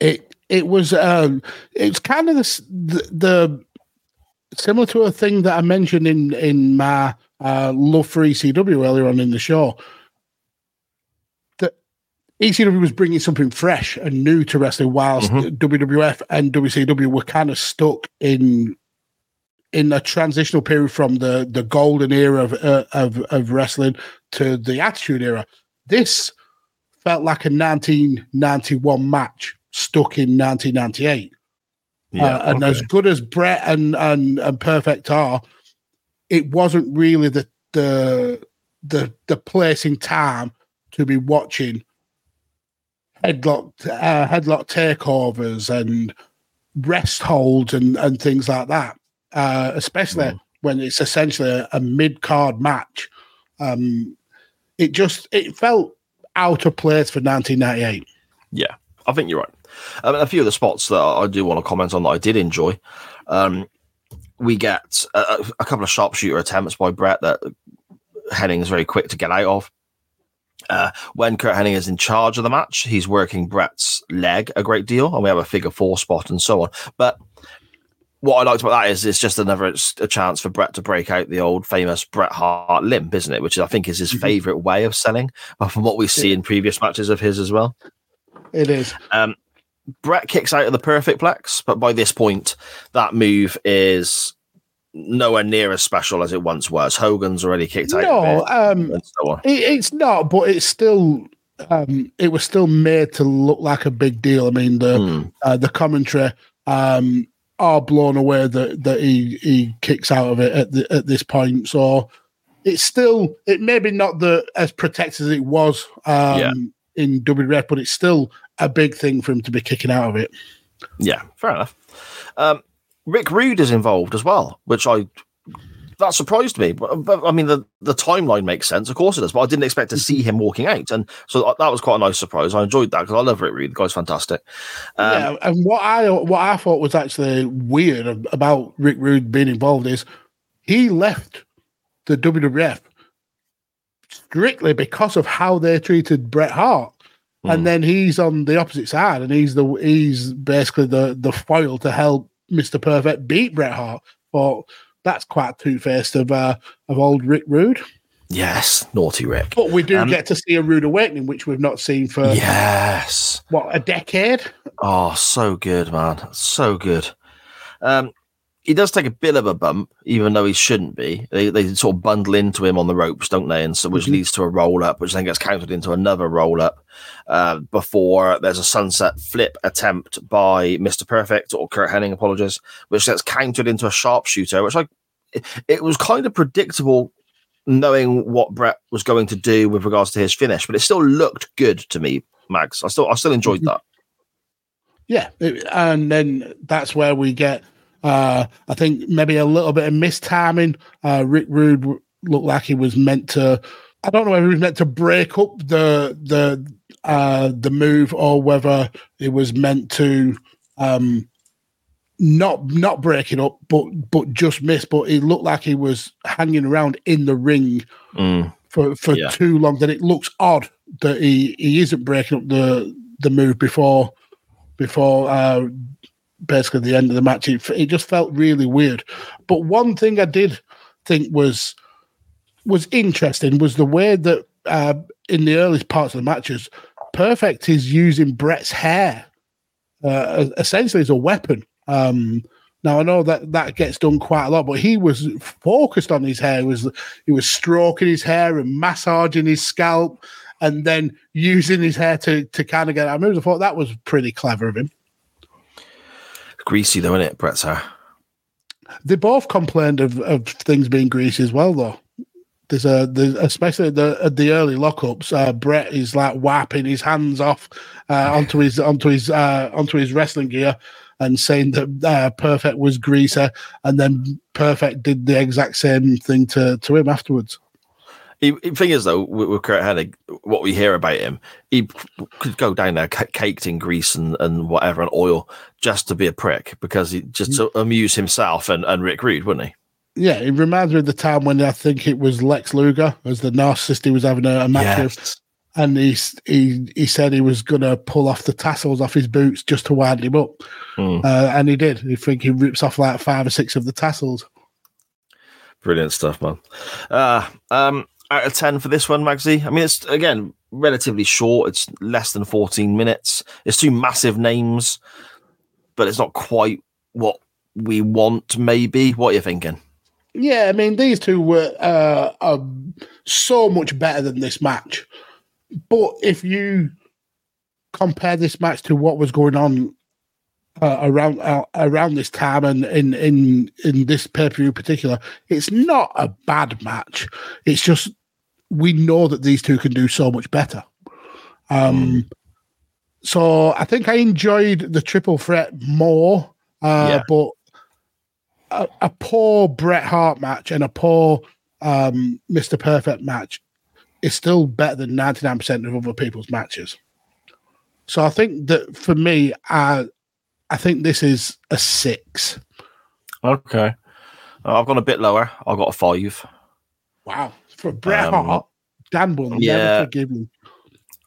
It it was um, it's kind of the, the the similar to a thing that I mentioned in in my uh, love for ECW earlier on in the show. That ECW was bringing something fresh and new to wrestling, whilst WWF and WCW were kind of stuck in in a transitional period from the the golden era of uh, of, of wrestling to the Attitude Era. This felt like a 1991 match stuck in 1998. Uh, and as good as Bret and, and and Perfect are, it wasn't really the the the the place in time to be watching headlock uh, headlock takeovers and rest holds and and things like that. Uh, especially when it's essentially a, a mid card match. Um, it just it felt out of place for 1998. Yeah, I think you're right. Um, a few of the spots that I do want to comment on that I did enjoy. Um, we get a, a- couple of sharpshooter attempts by Bret that Hennig is very quick to get out of. Uh, when Curt Hennig is in charge of the match, he's working Bret's leg a great deal, and we have a figure four spot and so on. But what I liked about that is it's just another it's a chance for Bret to break out the old famous Bret Hart limp, isn't it? Which I think is his favorite way of selling, from what we see in previous matches of his as well. It is. Um, Bret kicks out of the perfect plex, but by this point, that move is nowhere near as special as it once was. Hogan's already kicked out No, um, so. It, it's not, but it's still. Um, it was still made to look like a big deal. I mean, the Hmm. uh, the commentary um, are blown away that that he he kicks out of it at the, at this point. So it's still it maybe not the as protected as it was um, Yeah. in WWF, but it's still a big thing for him to be kicking out of it. Yeah, fair enough. Um, Rick Rude is involved as well, which I that surprised me. But, but I mean, the, the timeline makes sense, of course it does. But I didn't expect to see him walking out, and so that- was quite a nice surprise. I enjoyed that because I love Rick Rude. The guy's fantastic. Um, yeah, and what I what I thought was actually weird about Rick Rude being involved is he left the WWF strictly because of how they treated Bret Hart, Hmm. and then he's on the opposite side, and he's the he's basically the the foil to help Mister Perfect beat Bret Hart. But that's quite two faced of uh, of old Rick Rude. Yes, naughty Rick. But we do Um, get to see a rude awakening, which we've not seen for Yes. what a decade. Oh, so good, man. So good. Um, he does take a bit of a bump, even though he shouldn't be. They, they sort of bundle into him on the ropes, don't they? And so, which Mhm. leads to a roll up, which then gets countered into another roll up. Uh, before there's a sunset flip attempt by Mr. Perfect or Curt Hennig, apologies, which gets countered into a sharpshooter, which I it, was kind of predictable knowing what Bret was going to do with regards to his finish, but it still looked good to me, Max. I still I still enjoyed that. Yeah, it- and then that's where we get Uh, I think maybe a little bit of mistiming. Uh, Rick Rude looked like he was meant to. I don't know whether he was meant to break up the the uh, the move or whether it was meant to um, not not break it up, but but just missed. But it looked like he was hanging around in the ring Mm. for for Yeah. too long. That it looks odd that he he isn't breaking up the the move before before uh, basically the end of the match. It, it just felt really weird. But one thing I did think was was interesting was the way that uh, in the earliest parts of the matches, Perfect is using Bret's hair uh, essentially as a weapon. Um, now I know that that gets done quite a lot, but he was focused on his hair. He was he was stroking his hair and massaging his scalp, and then using his hair to to kind of get out moves. I thought that was pretty clever of him. Greasy though, isn't it, Bret's hair? They both complained of, of things being greasy as well, though. There's a there's, especially the the early lockups. Uh, Bret is like wiping his hands off uh, onto his onto his uh, onto his wrestling gear and saying that uh, Perfect was greaser, and then Perfect did the exact same thing to to him afterwards. He, the thing is, though, with, Curt Hennig, what we hear about him, he could go down there ca- caked in grease and, and whatever and oil just to be a prick because he just to amuse himself and, and Rick Rude, wouldn't he? Yeah, it reminds me of the time when I think it was Lex Luger as the narcissist he was having a, a match with, and he he he said he was going to pull off the tassels off his boots just to wind him up, Hmm. uh, and he did. I think he rips off like five or six of the tassels. Brilliant stuff, man. Uh, um, out of 10 for this one, Magsy. I mean, it's again relatively short. It's less than 14 minutes. It's two massive names, but it's not quite what we want, maybe. What are you thinking? Yeah, I mean these two were uh, are so much better than this match. But if you compare this match to what was going on uh, around uh, around this time and in in in this pay per view in particular, it's not a bad match. It's just we know that these two can do so much better. Um, so I think I enjoyed the triple threat more, uh, Yeah. but a, a poor Bret Hart match and a poor um, Mr. Perfect match is still better than 99% of other people's matches. So I think that for me, I, I think this is a six. Okay. Uh, I've gone a bit lower. I've got a five. Wow. For Bret Um, Hart, Dan will yeah. never forgive him.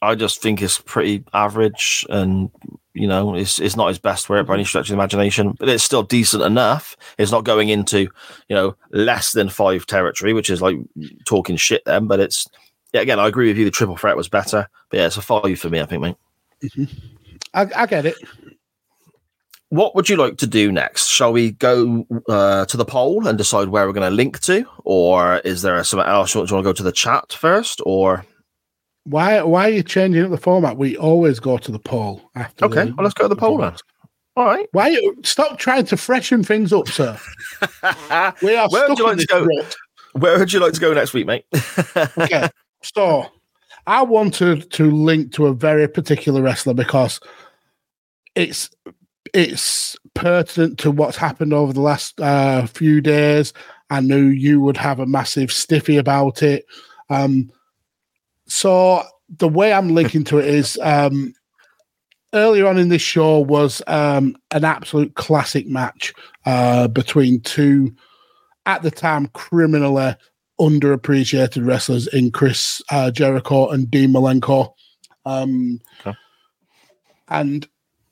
I just think it's pretty average, and you know, it's it's not his best work by any stretch of the imagination, but it's still decent enough. It's not going into you know less than five territory, which is like talking shit then. But it's yeah, again, I agree with you. The triple threat was better, but yeah, it's a five for me. I think, mate. I, I get it. What would you like to do next? Shall we go uh, to the poll and decide where we're going to link to, or is there something else you want, you want to go to the chat first, or Why why are you changing up the format? We always go to the poll after. okay? the- Well, let's go to the poll then. All right. Why you stop trying to freshen things up, sir? We are Where would stuck you in like to go? rut. Where would you like to go next week, mate? okay. So I wanted to link to a very particular wrestler because it's it's pertinent to what's happened over the last uh, few days. I knew you would have a massive stiffy about it. Um, so the way I'm linking to it is um, earlier on in this show was um, an absolute classic match uh, between two, at the time, criminally underappreciated wrestlers in Chris uh, Jericho and Dean Malenko. Um, Okay. And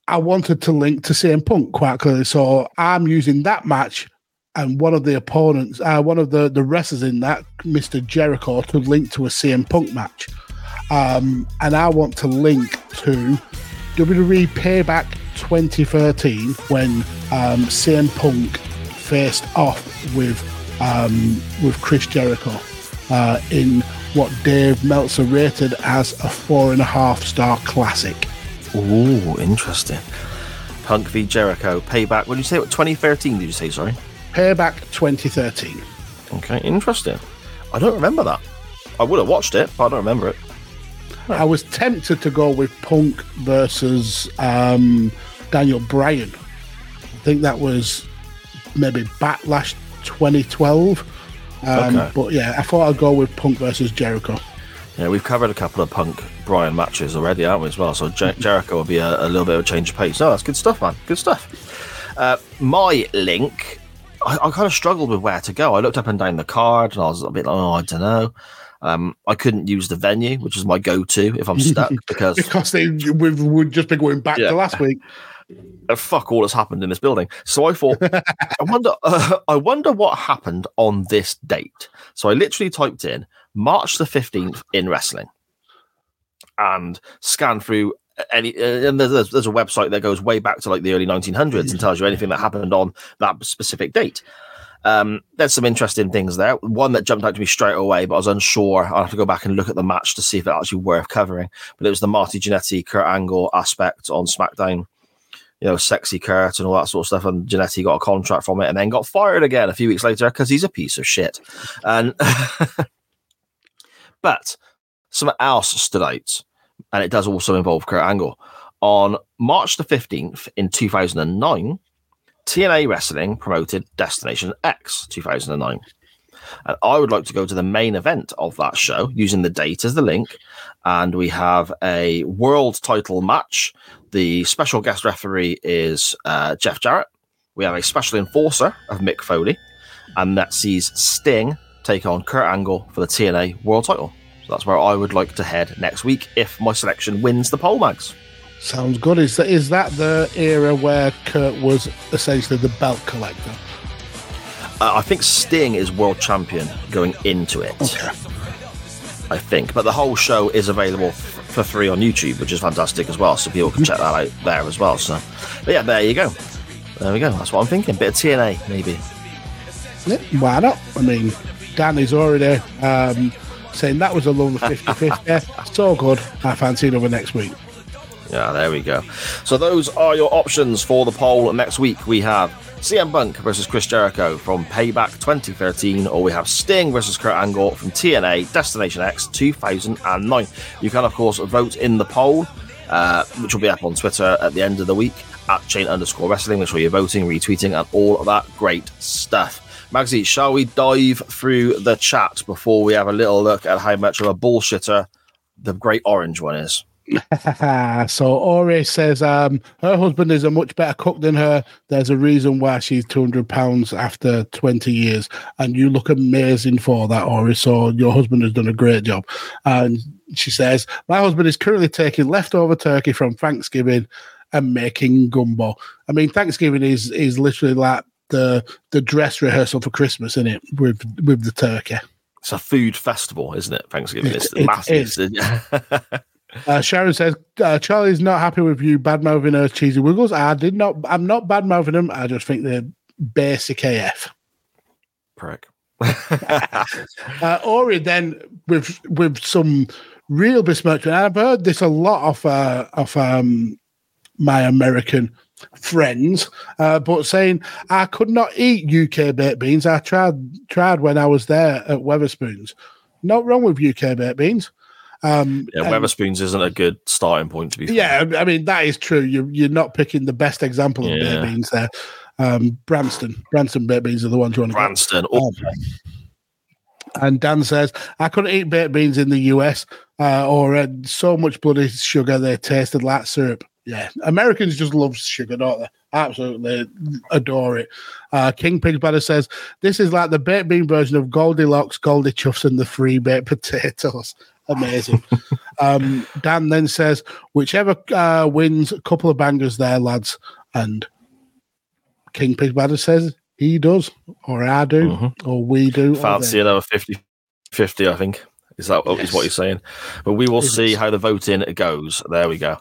I wanted to link to CM Punk quite clearly. So I'm using that match and one of the opponents, uh, one of the, the wrestlers in that, Mr. Jericho, to link to a CM Punk match. Um, and I want to link to WWE Payback 2013 when um, CM Punk faced off with um, with Chris Jericho uh, in what Dave Meltzer rated as a four and a half star classic. Ooh, interesting. Punk v Jericho payback. What did you say? What 2013? Did you say? Sorry. Payback 2013. Okay, interesting. I don't remember that. I would have watched it, but I don't remember it. I was tempted to go with Punk versus um, Daniel Bryan. I think that was maybe Backlash 2012. Um, Okay. But yeah, I thought I'd go with Punk versus Jericho. Yeah, we've covered a couple of Punk Bryan matches already, aren't we, as well? So Jer- Jericho will be a, a little bit of a change of pace. No, that's good stuff, man. Good stuff. Uh, my link, I, I kind of struggled with where to go. I looked up and down the card and I was a bit like, oh, I don't know. Um, I couldn't use the venue, which is my go to if I'm stuck because Because they, we've, we've just been going back Yeah. to last week. Fuck all that's happened in this building. So I thought, I wonder, uh, I wonder what happened on this date. So I literally typed in March the fifteenth in wrestling, and scanned through any. Uh, and there's, there's a website that goes way back to like the early 1900s and tells you anything that happened on that specific date. Um, there's some interesting things there. One that jumped out to me straight away, but I was unsure. I'll have to go back and look at the match to see if it actually worth covering. But it was the Marty Jannetty, Kurt Angle aspect on SmackDown you know, sexy Kurt and all that sort of stuff. And Jannetty got a contract from it and then got fired again a few weeks later because he's a piece of shit. And but something else stood out, and it does also involve Kurt Angle. On March the 15th in 2009, TNA Wrestling promoted Destination X 2009. And I would like to go to the main event of that show using the date as the link. And we have a world title match. The special guest referee is uh, Jeff Jarrett. We have a special enforcer of Mick Foley. And that sees Sting take on Kurt Angle for the TNA world title. So that's where I would like to head next week if my selection wins the poll mags. Sounds good. Is that, is that the era where Kurt was essentially the belt collector? Uh, I think Sting is world champion going into it. Okay. I think. But the whole show is available for free on YouTube, which is fantastic as well. So people can check that out there as well. So, but yeah, there you go. There we go. That's what I'm thinking. Bit of TNA, maybe. Yeah, why not? I mean, Danny's already um, saying that was a lovely 50 50. so good. I fancy another next week. Yeah, there we go. So those are your options for the poll next week. We have CM Punk versus Chris Jericho from Payback 2013, or we have Sting versus Kurt Angle from TNA Destination X 2009. You can, of course, vote in the poll, uh, which will be up on Twitter at the end of the week at chain underscore wrestling. Make sure you're voting, retweeting, and all of that great stuff. Magsy, shall we dive through the chat before we have a little look at how much of a bullshitter the great orange one is? so Ori says um, her husband is a much better cook than her. There's a reason why she's two hundred pounds after twenty years, and you look amazing for that, Ori. So your husband has done a great job. And she says my husband is currently taking leftover turkey from Thanksgiving and making gumbo. I mean, Thanksgiving is is literally like the the dress rehearsal for Christmas, isn't it? With with the turkey. It's a food festival, isn't it? Thanksgiving. It- It's it massive. Uh, Sharon says uh, Charlie's not happy with you bad mouthing her cheesy wiggles. I did not. I'm not bad mouthing them. I just think they're basic AF. Prick. Uh, Ori then with with some real besmirchment. I've heard this a lot of uh, of um, my American friends, uh, but saying I could not eat UK baked beans. I tried tried when I was there at Wetherspoons. Not wrong with UK baked beans. Um, Yeah, Wetherspoons isn't a good starting point to be. fair. Yeah, I mean that is true. You're you're not picking the best example of Yeah. baked beans there. Um, Branston, Branston baked beans are the ones you want to. Branston. Oh, And Dan says I couldn't eat baked beans in the US uh, or had so much bloody sugar they tasted like syrup. Yeah, Americans just love sugar, don't they? Absolutely adore it. Uh, King Pig Butter says this is like the baked bean version of Goldilocks, Goldie Chuffs, and the free baked potatoes. Amazing. um, Dan then says, whichever uh, wins, a couple of bangers there, lads. And King Pig Banner says he does, or I do, or we do. fancy they. another 50 50, I think. Is that is what you're saying? But we will It see is. how the voting goes. There we go.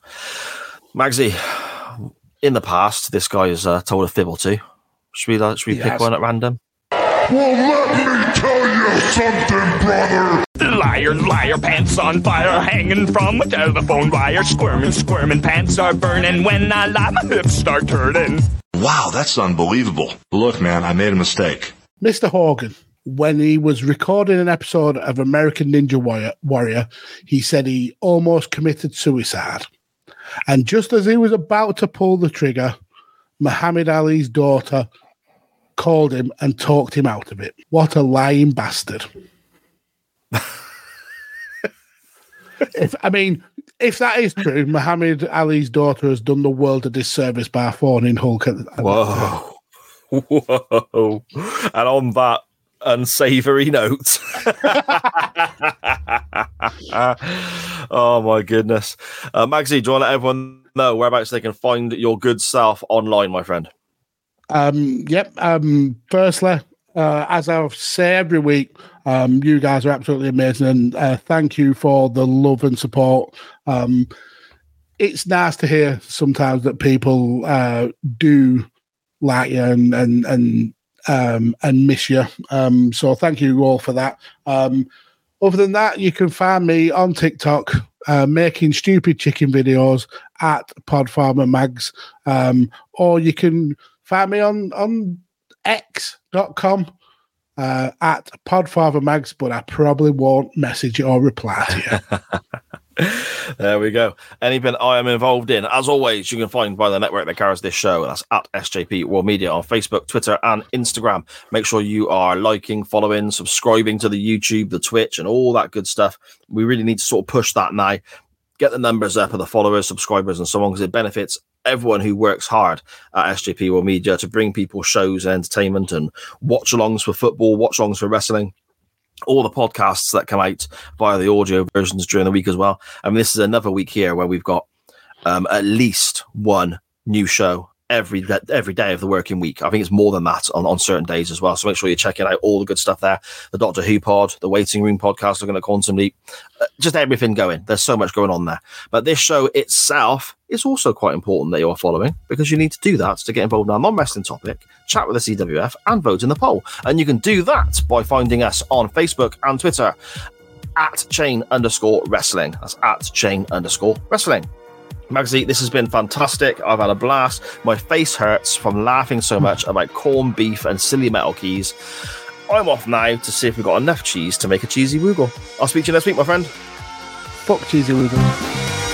Magsy, in the past, this guy has uh, told a fib or two. Should we, uh, should we He pick has. one at random? Well, let me tell you something, brother. Liar, liar, pants on fire, hanging from a telephone wire. Squirming, squirming, pants are burning. When I lie, my hips start turning. Wow, that's unbelievable. Look, man, I made a mistake. Mr. Hogan, when he was recording an episode of American Ninja Warrior, Warrior, he said he almost committed suicide. And just as he was about to pull the trigger, Muhammad Ali's daughter called him and talked him out of it. What a lying bastard. if I mean, if that is true, Muhammad Ali's daughter has done the world a disservice by phoning Hulk. At, at Whoa. Whoa. And on that unsavory note. oh my goodness. Uh, Magsy, do you want to let everyone know whereabouts they can find your good self online, my friend? Um, yep. Um, firstly, uh, as I say every week, um, you guys are absolutely amazing, and uh, thank you for the love and support. Um, it's nice to hear sometimes that people uh, do like you and and and um, and miss you. Um, so thank you all for that. Um, other than that, you can find me on TikTok uh, making stupid chicken videos at Pod Farmer Mags, um, or you can find me on on X.com uh, at Podfather Mags, but I probably won't message or reply to you. there we go. Anything I am involved in, as always, you can find by the network that carries this show. That's at SJP World Media on Facebook, Twitter, and Instagram. Make sure you are liking, following, subscribing to the YouTube, the Twitch, and all that good stuff. We really need to sort of push that now. Get the numbers up of the followers, subscribers, and so on, because it benefits everyone who works hard at SJP World Media to bring people shows and entertainment and watch alongs for football, watch alongs for wrestling all the podcasts that come out via the audio versions during the week as well. I mean, this is another week here where we've got um, at least one new show every every day of the working week. I think it's more than that on, on certain days as well. So make sure you're checking out all the good stuff there. The Doctor Who pod, the Waiting Room podcast, looking at Quantum Leap, uh, just everything going. There's so much going on there. But this show itself is also quite important that you are following because you need to do that to get involved in our non-wrestling topic, chat with the CWF, and vote in the poll. And you can do that by finding us on Facebook and Twitter at chain underscore wrestling. That's at chain underscore wrestling. Magsy, this has been fantastic. I've had a blast. My face hurts from laughing so much about corned beef and silly metal keys. I'm off now to see if we've got enough cheese to make a cheesy woogle. I'll speak to you next week, my friend. Fuck cheesy woogle.